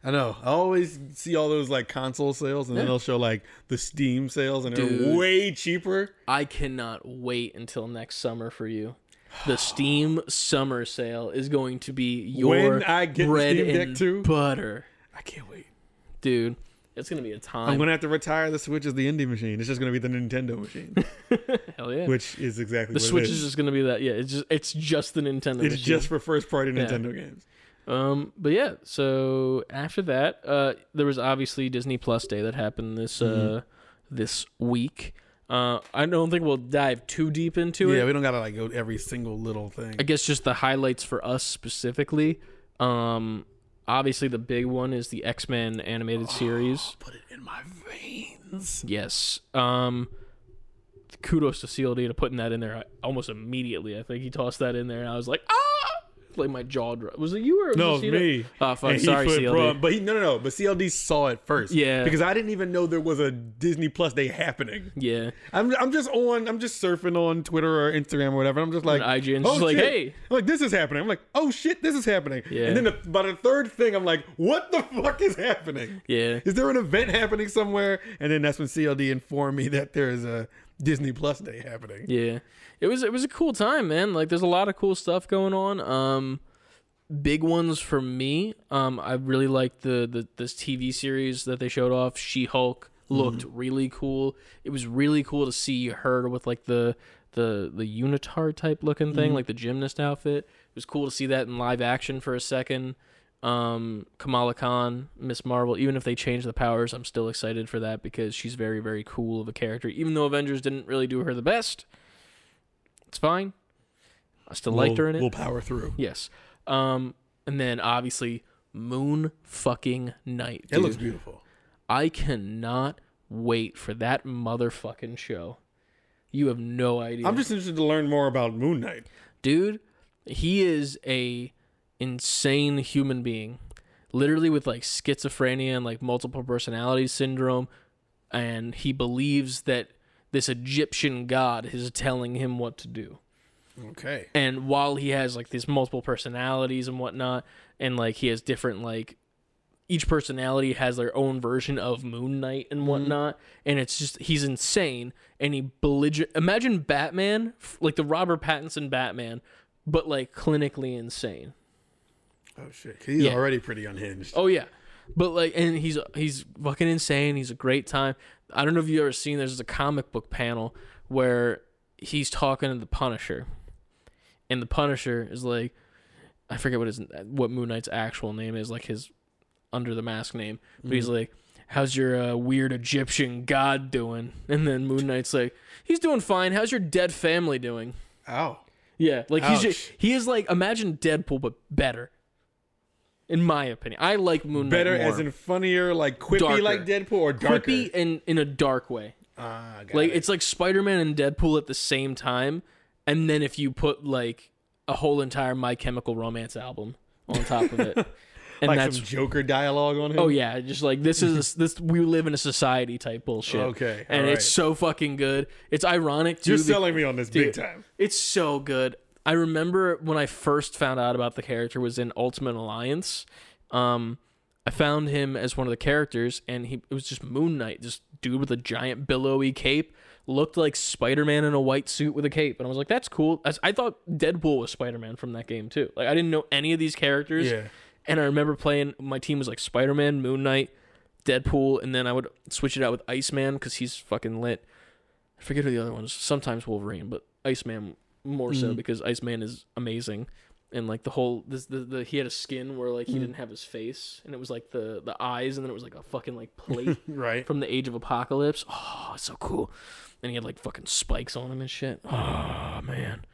[SPEAKER 2] I know. I always see all those like console sales, and then they'll show like the Steam sales, and they're way cheaper.
[SPEAKER 1] I cannot wait until next summer for you. The Steam summer sale is going to be your
[SPEAKER 2] When I get
[SPEAKER 1] bread
[SPEAKER 2] Steam Deck
[SPEAKER 1] and
[SPEAKER 2] too?
[SPEAKER 1] butter,
[SPEAKER 2] I can't wait.
[SPEAKER 1] dude. It's gonna be a time.
[SPEAKER 2] I'm gonna have to retire the Switch as the indie machine. It's just gonna be the Nintendo machine,
[SPEAKER 1] Hell yeah.
[SPEAKER 2] which is exactly
[SPEAKER 1] the
[SPEAKER 2] what
[SPEAKER 1] Switch
[SPEAKER 2] it
[SPEAKER 1] is
[SPEAKER 2] is.
[SPEAKER 1] just gonna be that. Yeah, it's just it's just the Nintendo.
[SPEAKER 2] It's
[SPEAKER 1] machine.
[SPEAKER 2] just for first party
[SPEAKER 1] Yeah.
[SPEAKER 2] Nintendo games.
[SPEAKER 1] Um, but yeah, so after that, uh, there was obviously Disney Plus Day that happened this
[SPEAKER 2] Mm-hmm.
[SPEAKER 1] uh this week. Uh, I don't think we'll dive too deep into it.
[SPEAKER 2] Yeah, we don't gotta like go every single little thing.
[SPEAKER 1] I guess just the highlights for us specifically. Um, obviously the big one is the X Men animated series.
[SPEAKER 2] Put it in my veins.
[SPEAKER 1] Yes. Um, kudos to CLD to putting that in there almost immediately. I think he tossed that in there, and I was like, ah, like my jaw dropped. Was it you or was
[SPEAKER 2] No,
[SPEAKER 1] it
[SPEAKER 2] me.
[SPEAKER 1] Oh fuck,
[SPEAKER 2] And
[SPEAKER 1] sorry CLD.
[SPEAKER 2] pro- but he no no no. But CLD saw it first.
[SPEAKER 1] Yeah.
[SPEAKER 2] because I didn't even know there was a Disney Plus Day happening.
[SPEAKER 1] Yeah.
[SPEAKER 2] I'm I'm just on I'm just surfing on Twitter or Instagram or whatever. I'm just like
[SPEAKER 1] On IG and just oh, like,
[SPEAKER 2] shit.
[SPEAKER 1] hey.
[SPEAKER 2] I'm like this is happening. I'm like oh shit this is happening.
[SPEAKER 1] Yeah.
[SPEAKER 2] And then the, by the third thing I'm like what the fuck is happening?
[SPEAKER 1] Yeah.
[SPEAKER 2] Is there an event happening somewhere? And then that's when CLD informed me that there is a Disney Plus Day happening.
[SPEAKER 1] Yeah. It was it was a cool time, man. Like there's a lot of cool stuff going on. Um big ones for me. Um I really liked the, the this TV series that they showed off. She-Hulk looked really cool. It was really cool to see her with like the the the unitard type looking thing, like the gymnast outfit. It was cool to see that in live action for a second. Um, Kamala Khan, Miss Marvel. Even if they change the powers, I'm still excited for that because she's very, very cool of a character. Even though Avengers didn't really do her the best, it's fine. I still liked her in it.
[SPEAKER 2] We'll power through.
[SPEAKER 1] yes. Um, and then obviously Moon fucking Knight.
[SPEAKER 2] It looks beautiful.
[SPEAKER 1] I cannot wait for that motherfucking show. You have no idea.
[SPEAKER 2] I'm just interested to learn more about Moon Knight.
[SPEAKER 1] dude he is a insane human being literally with like schizophrenia and like multiple personality syndrome and he believes that this egyptian god is telling him what to do
[SPEAKER 2] Okay.
[SPEAKER 1] and while he has like these multiple personalities and whatnot and like he has different like each personality has their own version of moon knight and mm-hmm. whatnot and it's just he's insane and he belligerent imagine batman like the robert pattinson batman but like clinically insane
[SPEAKER 2] Oh shit, He's
[SPEAKER 1] Yeah.
[SPEAKER 2] already pretty unhinged.
[SPEAKER 1] oh yeah but like and he's he's fucking insane he's a great time i don't know if you've ever seen there's a comic book panel where he's talking to the punisher. And the punisher is like i forget what his what moon knight's actual name is like his under the mask name. But he's like how's your uh, weird egyptian god doing? And then moon knight's like he's doing fine. How's your dead family doing?
[SPEAKER 2] Oh,
[SPEAKER 1] yeah, like he's just, he is like imagine Deadpool but better. In my opinion, I like Moon Knight
[SPEAKER 2] Better
[SPEAKER 1] more.
[SPEAKER 2] as in funnier, like quippy
[SPEAKER 1] Darker.
[SPEAKER 2] like Deadpool or darker.
[SPEAKER 1] quippy and in a dark way.
[SPEAKER 2] Ah, got
[SPEAKER 1] Like
[SPEAKER 2] it.
[SPEAKER 1] it's like Spider Man and Deadpool at the same time, and then if you put like a whole entire My Chemical Romance album on top of it, and
[SPEAKER 2] like
[SPEAKER 1] that's
[SPEAKER 2] some Joker dialogue on him.
[SPEAKER 1] oh yeah, just like this is this we live in a society type bullshit.
[SPEAKER 2] Okay,
[SPEAKER 1] and
[SPEAKER 2] alright.
[SPEAKER 1] it's so fucking good. It's ironic too.
[SPEAKER 2] You're selling me on this big time.
[SPEAKER 1] It's so good. I remember when I first found out about the character was in Ultimate Alliance. Um, I found him as one of the characters, and he it was just Moon Knight, just dude with a giant billowy cape, looked like Spider Man in a white suit with a cape, and I was like, that's cool. As- I thought Deadpool was Spider Man from that game too. Like I didn't know any of these characters,
[SPEAKER 2] Yeah.
[SPEAKER 1] and I remember playing. My team was like Spider Man, Moon Knight, Deadpool, and then I would switch it out with Iceman because he's fucking lit. I forget who the other ones. Sometimes Wolverine, but Iceman more so
[SPEAKER 2] Mhm.
[SPEAKER 1] because Iceman is amazing. And like the whole this the, the he had a skin where like he
[SPEAKER 2] Mhm.
[SPEAKER 1] didn't have his face and it was like the the eyes and then it was like a fucking like plate
[SPEAKER 2] Right.
[SPEAKER 1] from the Age of Apocalypse. Oh, it's so cool. And he had like fucking spikes on him and shit. Oh man.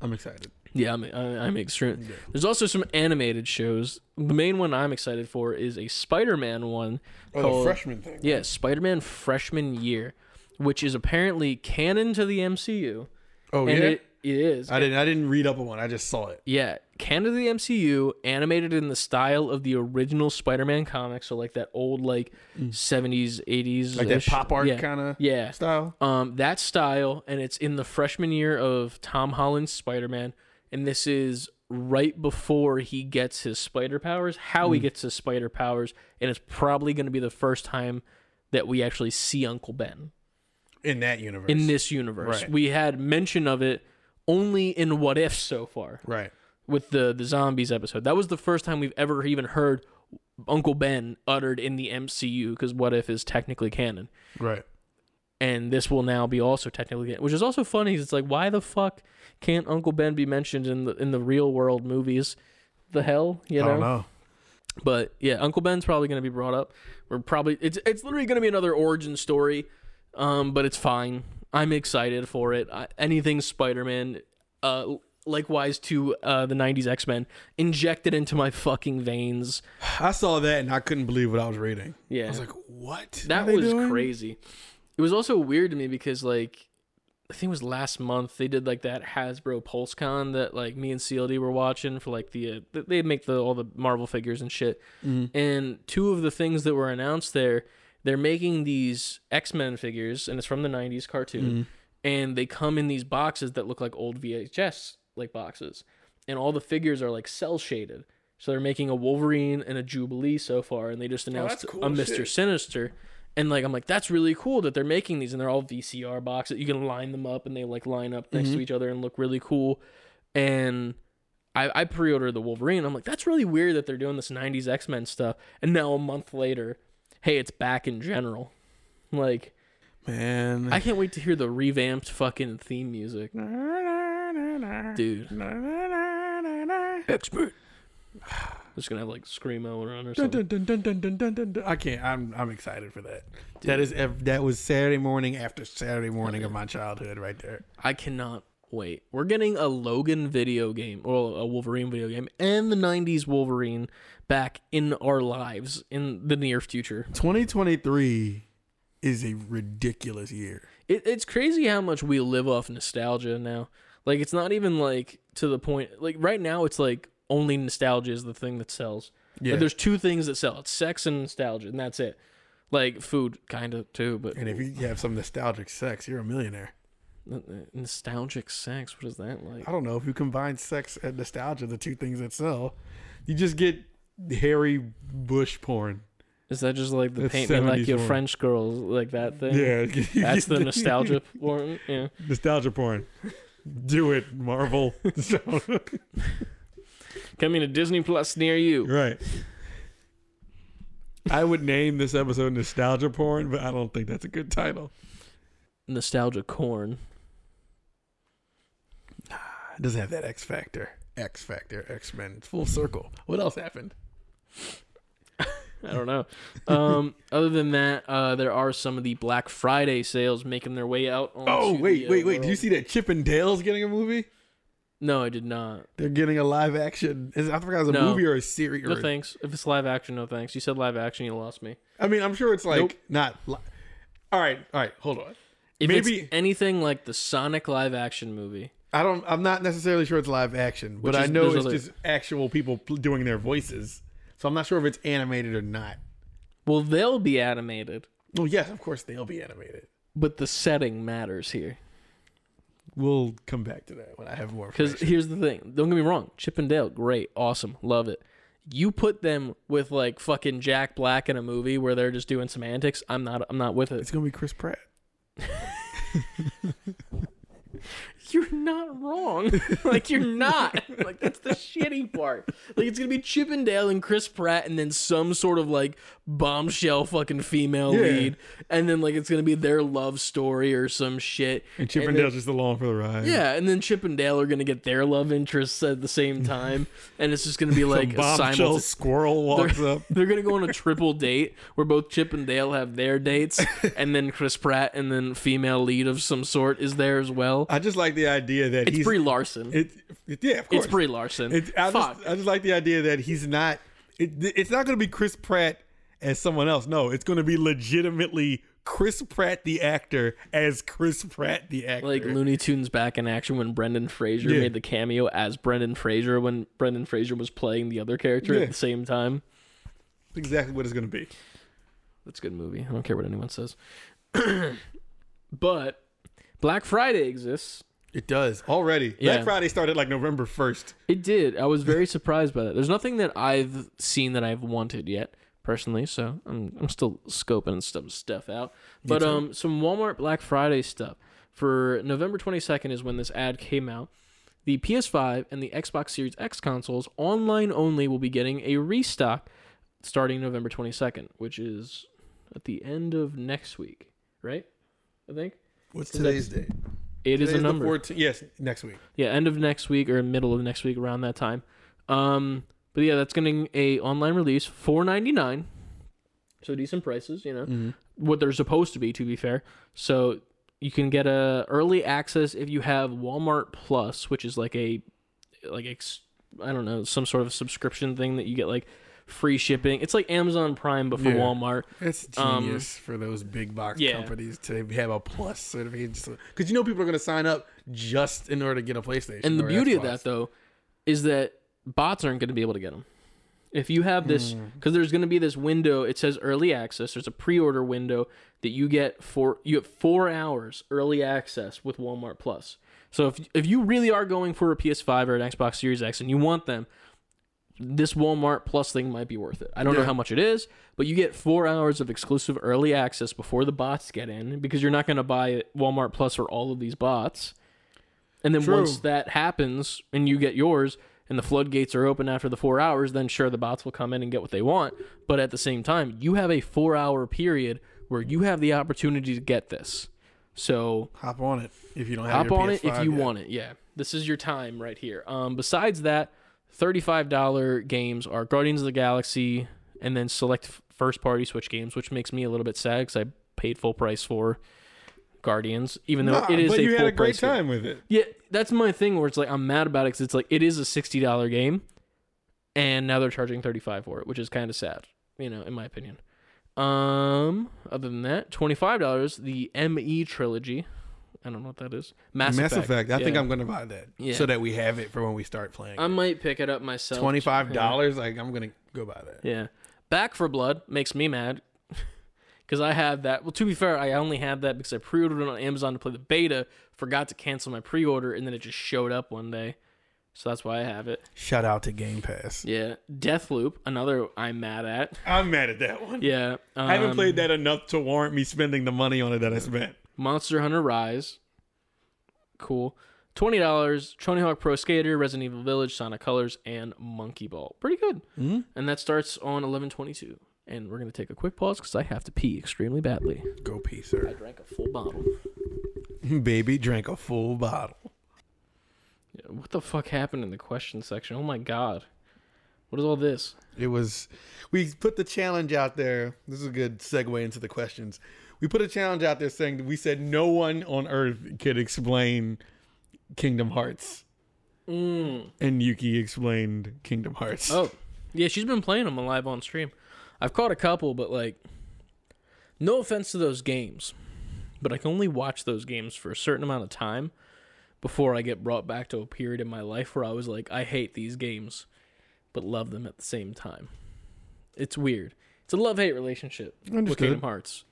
[SPEAKER 2] I'm excited.
[SPEAKER 1] Yeah, I'm I, I'm extreme.
[SPEAKER 2] Yeah.
[SPEAKER 1] There's also some animated shows. The main one I'm excited for is a Spider-Man one.
[SPEAKER 2] Oh,
[SPEAKER 1] called-
[SPEAKER 2] the freshman thing.
[SPEAKER 1] Yeah, Spider-Man freshman year, which is apparently canon to the MCU,
[SPEAKER 2] Oh
[SPEAKER 1] and
[SPEAKER 2] yeah.
[SPEAKER 1] it, it is.
[SPEAKER 2] I didn't. I didn't read up on one. I just saw it.
[SPEAKER 1] Yeah, canon of the MCU, animated in the style of the original Spider-Man comics, so like that old like seventies, eighties,
[SPEAKER 2] Mm. Like that pop art
[SPEAKER 1] yeah.
[SPEAKER 2] kind of
[SPEAKER 1] Yeah,
[SPEAKER 2] style.
[SPEAKER 1] um, that style, and it's in the freshman year of Tom Holland's Spider-Man, and this is right before he gets his spider powers. How
[SPEAKER 2] Mm.
[SPEAKER 1] he gets his spider powers, and it's probably going to be the first time that we actually see Uncle Ben
[SPEAKER 2] In that universe.
[SPEAKER 1] in this universe.
[SPEAKER 2] Right.
[SPEAKER 1] We had mention of it only in What If so far
[SPEAKER 2] right.
[SPEAKER 1] with the the zombies episode. That was the first time we've ever even heard Uncle Ben uttered in the MCU because What If is technically canon,
[SPEAKER 2] Right.
[SPEAKER 1] and this will now be also technically canon, which is also funny. 'cause It's like why the fuck can't Uncle Ben be mentioned in the in the real world movies? The hell, you
[SPEAKER 2] I don't know.
[SPEAKER 1] But yeah, Uncle Ben's probably going to be brought up. We're probably it's it's literally going to be another origin story, um, but it's fine. I'm excited for it. I, anything Spider-Man, uh, likewise to uh, the '90s X-Men, injected into my fucking veins.
[SPEAKER 2] I saw that and I couldn't believe what I was reading.
[SPEAKER 1] Yeah,
[SPEAKER 2] I was like, "What?
[SPEAKER 1] that was
[SPEAKER 2] doing?
[SPEAKER 1] crazy. It was also weird to me because like I think it was last month they did like that Hasbro PulseCon that like me and CLD were watching for like the uh, they make the all the Marvel figures and shit.
[SPEAKER 2] Mm-hmm.
[SPEAKER 1] And two of the things that were announced there, they're making these X Men figures, and it's from the '90s cartoon,
[SPEAKER 2] Mm-hmm.
[SPEAKER 1] and they come in these boxes that look like old VHS like boxes, and all the figures are like cell shaded. So they're making a Wolverine and a Jubilee so far, and they just announced
[SPEAKER 2] Oh, cool
[SPEAKER 1] a Mister
[SPEAKER 2] shit.
[SPEAKER 1] Sinister. And like I'm like that's really cool that they're making these and they're all VCR boxes. You can line them up and they like line up next
[SPEAKER 2] Mm-hmm.
[SPEAKER 1] to each other and look really cool. And I, I pre-ordered the Wolverine. I'm like that's really weird that they're doing this '90s X-Men stuff. And now a month later, hey, it's back in general. Like
[SPEAKER 2] Man.
[SPEAKER 1] I can't wait to hear the revamped fucking theme music, dude.
[SPEAKER 2] Expert.
[SPEAKER 1] Just gonna have like screamo run or something.
[SPEAKER 2] dun, dun, dun. I can't. I'm I'm excited for that. That is that was Saturday morning after Saturday morning of my childhood, right there.
[SPEAKER 1] I cannot wait. We're getting a Logan video game, or a Wolverine video game, and the '90s Wolverine back in our lives in the near future.
[SPEAKER 2] 2023 is a ridiculous year.
[SPEAKER 1] It, it's crazy how much we live off nostalgia now. Like it's not even like to the point. Like right now, it's like only nostalgia is the thing that sells.
[SPEAKER 2] Yeah.
[SPEAKER 1] Like, there's two things that sell: it's sex and nostalgia, and that's it. Like food, kind of too, but
[SPEAKER 2] And if you have some nostalgic sex, you're a millionaire.
[SPEAKER 1] Nostalgic sex. What is that like?
[SPEAKER 2] I don't know if you combine sex and nostalgia, the two things that sell, you just get hairy bush porn.
[SPEAKER 1] Is that just like the
[SPEAKER 2] That's
[SPEAKER 1] paint me like your
[SPEAKER 2] porn.
[SPEAKER 1] French girls, like that thing?
[SPEAKER 2] Yeah,
[SPEAKER 1] That's the nostalgia porn. Yeah.
[SPEAKER 2] nostalgia porn. Do it, Marvel.
[SPEAKER 1] Coming to Disney Plus near you.
[SPEAKER 2] right. I would name this episode nostalgia porn, but I don't think that's a good title.
[SPEAKER 1] Nostalgia corn.
[SPEAKER 2] It doesn't have that X factor. X factor, X Men. It's full circle. What else happened?
[SPEAKER 1] I don't know. Um, other than that, uh, there are some of the Black Friday sales making their way out.
[SPEAKER 2] Oh wait,
[SPEAKER 1] the, uh,
[SPEAKER 2] wait, wait! Did you see that Chip and Dale's getting a movie?
[SPEAKER 1] No, I did not.
[SPEAKER 2] They're getting a live action. Is I forgot it was a
[SPEAKER 1] No.
[SPEAKER 2] movie or a series.
[SPEAKER 1] No
[SPEAKER 2] Or,
[SPEAKER 1] thanks. If it's live action, no thanks. You said live action, you lost me.
[SPEAKER 2] I mean, I'm sure it's like
[SPEAKER 1] Nope.
[SPEAKER 2] not. Li- all right, all right. Hold on.
[SPEAKER 1] If
[SPEAKER 2] Maybe-
[SPEAKER 1] it's anything like the Sonic live action movie,
[SPEAKER 2] I don't. I'm not necessarily sure it's live action, but
[SPEAKER 1] Which
[SPEAKER 2] I know
[SPEAKER 1] there's
[SPEAKER 2] it's
[SPEAKER 1] other-
[SPEAKER 2] just actual people pl- doing their voices. So I'm not sure if it's animated or not.
[SPEAKER 1] well, they'll be animated,
[SPEAKER 2] Well, yes, of course they'll be animated.
[SPEAKER 1] but the setting matters here.
[SPEAKER 2] We'll come back to that when I have more.
[SPEAKER 1] Because
[SPEAKER 2] information.
[SPEAKER 1] here's the thing. Don't get me wrong. Chip and Dale, great, awesome, love it. You put them with like fucking Jack Black in a movie where they're just doing some antics. I'm not. I'm not with it.
[SPEAKER 2] it's gonna be Chris Pratt.
[SPEAKER 1] You're not wrong. like you're not. Like that's the shitty part. Like it's gonna be Chip and Chris Pratt, and then some sort of like bombshell fucking female
[SPEAKER 2] Yeah.
[SPEAKER 1] lead, and then like it's gonna be their love story or some shit.
[SPEAKER 2] And Chip and,
[SPEAKER 1] then-
[SPEAKER 2] Dale's just along for the ride.
[SPEAKER 1] Yeah, and then Chip and Dale are gonna get their love interests at the same time, and it's just gonna be like
[SPEAKER 2] Some
[SPEAKER 1] a
[SPEAKER 2] bombshell
[SPEAKER 1] simultaneous.
[SPEAKER 2] squirrel walks up.
[SPEAKER 1] They're gonna go on a triple date where both Chip and Dale have their dates, and then Chris Pratt and then female lead of some sort is there as well.
[SPEAKER 2] I just like the idea that
[SPEAKER 1] It's. Brie Larson.
[SPEAKER 2] it, it- yeah, of course.
[SPEAKER 1] it's Brie Larson.
[SPEAKER 2] It, I,
[SPEAKER 1] Fuck.
[SPEAKER 2] just, I just like the idea that he's not. It, it's not going to be Chris Pratt as someone else. No, it's going to be legitimately Chris Pratt the actor as Chris Pratt the actor.
[SPEAKER 1] Like Looney Tunes back in action when Brendan Fraser
[SPEAKER 2] Yeah.
[SPEAKER 1] made the cameo as Brendan Fraser when Brendan Fraser was playing the other character
[SPEAKER 2] Yeah.
[SPEAKER 1] at the same time.
[SPEAKER 2] exactly what it's gonna be.
[SPEAKER 1] That's a good movie. I don't care what anyone says. but Black Friday exists.
[SPEAKER 2] It does already.
[SPEAKER 1] Yeah.
[SPEAKER 2] Black Friday started like November first.
[SPEAKER 1] It did. I was very surprised by that. There's nothing that I've seen that I've wanted yet, personally. So I'm I'm still scoping some stuff out. But um, some Walmart Black Friday stuff for November 22nd is when this ad came out. The PS5 and the Xbox Series X consoles online only will be getting a restock starting November 22nd, which is at the end of next week, right? I think
[SPEAKER 2] What's
[SPEAKER 1] today's
[SPEAKER 2] date?
[SPEAKER 1] It is a number.
[SPEAKER 2] 14th. Yes, next week.
[SPEAKER 1] Yeah, end of next week or middle of next week, around that time. Um, but yeah, that's getting a online release, four ninety nine. So decent prices, you know
[SPEAKER 2] Mm-hmm.
[SPEAKER 1] what they're supposed to be. To be fair, so you can get a early access if you have Walmart Plus, which is like a like ex, I don't know some sort of subscription thing that you get like free shipping. It's like Amazon Prime but for
[SPEAKER 2] Yeah.
[SPEAKER 1] Walmart.
[SPEAKER 2] It's
[SPEAKER 1] Um,
[SPEAKER 2] genius for those big box
[SPEAKER 1] yeah.
[SPEAKER 2] companies to have a plus certification. Because you know people are going to sign up just in order to get a PlayStation.
[SPEAKER 1] And the beauty of that though is that bots aren't going to be able to get them. If you have this,
[SPEAKER 2] Hmm.
[SPEAKER 1] because there's going to be this window. It says early access. There's a pre-order window that you get for you get four hours early access with Walmart Plus. So if if you really are going for a PS5 or an Xbox Series X and you want them, this Walmart Plus thing might be worth it. I don't know how much it is, but you get four hours of exclusive early access before the bots get in because you're not going to buy Walmart Plus for all of these bots. And then
[SPEAKER 2] True.
[SPEAKER 1] once that happens and you get yours and the floodgates are open after the four hours, then sure, the bots will come in and get what they want. But at the same time, you have a four hour period where you have the opportunity to get this. So
[SPEAKER 2] hop on it if you don't have
[SPEAKER 1] it,
[SPEAKER 2] hop
[SPEAKER 1] on it if you
[SPEAKER 2] yet.
[SPEAKER 1] want it. Yeah, this is your time right here. Um, besides that, thirty-five dollar games are Guardians of the Galaxy, and then select first-party Switch games, which makes me a little bit sad because I paid full price for Guardians, even though
[SPEAKER 2] Nah,
[SPEAKER 1] it is
[SPEAKER 2] but
[SPEAKER 1] a
[SPEAKER 2] you had a great
[SPEAKER 1] price game.
[SPEAKER 2] time with it.
[SPEAKER 1] Yeah, that's my thing where it's like I'm mad about it because it's like it is a sixty dollar game, and now they're charging thirty five for it, which is kind of sad, you know, in my opinion. Um, other than that, twenty five dollars the ME trilogy. I don't know what that is. Mass,
[SPEAKER 2] Mass Effect. I think I'm going to buy that
[SPEAKER 1] Yeah.
[SPEAKER 2] so that we have it for when we start playing.
[SPEAKER 1] I might pick it up myself.
[SPEAKER 2] Twenty five dollars. Like I'm going to go buy that.
[SPEAKER 1] Yeah. Back 4 Blood makes me mad because I have that. Well, to be fair, I only had that because I pre-ordered it on Amazon to play the beta. Forgot to cancel my pre-order, and then it just showed up one day. So that's why I have it.
[SPEAKER 2] Shout out to Game Pass.
[SPEAKER 1] Yeah, Deathloop, another I'm mad at.
[SPEAKER 2] I'm mad at that one.
[SPEAKER 1] Yeah, um,
[SPEAKER 2] I haven't played that enough to warrant me spending the money on it that I spent.
[SPEAKER 1] Monster Hunter Rise. Cool. Twenty dollars. Tony Hawk Pro Skater, Resident Evil Village, Sonic Colors, and Monkey Ball. Pretty good.
[SPEAKER 2] Mhm.
[SPEAKER 1] And that starts on eleven twenty-two. And we're gonna take a quick pause because I have to pee extremely badly.
[SPEAKER 2] Go pee, sir.
[SPEAKER 1] I drank a full bottle.
[SPEAKER 2] Baby drank a full bottle.
[SPEAKER 1] Yeah, What the fuck happened in the question section? Oh my god. What is all this?
[SPEAKER 2] It was we put the challenge out there. This is a good segue into the questions. We put a challenge out there saying that we said no one on earth could explain Kingdom Hearts.
[SPEAKER 1] Mm.
[SPEAKER 2] And Yuki explained Kingdom Hearts.
[SPEAKER 1] Oh, yeah, she's been playing them live on stream. I've caught a couple, but like, no offense to those games, but I can only watch those games for a certain amount of time before I get brought back to a period in my life where I was like, I hate these games, but love them at the same time. It's weird. It's a love hate relationship with Kingdom Hearts.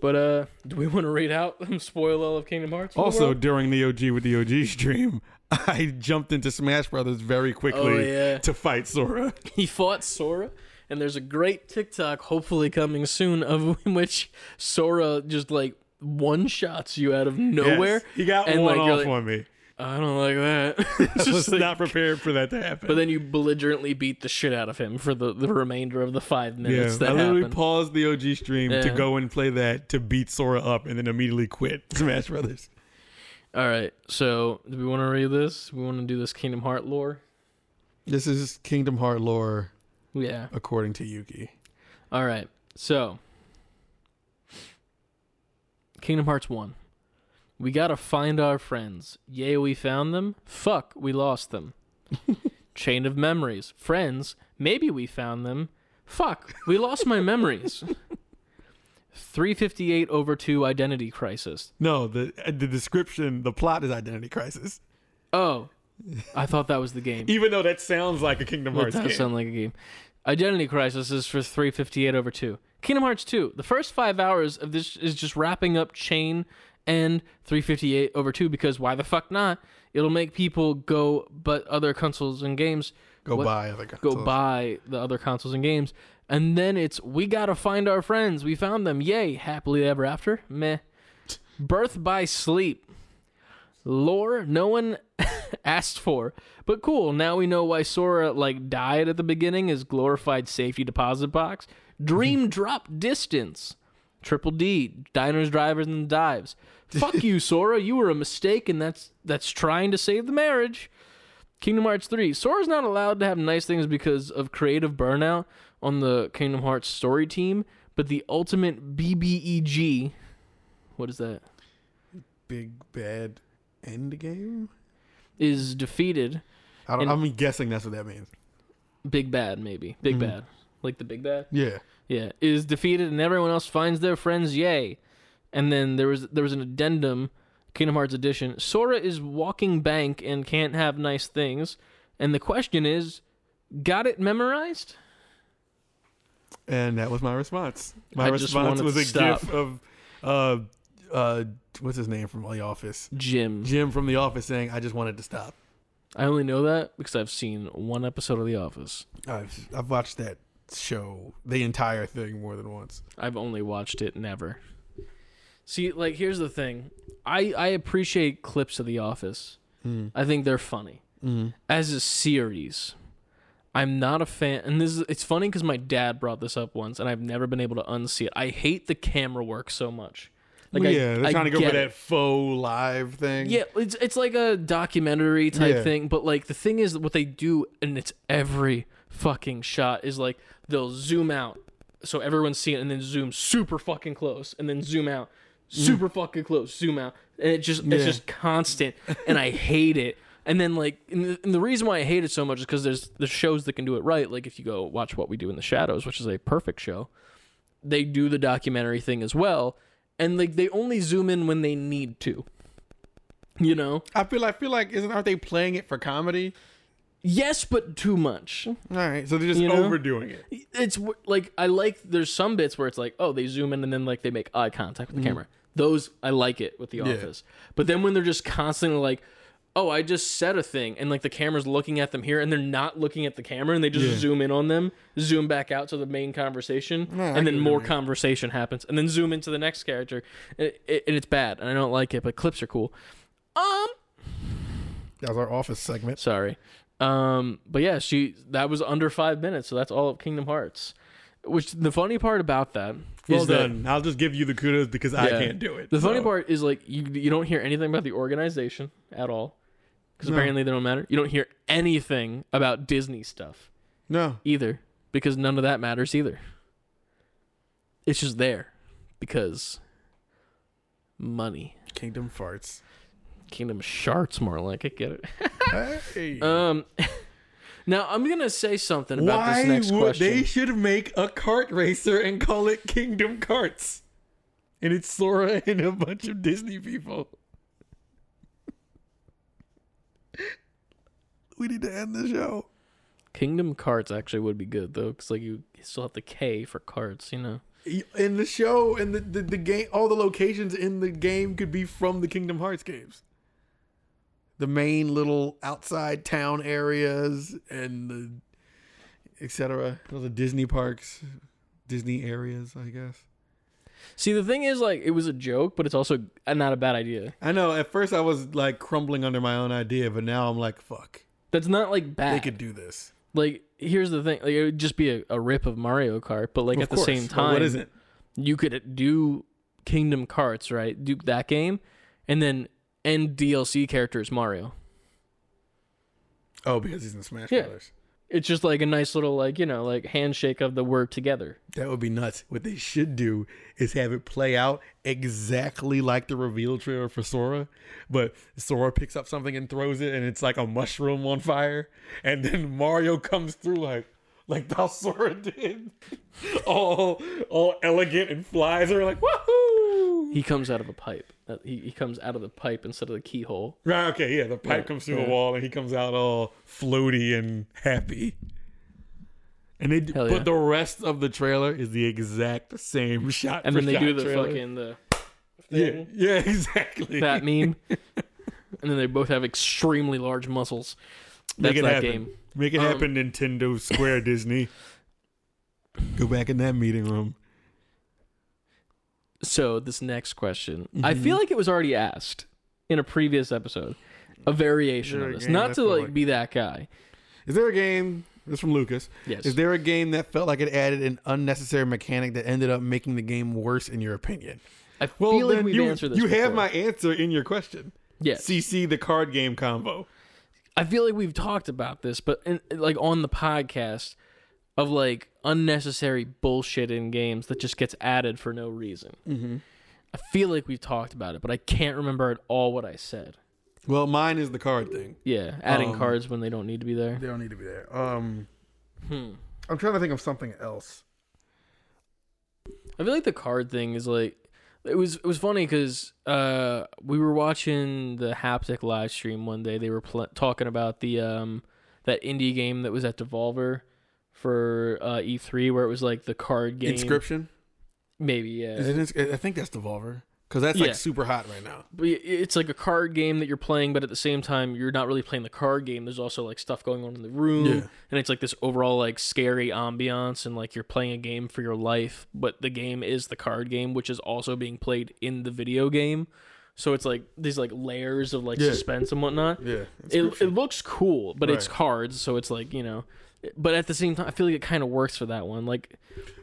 [SPEAKER 1] But uh, do we want to read out spoil all of Kingdom Hearts?
[SPEAKER 2] Also, during the OG with the OG stream, I jumped into Smash Brothers very quickly
[SPEAKER 1] Oh, yeah.
[SPEAKER 2] to fight Sora.
[SPEAKER 1] he fought Sora, and there's a great TikTok hopefully coming soon of in which Sora just like one shots you out of nowhere.
[SPEAKER 2] Yes, he got
[SPEAKER 1] and,
[SPEAKER 2] one
[SPEAKER 1] like,
[SPEAKER 2] off
[SPEAKER 1] like,
[SPEAKER 2] on me.
[SPEAKER 1] I don't like that.
[SPEAKER 2] I
[SPEAKER 1] just
[SPEAKER 2] was
[SPEAKER 1] like-
[SPEAKER 2] not prepared for that to happen.
[SPEAKER 1] but then you belligerently beat the shit out of him for the, the remainder of the five minutes
[SPEAKER 2] yeah,
[SPEAKER 1] minutes
[SPEAKER 2] I
[SPEAKER 1] that
[SPEAKER 2] literally
[SPEAKER 1] happened.
[SPEAKER 2] paused the OG stream to go and play that to beat Sora up, and then immediately quit Smash Brothers.
[SPEAKER 1] All right, so do we want to read this? We want to do this Kingdom Heart lore.
[SPEAKER 2] This is Kingdom Heart lore
[SPEAKER 1] Yeah.
[SPEAKER 2] according to Yuki.
[SPEAKER 1] All right. So, Kingdom Hearts 1. We gotta find our friends. Yay, we found them. Fuck, we lost them. Chain of memories. Friends. Maybe we found them. Fuck, we lost my memories. 358 over 2 Identity Crisis.
[SPEAKER 2] No, the uh, the description, the plot is Identity Crisis.
[SPEAKER 1] Oh, I thought that was the game.
[SPEAKER 2] Even though that sounds like a Kingdom
[SPEAKER 1] That
[SPEAKER 2] Hearts
[SPEAKER 1] does
[SPEAKER 2] game.
[SPEAKER 1] sound like a game. Identity Crisis is for 358 over 2. Kingdom Hearts 2. The first five hours of this is just wrapping up Chain and 358 over 2 because why the fuck not? It'll make people go but other consoles and games
[SPEAKER 2] go
[SPEAKER 1] what-
[SPEAKER 2] buy other
[SPEAKER 1] go buy the other consoles and games. And then it's we gotta find our friends. We found them. Yay. Happily ever after. Meh. Birth by sleep. Lore no one asked for. But cool. Now we know why Sora like died at the beginning is glorified safety deposit box. Dream drop distance. Triple D. Diners, drivers, and dives. Fuck you, Sora. You were a mistake, and that's that's trying to save the marriage. Kingdom Hearts 3. Sora's not allowed to have nice things because of creative burnout on the Kingdom Hearts story team, but the ultimate BBEG. What is that?
[SPEAKER 2] Big bad end game.
[SPEAKER 1] Is defeated.
[SPEAKER 2] I don't, I'm guessing that's what that means.
[SPEAKER 1] Big Bad, maybe. Big
[SPEAKER 2] Mhm.
[SPEAKER 1] Bad. Like the Big Bad?
[SPEAKER 2] Yeah.
[SPEAKER 1] Yeah. Is defeated and everyone else finds their friends. Yay. And then there was there was an addendum, Kingdom Hearts edition. Sora is walking bank and can't have nice things. And the question is, got it memorized?
[SPEAKER 2] And that was my response. My
[SPEAKER 1] I
[SPEAKER 2] response was a
[SPEAKER 1] stop.
[SPEAKER 2] gif of uh uh what's his name from The Office?
[SPEAKER 1] Jim.
[SPEAKER 2] Jim from The Office saying, I just wanted to stop.
[SPEAKER 1] I only know that because I've seen one episode of The Office.
[SPEAKER 2] I've I've watched that show, the entire thing more than once.
[SPEAKER 1] I've only watched it never. See, like here's the thing. I I appreciate clips of The Office.
[SPEAKER 2] Mm.
[SPEAKER 1] I think they're funny.
[SPEAKER 2] Mm.
[SPEAKER 1] As a series, I'm not a fan and this is it's funny cuz my dad brought this up once and I've never been able to unsee it. I hate the camera work so much. Like I,
[SPEAKER 2] yeah, they're
[SPEAKER 1] I
[SPEAKER 2] trying to go for
[SPEAKER 1] it.
[SPEAKER 2] that faux live thing.
[SPEAKER 1] Yeah, it's it's like a documentary type
[SPEAKER 2] Yeah.
[SPEAKER 1] thing, but like the thing is what they do and it's every fucking shot is like they'll zoom out so everyone's seeing it and then zoom super fucking close and then zoom out Mm. super fucking close, zoom out. And it just
[SPEAKER 2] Yeah.
[SPEAKER 1] it's just constant and I hate it. And then like and the, and the reason why I hate it so much is cuz there's there's shows that can do it right. Like if you go watch What We Do in the Shadows, which is a perfect show, they do the documentary thing as well. And like they only zoom in when they need to. You know?
[SPEAKER 2] I feel I feel like isn't aren't they playing it for comedy?
[SPEAKER 1] Yes, but too much.
[SPEAKER 2] All right, so they're just
[SPEAKER 1] You know?
[SPEAKER 2] overdoing it.
[SPEAKER 1] It's like I like. There's some bits where it's like, oh, they zoom in and then like they make eye contact with the mm. camera. Those I like it with The
[SPEAKER 2] Yeah.
[SPEAKER 1] Office. But then when they're just constantly like, oh, I just said a thing, and like the camera's looking at them here, and they're not looking at the camera, and they just
[SPEAKER 2] Yeah.
[SPEAKER 1] zoom in on them, zoom back out to the main conversation,
[SPEAKER 2] Yeah, I
[SPEAKER 1] and then more
[SPEAKER 2] it.
[SPEAKER 1] conversation happens, and then zoom into the next character, and, it, and it's bad, and I don't like it. But clips are cool. Um,
[SPEAKER 2] That was our office segment.
[SPEAKER 1] Sorry. Um, but yeah, she that was under five minutes, so that's all of Kingdom Hearts. Which the funny part about that
[SPEAKER 2] Well
[SPEAKER 1] that
[SPEAKER 2] done. I'll just give you the kudos because I
[SPEAKER 1] Yeah.
[SPEAKER 2] can't do it.
[SPEAKER 1] the funny
[SPEAKER 2] so.
[SPEAKER 1] part is like you you don't hear anything about the organization at all because
[SPEAKER 2] No.
[SPEAKER 1] apparently they don't matter. You don't hear anything about Disney stuff
[SPEAKER 2] No.
[SPEAKER 1] either because none of that matters either. It's just there because money.
[SPEAKER 2] Kingdom farts.
[SPEAKER 1] Kingdom Sharks more like it. Get it?
[SPEAKER 2] hey.
[SPEAKER 1] Um. Now I'm gonna say something about
[SPEAKER 2] Why
[SPEAKER 1] this next
[SPEAKER 2] would
[SPEAKER 1] question.
[SPEAKER 2] they should make a kart racer and call it Kingdom Karts? And it's Sora and a bunch of Disney people. we need to end the show.
[SPEAKER 1] Kingdom Carts actually would be good though, because like you still have the K for carts, you know.
[SPEAKER 2] In the show and the, the, the game, all the locations in the game could be from the Kingdom Hearts games. The main little outside town areas and the etc. Those are Disney parks, Disney areas, I guess.
[SPEAKER 1] See, the thing is, like, it was a joke, but it's also not a bad idea.
[SPEAKER 2] I know. At first, I was like crumbling under my own idea, but now I'm like, fuck,
[SPEAKER 1] That's not like bad.
[SPEAKER 2] they could do this.
[SPEAKER 1] Like, here's the thing: like, it would just be a, a rip of Mario Kart, but like
[SPEAKER 2] Of
[SPEAKER 1] at the same time,
[SPEAKER 2] what is it?
[SPEAKER 1] you could do Kingdom Carts, right? Do that game, and then end DLC characters Mario.
[SPEAKER 2] Oh, because he's in Smash
[SPEAKER 1] Yeah.
[SPEAKER 2] Brothers.
[SPEAKER 1] It's just like a nice little like you know like handshake of the word together.
[SPEAKER 2] That would be nuts. What they should do is have it play out exactly like the reveal trailer for Sora, but Sora picks up something and throws it, and it's like a mushroom on fire, and then Mario comes through like, like Balsora did, all all elegant and flies are like woohoo.
[SPEAKER 1] He comes out of a pipe. Uh, He, he comes out of the pipe instead of the keyhole.
[SPEAKER 2] Right, okay, yeah. The pipe
[SPEAKER 1] Yeah,
[SPEAKER 2] comes through
[SPEAKER 1] yeah.
[SPEAKER 2] the wall and he comes out all floaty and happy. And they,
[SPEAKER 1] Hell
[SPEAKER 2] but
[SPEAKER 1] yeah.
[SPEAKER 2] the rest of the trailer is the exact same shot.
[SPEAKER 1] And then they do the
[SPEAKER 2] trailer.
[SPEAKER 1] fucking the
[SPEAKER 2] yeah,
[SPEAKER 1] thing.
[SPEAKER 2] yeah, exactly.
[SPEAKER 1] that meme. and then they both have extremely large muscles.
[SPEAKER 2] Make it
[SPEAKER 1] that
[SPEAKER 2] happen.
[SPEAKER 1] game.
[SPEAKER 2] Make it
[SPEAKER 1] Um,
[SPEAKER 2] happen, Nintendo Square Disney. Go back in that meeting room.
[SPEAKER 1] So this next question, I
[SPEAKER 2] Mm-hmm.
[SPEAKER 1] feel like it was already asked in a previous episode, a variation of this. Not to like,
[SPEAKER 2] like-
[SPEAKER 1] be that guy.
[SPEAKER 2] Is there a game? This from Lucas.
[SPEAKER 1] Yes.
[SPEAKER 2] Is there a game that felt like it added an unnecessary mechanic that ended up making the game worse, in your opinion?
[SPEAKER 1] I feel like we've
[SPEAKER 2] you,
[SPEAKER 1] answered this.
[SPEAKER 2] you have
[SPEAKER 1] before.
[SPEAKER 2] my answer in your question.
[SPEAKER 1] yes.
[SPEAKER 2] CC the card game combo.
[SPEAKER 1] I feel like we've talked about this, but in, like on the podcast of like unnecessary bullshit in games that just gets added for no reason.
[SPEAKER 2] Mm-hmm.
[SPEAKER 1] I feel like we've talked about it, but I can't remember at all what I said.
[SPEAKER 2] Well, mine is the card thing.
[SPEAKER 1] Yeah, adding
[SPEAKER 2] Um,
[SPEAKER 1] cards when they don't need to be there.
[SPEAKER 2] They don't need to be there. Um,
[SPEAKER 1] Hmm.
[SPEAKER 2] I'm trying to think of something else.
[SPEAKER 1] I feel like the card thing is like it was it was funny because uh, we were watching the haptic live stream one day. They were pl- talking about the um that indie game that was at Devolver for uh, E3 where it was like the card game.
[SPEAKER 2] Inscription.
[SPEAKER 1] Maybe yeah.
[SPEAKER 2] Is it? I think that's Devolver because that's
[SPEAKER 1] Yeah.
[SPEAKER 2] like super hot right now.
[SPEAKER 1] But it's like a card game that you're playing, but at the same time, you're not really playing the card game. There's also like stuff going on in the room,
[SPEAKER 2] Yeah.
[SPEAKER 1] and it's like this overall like scary ambiance, and like you're playing a game for your life, but the game is the card game, which is also being played in the video game. So it's like these like layers of like
[SPEAKER 2] Yeah.
[SPEAKER 1] suspense and whatnot.
[SPEAKER 2] Yeah.
[SPEAKER 1] It, it looks cool, but it's
[SPEAKER 2] Right.
[SPEAKER 1] cards, so it's like you know. But at the same time, I feel like it kind of works for that one. Like,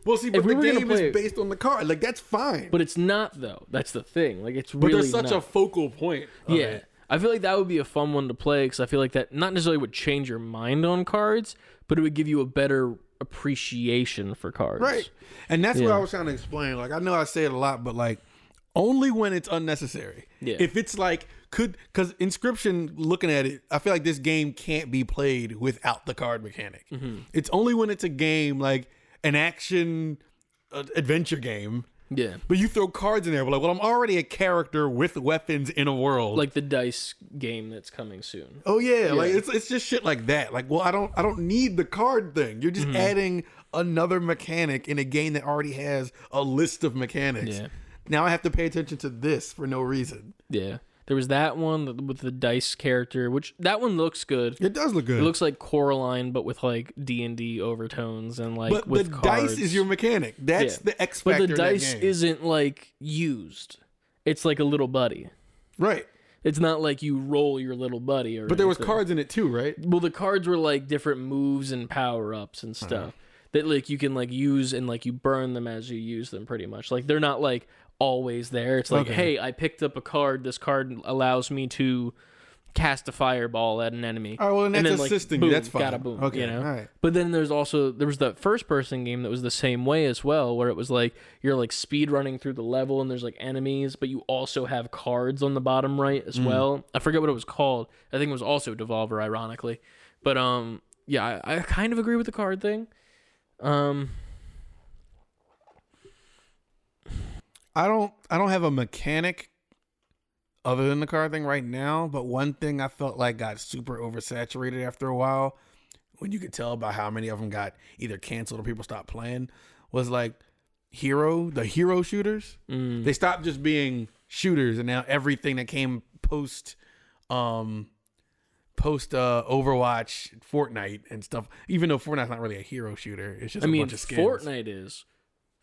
[SPEAKER 2] Well, see, but
[SPEAKER 1] we
[SPEAKER 2] the
[SPEAKER 1] were gonna
[SPEAKER 2] game
[SPEAKER 1] play-
[SPEAKER 2] is based on the card. Like that's fine.
[SPEAKER 1] but it's not though. That's the thing. Like, it's
[SPEAKER 2] But
[SPEAKER 1] really
[SPEAKER 2] there's such
[SPEAKER 1] not.
[SPEAKER 2] a focal point.
[SPEAKER 1] Yeah.
[SPEAKER 2] it.
[SPEAKER 1] I feel like that would be a fun one to play because I feel like that not necessarily would change your mind on cards, but it would give you a better appreciation for cards.
[SPEAKER 2] Right. And that's what I was trying to explain. Like I know I say it a lot, but like only when it's unnecessary.
[SPEAKER 1] Yeah.
[SPEAKER 2] If it's like could because inscription looking at it, I feel like this game can't be played without the card mechanic.
[SPEAKER 1] Mm-hmm.
[SPEAKER 2] It's only when it's a game like an action uh, adventure game.
[SPEAKER 1] Yeah.
[SPEAKER 2] But you throw cards in there, but like, well, I'm already a character with weapons in a world.
[SPEAKER 1] Like the dice game that's coming soon.
[SPEAKER 2] Oh yeah, like it's it's just shit like that. Like, well, I don't I don't need the card thing. You're
[SPEAKER 1] Mm-hmm.
[SPEAKER 2] just adding another mechanic in a game that already has a list of mechanics.
[SPEAKER 1] Yeah.
[SPEAKER 2] Now I have to pay attention to this for no reason.
[SPEAKER 1] Yeah. There was that one with the dice character, which that one looks good.
[SPEAKER 2] It does look good.
[SPEAKER 1] It looks like Coraline, but with like D and D overtones and like
[SPEAKER 2] but
[SPEAKER 1] with
[SPEAKER 2] the
[SPEAKER 1] cards.
[SPEAKER 2] dice is your mechanic. That's
[SPEAKER 1] Yeah.
[SPEAKER 2] the X factor. But the
[SPEAKER 1] dice isn't like used. It's like a little buddy.
[SPEAKER 2] right.
[SPEAKER 1] It's not like you roll your little buddy or.
[SPEAKER 2] But there was cards in it too, right?
[SPEAKER 1] Well, the cards were like different moves and power ups and uh-huh. stuff that like you can like use and like you burn them as you use them pretty much. Like they're not like always there. It's like,
[SPEAKER 2] Okay.
[SPEAKER 1] hey, I picked up a card. This card allows me to cast a fireball at an enemy.
[SPEAKER 2] All right, well, then that's assisting you.
[SPEAKER 1] boom,
[SPEAKER 2] That's fine.
[SPEAKER 1] Got a boom.
[SPEAKER 2] Okay,
[SPEAKER 1] you know.
[SPEAKER 2] all right.
[SPEAKER 1] But then there's also there was that first person game that was the same way as well, where it was like you're like speed running through the level and there's like enemies, but you also have cards on the bottom right as well. I forget what it was called. I think it was also Devolver, ironically. But um, yeah, I, I kind of agree with the card thing. Um,
[SPEAKER 2] I don't I don't have a mechanic other than the car thing right now, but one thing I felt like got super oversaturated after a while, when you could tell by how many of them got either canceled or people stopped playing, was like hero, the hero shooters.
[SPEAKER 1] mm,
[SPEAKER 2] They stopped just being shooters and now everything that came post um post uh Overwatch, Fortnite and stuff, even though Fortnite's not really a hero shooter, it's just
[SPEAKER 1] I
[SPEAKER 2] a
[SPEAKER 1] mean,
[SPEAKER 2] bunch of skins.
[SPEAKER 1] Fortnite is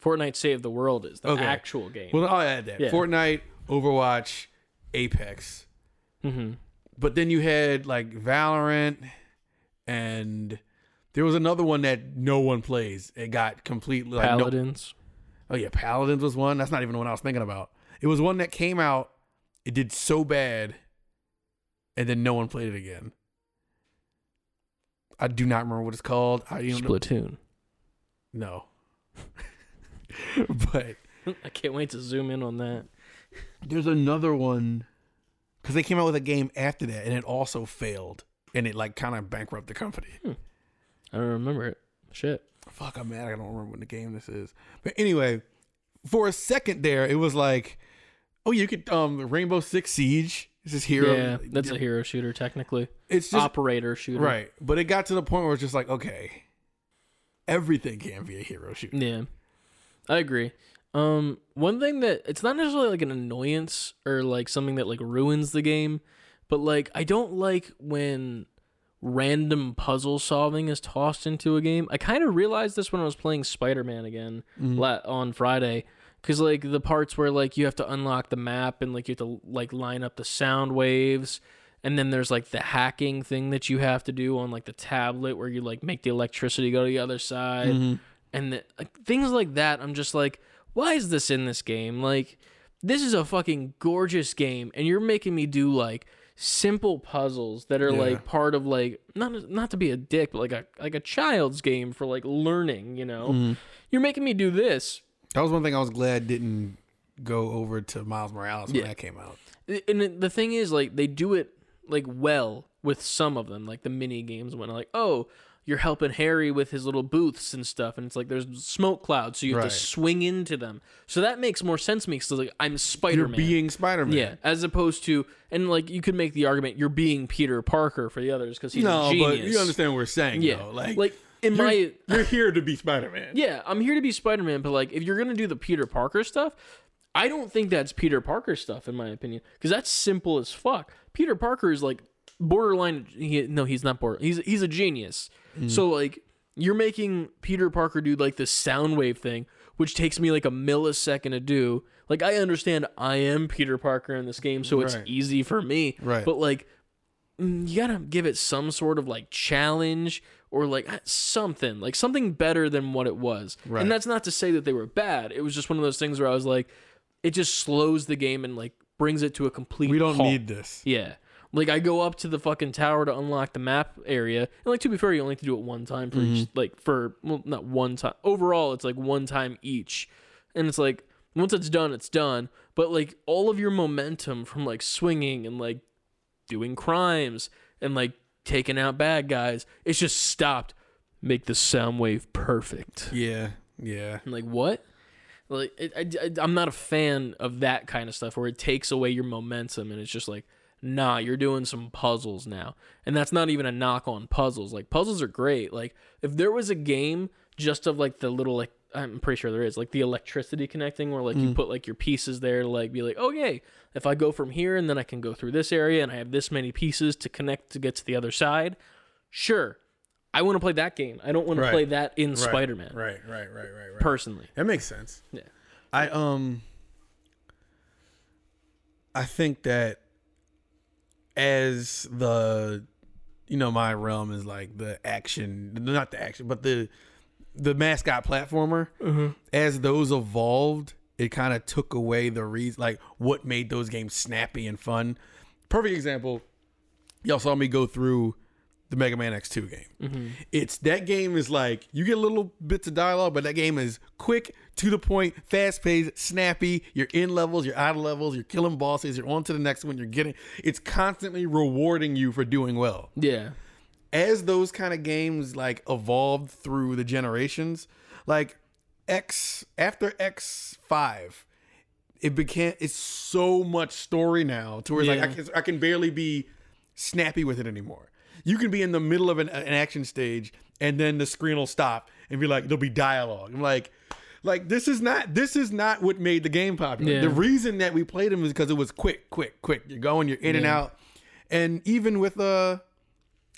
[SPEAKER 1] Fortnite Save the World is the
[SPEAKER 2] Okay.
[SPEAKER 1] actual game.
[SPEAKER 2] Well, I'll add that.
[SPEAKER 1] Yeah.
[SPEAKER 2] Fortnite, Overwatch, Apex.
[SPEAKER 1] hmm
[SPEAKER 2] But then you had like Valorant and there was another one that no one plays. It got completely like no-
[SPEAKER 1] Paladins.
[SPEAKER 2] oh yeah, Paladins was one. That's not even the one I was thinking about. It was one that came out. It did so bad, and then no one played it again. I do not remember what it's called. I you know,
[SPEAKER 1] Splatoon.
[SPEAKER 2] no. but
[SPEAKER 1] I can't wait to zoom in on that.
[SPEAKER 2] There's another one because they came out with a game after that, and it also failed, and it like kind of bankrupted the company.
[SPEAKER 1] I don't remember it. Shit.
[SPEAKER 2] Fuck, I'm mad. I don't remember what the game this is. But anyway, for a second there, it was like, oh, you could um Rainbow Six Siege. This is hero.
[SPEAKER 1] Yeah, that's a hero shooter technically.
[SPEAKER 2] It's just
[SPEAKER 1] Operator shooter.
[SPEAKER 2] right, but it got to the point where it's just like, okay, everything can be a hero shooter.
[SPEAKER 1] Yeah, I agree. Um, one thing that it's not necessarily like an annoyance or like something that like ruins the game, but like I don't like when random puzzle solving is tossed into a game. I kind of realized this when I was playing Spider Man again la- on Friday. Cause like the parts where like you have to unlock the map and like you have to like line up the sound waves, and then there's like the hacking thing that you have to do on like the tablet where you like make the electricity go to the other side and the, like, things like that i'm just like why is this in this game like this is a fucking gorgeous game and you're making me do like simple puzzles that are
[SPEAKER 2] Yeah.
[SPEAKER 1] like part of like not not to be a dick but like a like a child's game for like learning you know mm-hmm. you're making me do this
[SPEAKER 2] That was one thing I was glad didn't go over to Miles Morales when
[SPEAKER 1] Yeah.
[SPEAKER 2] that came out.
[SPEAKER 1] and the thing is like they do it like well with some of them like the mini games when like oh you're helping harry with his little booths and stuff and it's like there's smoke clouds so you have
[SPEAKER 2] Right.
[SPEAKER 1] to swing into them so that makes more sense to me because like i'm
[SPEAKER 2] You're
[SPEAKER 1] spider-man
[SPEAKER 2] being Spider Man.
[SPEAKER 1] yeah as opposed to and like you could make the argument you're being peter parker for the others because he's
[SPEAKER 2] No,
[SPEAKER 1] a
[SPEAKER 2] but you understand what we're saying,
[SPEAKER 1] yeah
[SPEAKER 2] though. Like,
[SPEAKER 1] like in
[SPEAKER 2] you're,
[SPEAKER 1] my
[SPEAKER 2] you're here to be Spider Man.
[SPEAKER 1] yeah, I'm here to be Spider Man, but like if you're gonna do the Peter Parker stuff, I don't think that's Peter Parker stuff in my opinion, because that's simple as fuck. Peter Parker is like borderline. He, no, he's not border. He's he's a genius. So like you're making Peter Parker do like the sound wave thing, which takes me like a millisecond to do. Like I understand I am Peter Parker in this game, so it's easy for me.
[SPEAKER 2] Right.
[SPEAKER 1] But like mm, you gotta give it some sort of like challenge or like uh, something like something better than what it was
[SPEAKER 2] Right.
[SPEAKER 1] and that's not to say that they were bad it was just one of those things where i was like it just slows the game and like brings it to a complete
[SPEAKER 2] We don't
[SPEAKER 1] halt.
[SPEAKER 2] need this.
[SPEAKER 1] yeah like i go up to the fucking tower to unlock the map area and like to be fair you only have to do it one time for each mm-hmm. like for well not one time overall it's like one time each and it's like once it's done it's done but like all of your momentum from like swinging and like doing crimes and like taking out bad guys. It's just stopped. Make the sound wave perfect.
[SPEAKER 2] Yeah, yeah.
[SPEAKER 1] I'm like, what? Like, it, I, am not a fan of that kind of stuff where it takes away your momentum and it's just like, nah, you're doing some puzzles now. And that's not even a knock on puzzles. Like, puzzles are great. Like, if there was a game just of like the little, like, I'm pretty sure there is, like the electricity connecting where like you put like your pieces there to like be like, okay, if I go from here and then I can go through this area and I have this many pieces to connect to get to the other side, sure. I want to play that game. I don't want to
[SPEAKER 2] Right.
[SPEAKER 1] play that in
[SPEAKER 2] Right,
[SPEAKER 1] Spider Man
[SPEAKER 2] Right, right, right, right, right.
[SPEAKER 1] personally.
[SPEAKER 2] That makes sense.
[SPEAKER 1] Yeah.
[SPEAKER 2] I um I think that as the you know my realm is like the action not the action but the the mascot platformer. Mm-hmm. As those evolved it kind of took away the reason like what made those games snappy and fun. Perfect example y'all saw me go through the Mega Man X2 game. Mm-hmm. It's that game is like you get little bits of dialogue, but that game is quick, to the point, fast paced, snappy. You're in levels, you're out of levels, you're killing bosses, you're on to the next one, you're getting it's constantly rewarding you for doing well.
[SPEAKER 1] Yeah.
[SPEAKER 2] As those kind of games like evolved through the generations, like X after X5, it became it's so much story now to where
[SPEAKER 1] Yeah.
[SPEAKER 2] like I can, I can barely be snappy with it anymore. You can be in the middle of an, an action stage and then the screen will stop and be like there'll be dialogue. I'm like like this is not this is not what made the game popular.
[SPEAKER 1] Yeah.
[SPEAKER 2] The reason that we played them is because it was quick, quick, quick. You're going, you're in and out. And even with uh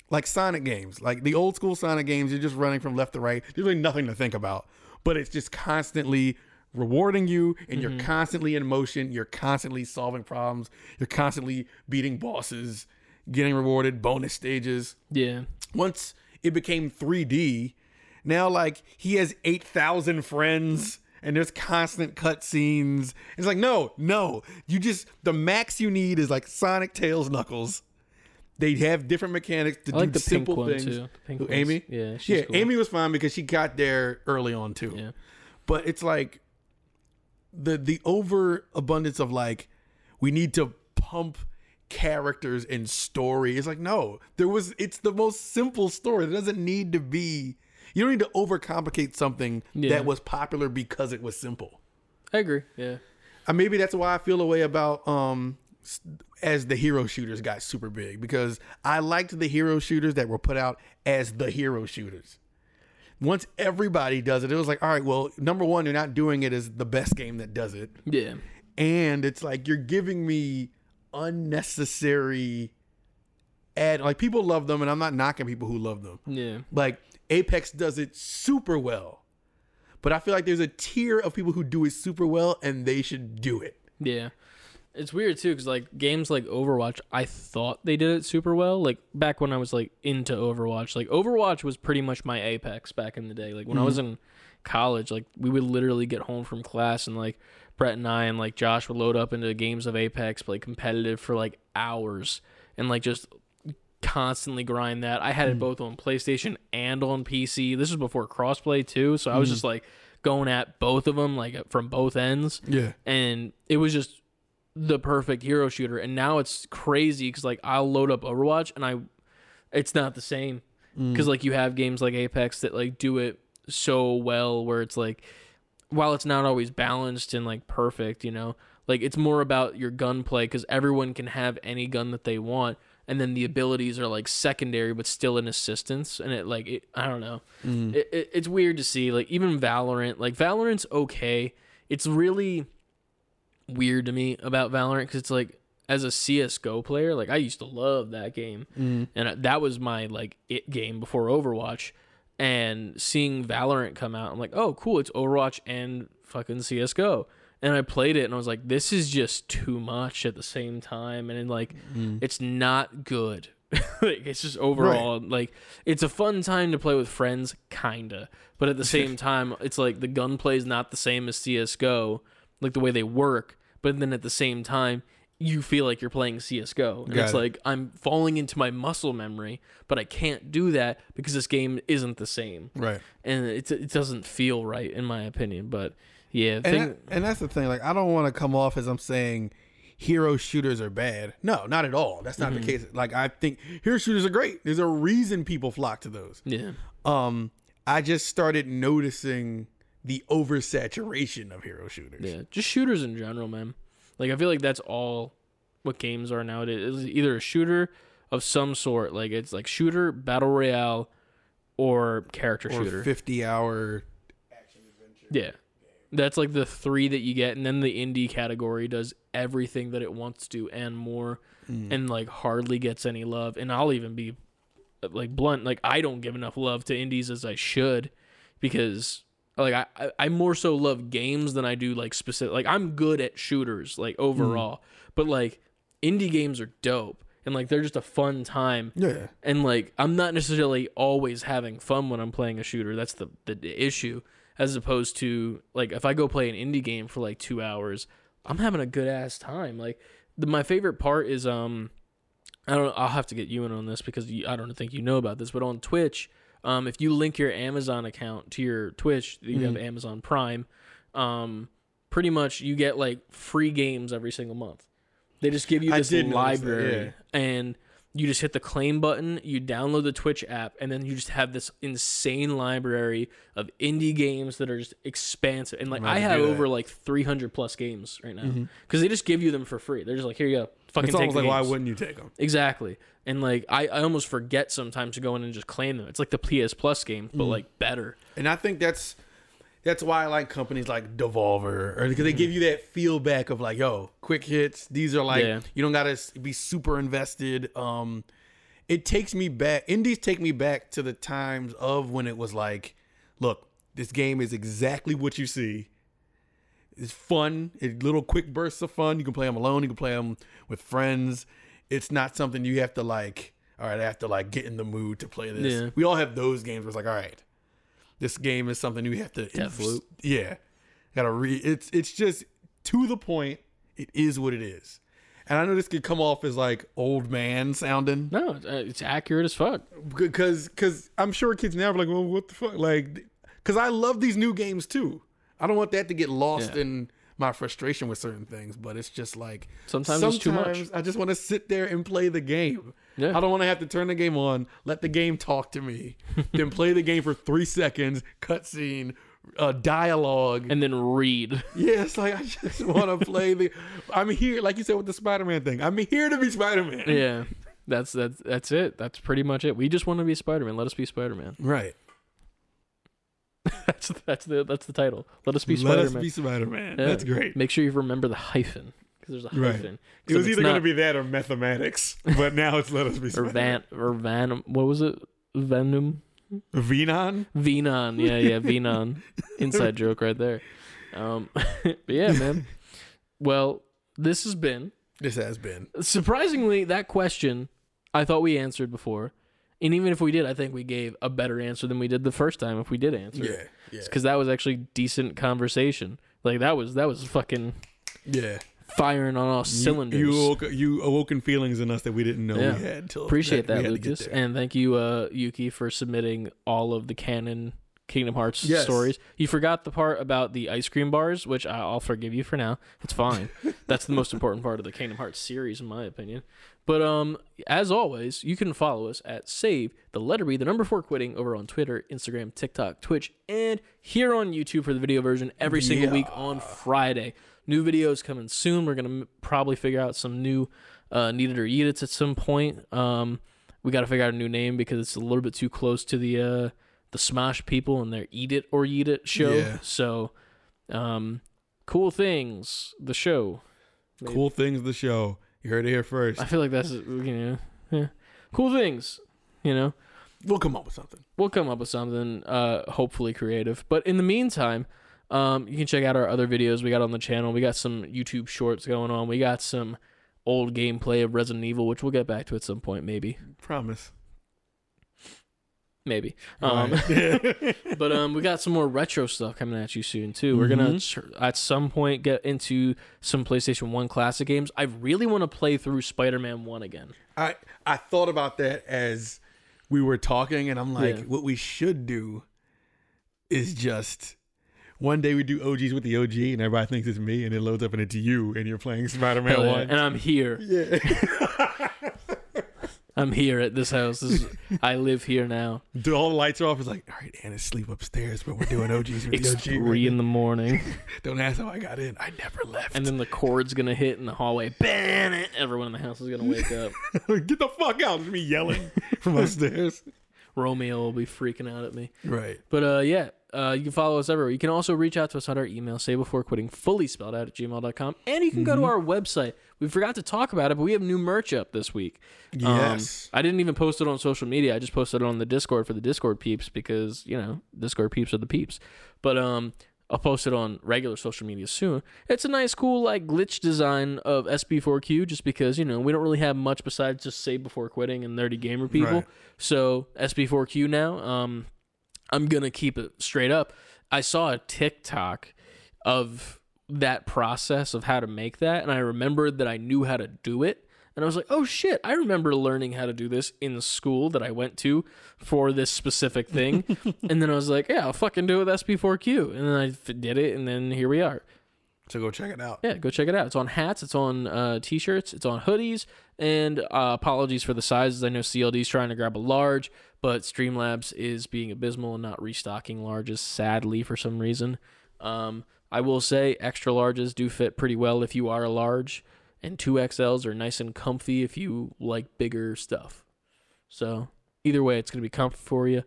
[SPEAKER 2] like Sonic games, like the old school Sonic games, you're just running from left to right. There's really nothing to think about, but it's just constantly rewarding you, and you're constantly in motion. You're constantly solving problems. You're constantly beating bosses, getting rewarded, bonus stages.
[SPEAKER 1] Yeah.
[SPEAKER 2] Once it became 3D, now like he has 8,000 friends. And there's constant cutscenes. It's like, no, no. You just, the max you need is like Sonic, Tails, Knuckles. They have different mechanics to
[SPEAKER 1] I like
[SPEAKER 2] do
[SPEAKER 1] the pink
[SPEAKER 2] simple things.
[SPEAKER 1] too. The
[SPEAKER 2] Who, Amy?
[SPEAKER 1] Yeah. She's
[SPEAKER 2] yeah,
[SPEAKER 1] cool.
[SPEAKER 2] Amy was fine because she got there early on too.
[SPEAKER 1] Yeah.
[SPEAKER 2] But it's like the the overabundance of like we need to pump characters and story. It's like no, there was it's the most simple story. It doesn't need to be You don't need to overcomplicate something
[SPEAKER 1] Yeah.
[SPEAKER 2] that was popular because it was simple.
[SPEAKER 1] I agree. Yeah.
[SPEAKER 2] Uh, maybe that's why I feel a way about um as the hero shooters got super big because I liked the hero shooters that were put out as the hero shooters. Once everybody does it, it was like, all right, well, number one, you're not doing it as the best game that does it.
[SPEAKER 1] Yeah.
[SPEAKER 2] And it's like you're giving me unnecessary ad like people love them and I'm not knocking people who love them.
[SPEAKER 1] Yeah.
[SPEAKER 2] Like Apex does it super well. But I feel like there's a tier of people who do it super well and they should do it.
[SPEAKER 1] Yeah. It's weird too cuz like games like Overwatch, I thought they did it super well. Like back when I was like into Overwatch, like Overwatch was pretty much my Apex back in the day. Like when I was mm-hmm. in college, like we would literally get home from class and like Brett and I and like Josh would load up into games of Apex, play competitive for like hours and like just constantly grind that. I had it hmm. both on PlayStation and on PC. This was before crossplay too, so I was hmm. just like going at both of them like from both ends
[SPEAKER 2] Yeah.
[SPEAKER 1] and it was just the perfect hero shooter and now it's crazy because like i'll load up overwatch and i it's not the same hmm. because like you have games like apex that like do it so well where it's like while it's not always balanced and like perfect you know like it's more about your gunplay because everyone can have any gun that they want and then the abilities are like secondary but still an assistance and it like it, i don't know. Mm-hmm. It, it, it's weird to see like even valorant like valorant's okay. It's really weird to me about valorant because it's like as a csgo player like i used to love that game. Mm-hmm. And uh, that was my like it game before overwatch. And seeing valorant come out i'm like oh cool it's overwatch and fucking csgo and i played it and i was like this is just too much at the same time and like mm-hmm. it's not good like it's just overall like it's a fun time to play with friends kinda but at the same time it's like the gunplay is not the same as csgo like the way they work but then at the same time you feel like you're playing csgo and
[SPEAKER 2] Got
[SPEAKER 1] it's
[SPEAKER 2] it.
[SPEAKER 1] like i'm falling into my muscle memory but i can't do that because this game isn't the same
[SPEAKER 2] Right.
[SPEAKER 1] and it, it doesn't feel right in my opinion but yeah
[SPEAKER 2] And,
[SPEAKER 1] thing,
[SPEAKER 2] that- and that's the thing. Like, I don't want to come off as I'm saying hero shooters are bad. No, not at all. That's not the case. Like, I think hero shooters are great. There's a reason people flock to those.
[SPEAKER 1] yeah
[SPEAKER 2] Um, I just started noticing the oversaturation of hero shooters.
[SPEAKER 1] Yeah, just shooters in general, man. Like I feel like that's all what games are nowadays. It's either a shooter of some sort, like it's like shooter, battle royale, or character
[SPEAKER 2] Or
[SPEAKER 1] shooter.
[SPEAKER 2] 50 hour. Action adventure.
[SPEAKER 1] Yeah, that's like the three that you get, and then the indie category does everything that it wants to and more, mm. and like hardly gets any love. And I'll even be uh, like blunt, like I don't give enough love to indies as I should, because like I, I more so love games than I do like specific like I'm good at shooters like mm. overall but like indie games are dope and like they're just a fun time.
[SPEAKER 2] Yeah.
[SPEAKER 1] and like I'm not necessarily always having fun when I'm playing a shooter. That's the, the the issue as opposed to like if I go play an indie game for like 2 hours I'm having a good ass time like the, my favorite part is um I don't I'll have to get you in on this because you, I don't think you know about this but on Twitch um, if you link your Amazon account to your Twitch, you have Amazon Prime. Um, pretty much, you get like free games every single month. They just give you this
[SPEAKER 2] notice that,
[SPEAKER 1] library, and you just hit the claim button. You download the Twitch app, and then you just have this insane library of indie games that are just expansive. And like I
[SPEAKER 2] have to
[SPEAKER 1] have
[SPEAKER 2] do that.
[SPEAKER 1] over like 300 plus games right now because they just give you them for free. They're just like, here you go, fucking
[SPEAKER 2] It's almost like, why wouldn't you take them?
[SPEAKER 1] Exactly. And like I, I almost forget sometimes to go in and just claim them. It's like the PS Plus games,
[SPEAKER 2] Mm.
[SPEAKER 1] but like better.
[SPEAKER 2] And I think that's that's why I like companies like Devolver, or because they give you that feel back of like, yo, quick hits. These are like
[SPEAKER 1] Yeah.
[SPEAKER 2] you don't gotta be super invested. Um, it takes me back. Indies take me back to the times of when it was like, look, this game is exactly what you see. It's fun. It's little quick bursts of fun. You can play them alone. You can play them with friends. It's not something you have to like. All right, I have to like get in the mood to play this.
[SPEAKER 1] Yeah.
[SPEAKER 2] We all have those games where it's like, all right, this game is something you have to.
[SPEAKER 1] Deathloop.
[SPEAKER 2] Yeah, gotta read. It's it's just to the point. It is what it is. And I know this could come off as like old man sounding,
[SPEAKER 1] No, it's, uh, accurate as fuck.
[SPEAKER 2] because because I'm sure kids now are like, well, what the fuck, like, because I love these new games too. I don't want that to get lost
[SPEAKER 1] Yeah.
[SPEAKER 2] in my frustration with certain things, but it's just like
[SPEAKER 1] Sometimes it's too much.
[SPEAKER 2] I just want to sit there and play the game.
[SPEAKER 1] Yeah.
[SPEAKER 2] I don't want to have to turn the game on, let the game talk to me, then play the game for three seconds, cutscene, uh, dialogue.
[SPEAKER 1] and then read.
[SPEAKER 2] yeah, it's like I just want to play the. I'm here, like you said with the Spider-Man thing. I'm here to be Spider-Man.
[SPEAKER 1] Yeah. That's that's that's it. That's pretty much it. We just want to be Spider Man. Let us be Spider Man.
[SPEAKER 2] Right.
[SPEAKER 1] that's that's the that's the title. Let us be
[SPEAKER 2] Spider-Man.
[SPEAKER 1] Let
[SPEAKER 2] us be Spider-Man.
[SPEAKER 1] Yeah.
[SPEAKER 2] That's great.
[SPEAKER 1] Make sure you remember the hyphen because there's a
[SPEAKER 2] Right. It was
[SPEAKER 1] it's
[SPEAKER 2] either going to be that or mathematics, but now it's let us be
[SPEAKER 1] or
[SPEAKER 2] Spider-Man.
[SPEAKER 1] Van or Van. What was it? Venom.
[SPEAKER 2] Venon.
[SPEAKER 1] Venon. Yeah, yeah, Venon. Inside joke right there. Um, but yeah, man. Well, this has been
[SPEAKER 2] This has been.
[SPEAKER 1] surprisingly that question. I thought we answered before, and even if we did, I think we gave a better answer than we did the first time. If we did answer,
[SPEAKER 2] Yeah. Yeah.
[SPEAKER 1] because that was actually decent conversation. Like that was that was fucking
[SPEAKER 2] Yeah.
[SPEAKER 1] Firing on all cylinders.
[SPEAKER 2] You, awoke, you awoken feelings in us that we didn't know
[SPEAKER 1] Yeah.
[SPEAKER 2] we had. Until
[SPEAKER 1] Appreciate that,
[SPEAKER 2] get
[SPEAKER 1] Lucas, and thank you, uh, Yuki, for submitting all of the canon Kingdom Hearts
[SPEAKER 2] Yes.
[SPEAKER 1] stories. You forgot the part about the ice cream bars, which I'll forgive you for now. It's fine. That's the most important part of the Kingdom Hearts series, in my opinion. But um, as always, you can follow us at Save the Letter B, the number four quitting over on Twitter, Instagram, TikTok, Twitch, and here on YouTube for the video version every single
[SPEAKER 2] Yeah.
[SPEAKER 1] week on Friday. New videos coming soon. We're gonna m- probably figure out some new uh, needed or eat at some point. Um, we got to figure out a new name because it's a little bit too close to the uh, the Smosh people and their Eat It or Yeet It show.
[SPEAKER 2] Yeah.
[SPEAKER 1] So, um, cool things. The show.
[SPEAKER 2] Cool things the show. You heard it here first.
[SPEAKER 1] I feel like that's you know, yeah. cool things. You know,
[SPEAKER 2] We'll come up with something.
[SPEAKER 1] we'll come up with something uh hopefully creative but in the meantime um you can check out our other videos we got on the channel we got some youtube shorts going on we got some old gameplay of resident evil which we'll get back to at some point maybe
[SPEAKER 2] Promise.
[SPEAKER 1] maybe um
[SPEAKER 2] Alright.
[SPEAKER 1] but um we got some more retro stuff coming at you soon too we're gonna
[SPEAKER 2] Mhm.
[SPEAKER 1] at some point get into some playstation 1 classic games i really want to play through spider-man 1 again
[SPEAKER 2] I I thought about that as we were talking, and I'm like,
[SPEAKER 1] Yeah.
[SPEAKER 2] what we should do is just one day we do OGs with the OG, and everybody thinks it's me, and it loads up and it's you, and you're playing Spider-Man
[SPEAKER 1] yeah.
[SPEAKER 2] One.
[SPEAKER 1] and i'm here
[SPEAKER 2] Yeah.
[SPEAKER 1] i'm here at this house this is, i live here now
[SPEAKER 2] Do all the lights are off. It's like, all right, Anna's sleep upstairs, but we're doing OGs with
[SPEAKER 1] it's
[SPEAKER 2] the OG.
[SPEAKER 1] three in the morning
[SPEAKER 2] Don't ask how I got in. I never left.
[SPEAKER 1] and then the chord's gonna hit in the hallway. Bam! IT! Everyone in the house is gonna wake up.
[SPEAKER 2] get the fuck out! It's me yelling from upstairs.
[SPEAKER 1] Romeo will be freaking out at me.
[SPEAKER 2] Right.
[SPEAKER 1] But uh, yeah, uh, you can follow us everywhere. You can also reach out to us on our email, say before quitting, fully spelled out at gmail.com. And you can go to our website. We forgot to talk about it, but we have new merch up this week. Um,
[SPEAKER 2] Yes.
[SPEAKER 1] I didn't even post it on social media. I just posted it on the Discord for the Discord peeps because, you know, Discord peeps are the peeps. But um, I'll post it on regular social media soon. It's a nice, cool, like glitch design of SB4Q just because, you know, we don't really have much besides just say before quitting and nerdy gamer people.
[SPEAKER 2] Right.
[SPEAKER 1] So SB4Q now. Um, I'm gonna keep it straight up. I saw a TikTok of that process of how to make that, and I remembered that I knew how to do it. And I was like, oh shit, I remember learning how to do this in the school that I went to for this specific thing. and then I was like, yeah, I'll fucking do it with SB4Q. And then I f- did it, and then here we are.
[SPEAKER 2] So go check it out.
[SPEAKER 1] Yeah, go check it out. It's on hats, it's on uh, t-shirts, it's on hoodies, and uh, apologies for the sizes. I know CLD's trying to grab a large, but Streamlabs is being abysmal and not restocking larges, sadly for some reason. Um, I will say extra larges do fit pretty well if you are a large, and two XLs are nice and comfy if you like bigger stuff. So either way, it's gonna be comfy for you.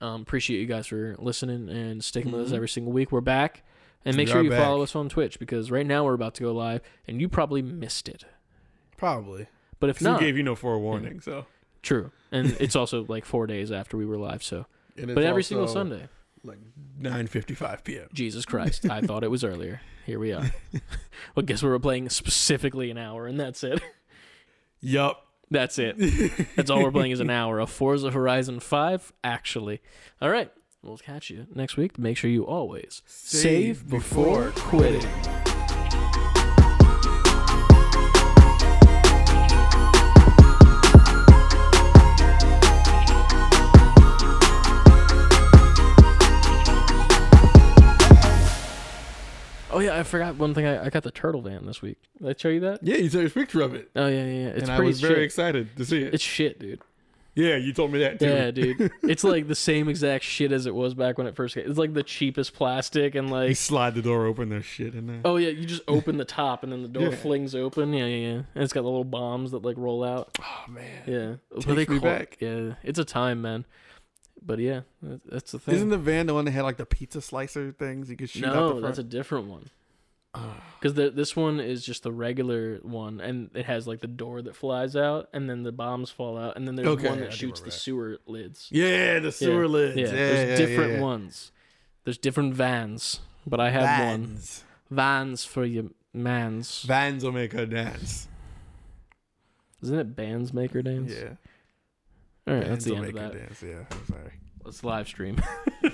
[SPEAKER 1] Um, appreciate you guys for listening and sticking with us
[SPEAKER 2] Mhm.
[SPEAKER 1] every single week. We're back. And make
[SPEAKER 2] We
[SPEAKER 1] sure you follow us on Twitch because right now we're about to go live and you probably missed it.
[SPEAKER 2] Probably.
[SPEAKER 1] But if
[SPEAKER 2] 'Cause we gave you no forewarning, so.
[SPEAKER 1] True. And it's also like four days after we were live. So,
[SPEAKER 2] And it's
[SPEAKER 1] but every single
[SPEAKER 2] also,
[SPEAKER 1] Sunday.
[SPEAKER 2] like 9:55 p.m.
[SPEAKER 1] Jesus Christ. I thought it was earlier. Here we are. well, guess we were playing specifically an hour and that's it.
[SPEAKER 2] Yup.
[SPEAKER 1] That's it. That's all we're playing is an hour of Forza Horizon 5, actually. All right. We'll catch you next week. Make sure you always save, before quitting. Oh yeah, I forgot one thing. I, I got the turtle van this week. Did I show you that?
[SPEAKER 2] Yeah, you took a picture of it,
[SPEAKER 1] Oh yeah, yeah. yeah. It's
[SPEAKER 2] and I
[SPEAKER 1] pretty
[SPEAKER 2] was very
[SPEAKER 1] shit.
[SPEAKER 2] excited to see it.
[SPEAKER 1] It's shit, dude.
[SPEAKER 2] yeah, you told me that too.
[SPEAKER 1] Yeah, dude. It's like the same exact shit as it was back when it first came. It's like the cheapest plastic and
[SPEAKER 2] You
[SPEAKER 1] like
[SPEAKER 2] slide the door open, there's shit in there.
[SPEAKER 1] oh yeah, you just open the top and then the door
[SPEAKER 2] Yeah.
[SPEAKER 1] flings open. Yeah, yeah, yeah. And it's got the little bombs that like roll out.
[SPEAKER 2] Oh, man.
[SPEAKER 1] Yeah.
[SPEAKER 2] Takes me
[SPEAKER 1] call
[SPEAKER 2] back.
[SPEAKER 1] Yeah, it's a time, man. But yeah, that- that's the thing.
[SPEAKER 2] Isn't the van the one that had like the pizza slicer things you could shoot out the
[SPEAKER 1] no,
[SPEAKER 2] front?
[SPEAKER 1] that's a different one.
[SPEAKER 2] Ah.
[SPEAKER 1] Because this one is just the regular one, and it has like the door that flies out, and then the bombs fall out, and then there's
[SPEAKER 2] Okay,
[SPEAKER 1] one
[SPEAKER 2] I
[SPEAKER 1] that
[SPEAKER 2] do
[SPEAKER 1] shoots
[SPEAKER 2] remember
[SPEAKER 1] the
[SPEAKER 2] that.
[SPEAKER 1] sewer lids.
[SPEAKER 2] yeah, the sewer lids.
[SPEAKER 1] Yeah, there's
[SPEAKER 2] yeah,
[SPEAKER 1] different
[SPEAKER 2] yeah, yeah.
[SPEAKER 1] ones. There's different vans, but I have one.
[SPEAKER 2] Vans.
[SPEAKER 1] Vans for your mans.
[SPEAKER 2] Vans will make her dance.
[SPEAKER 1] Isn't it bands maker dance?
[SPEAKER 2] Yeah.
[SPEAKER 1] All right, that's the end of
[SPEAKER 2] make
[SPEAKER 1] that.
[SPEAKER 2] Dance. Yeah, I'm sorry.
[SPEAKER 1] Let's live stream.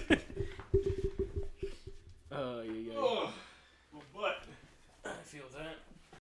[SPEAKER 1] oh, yeah, yeah.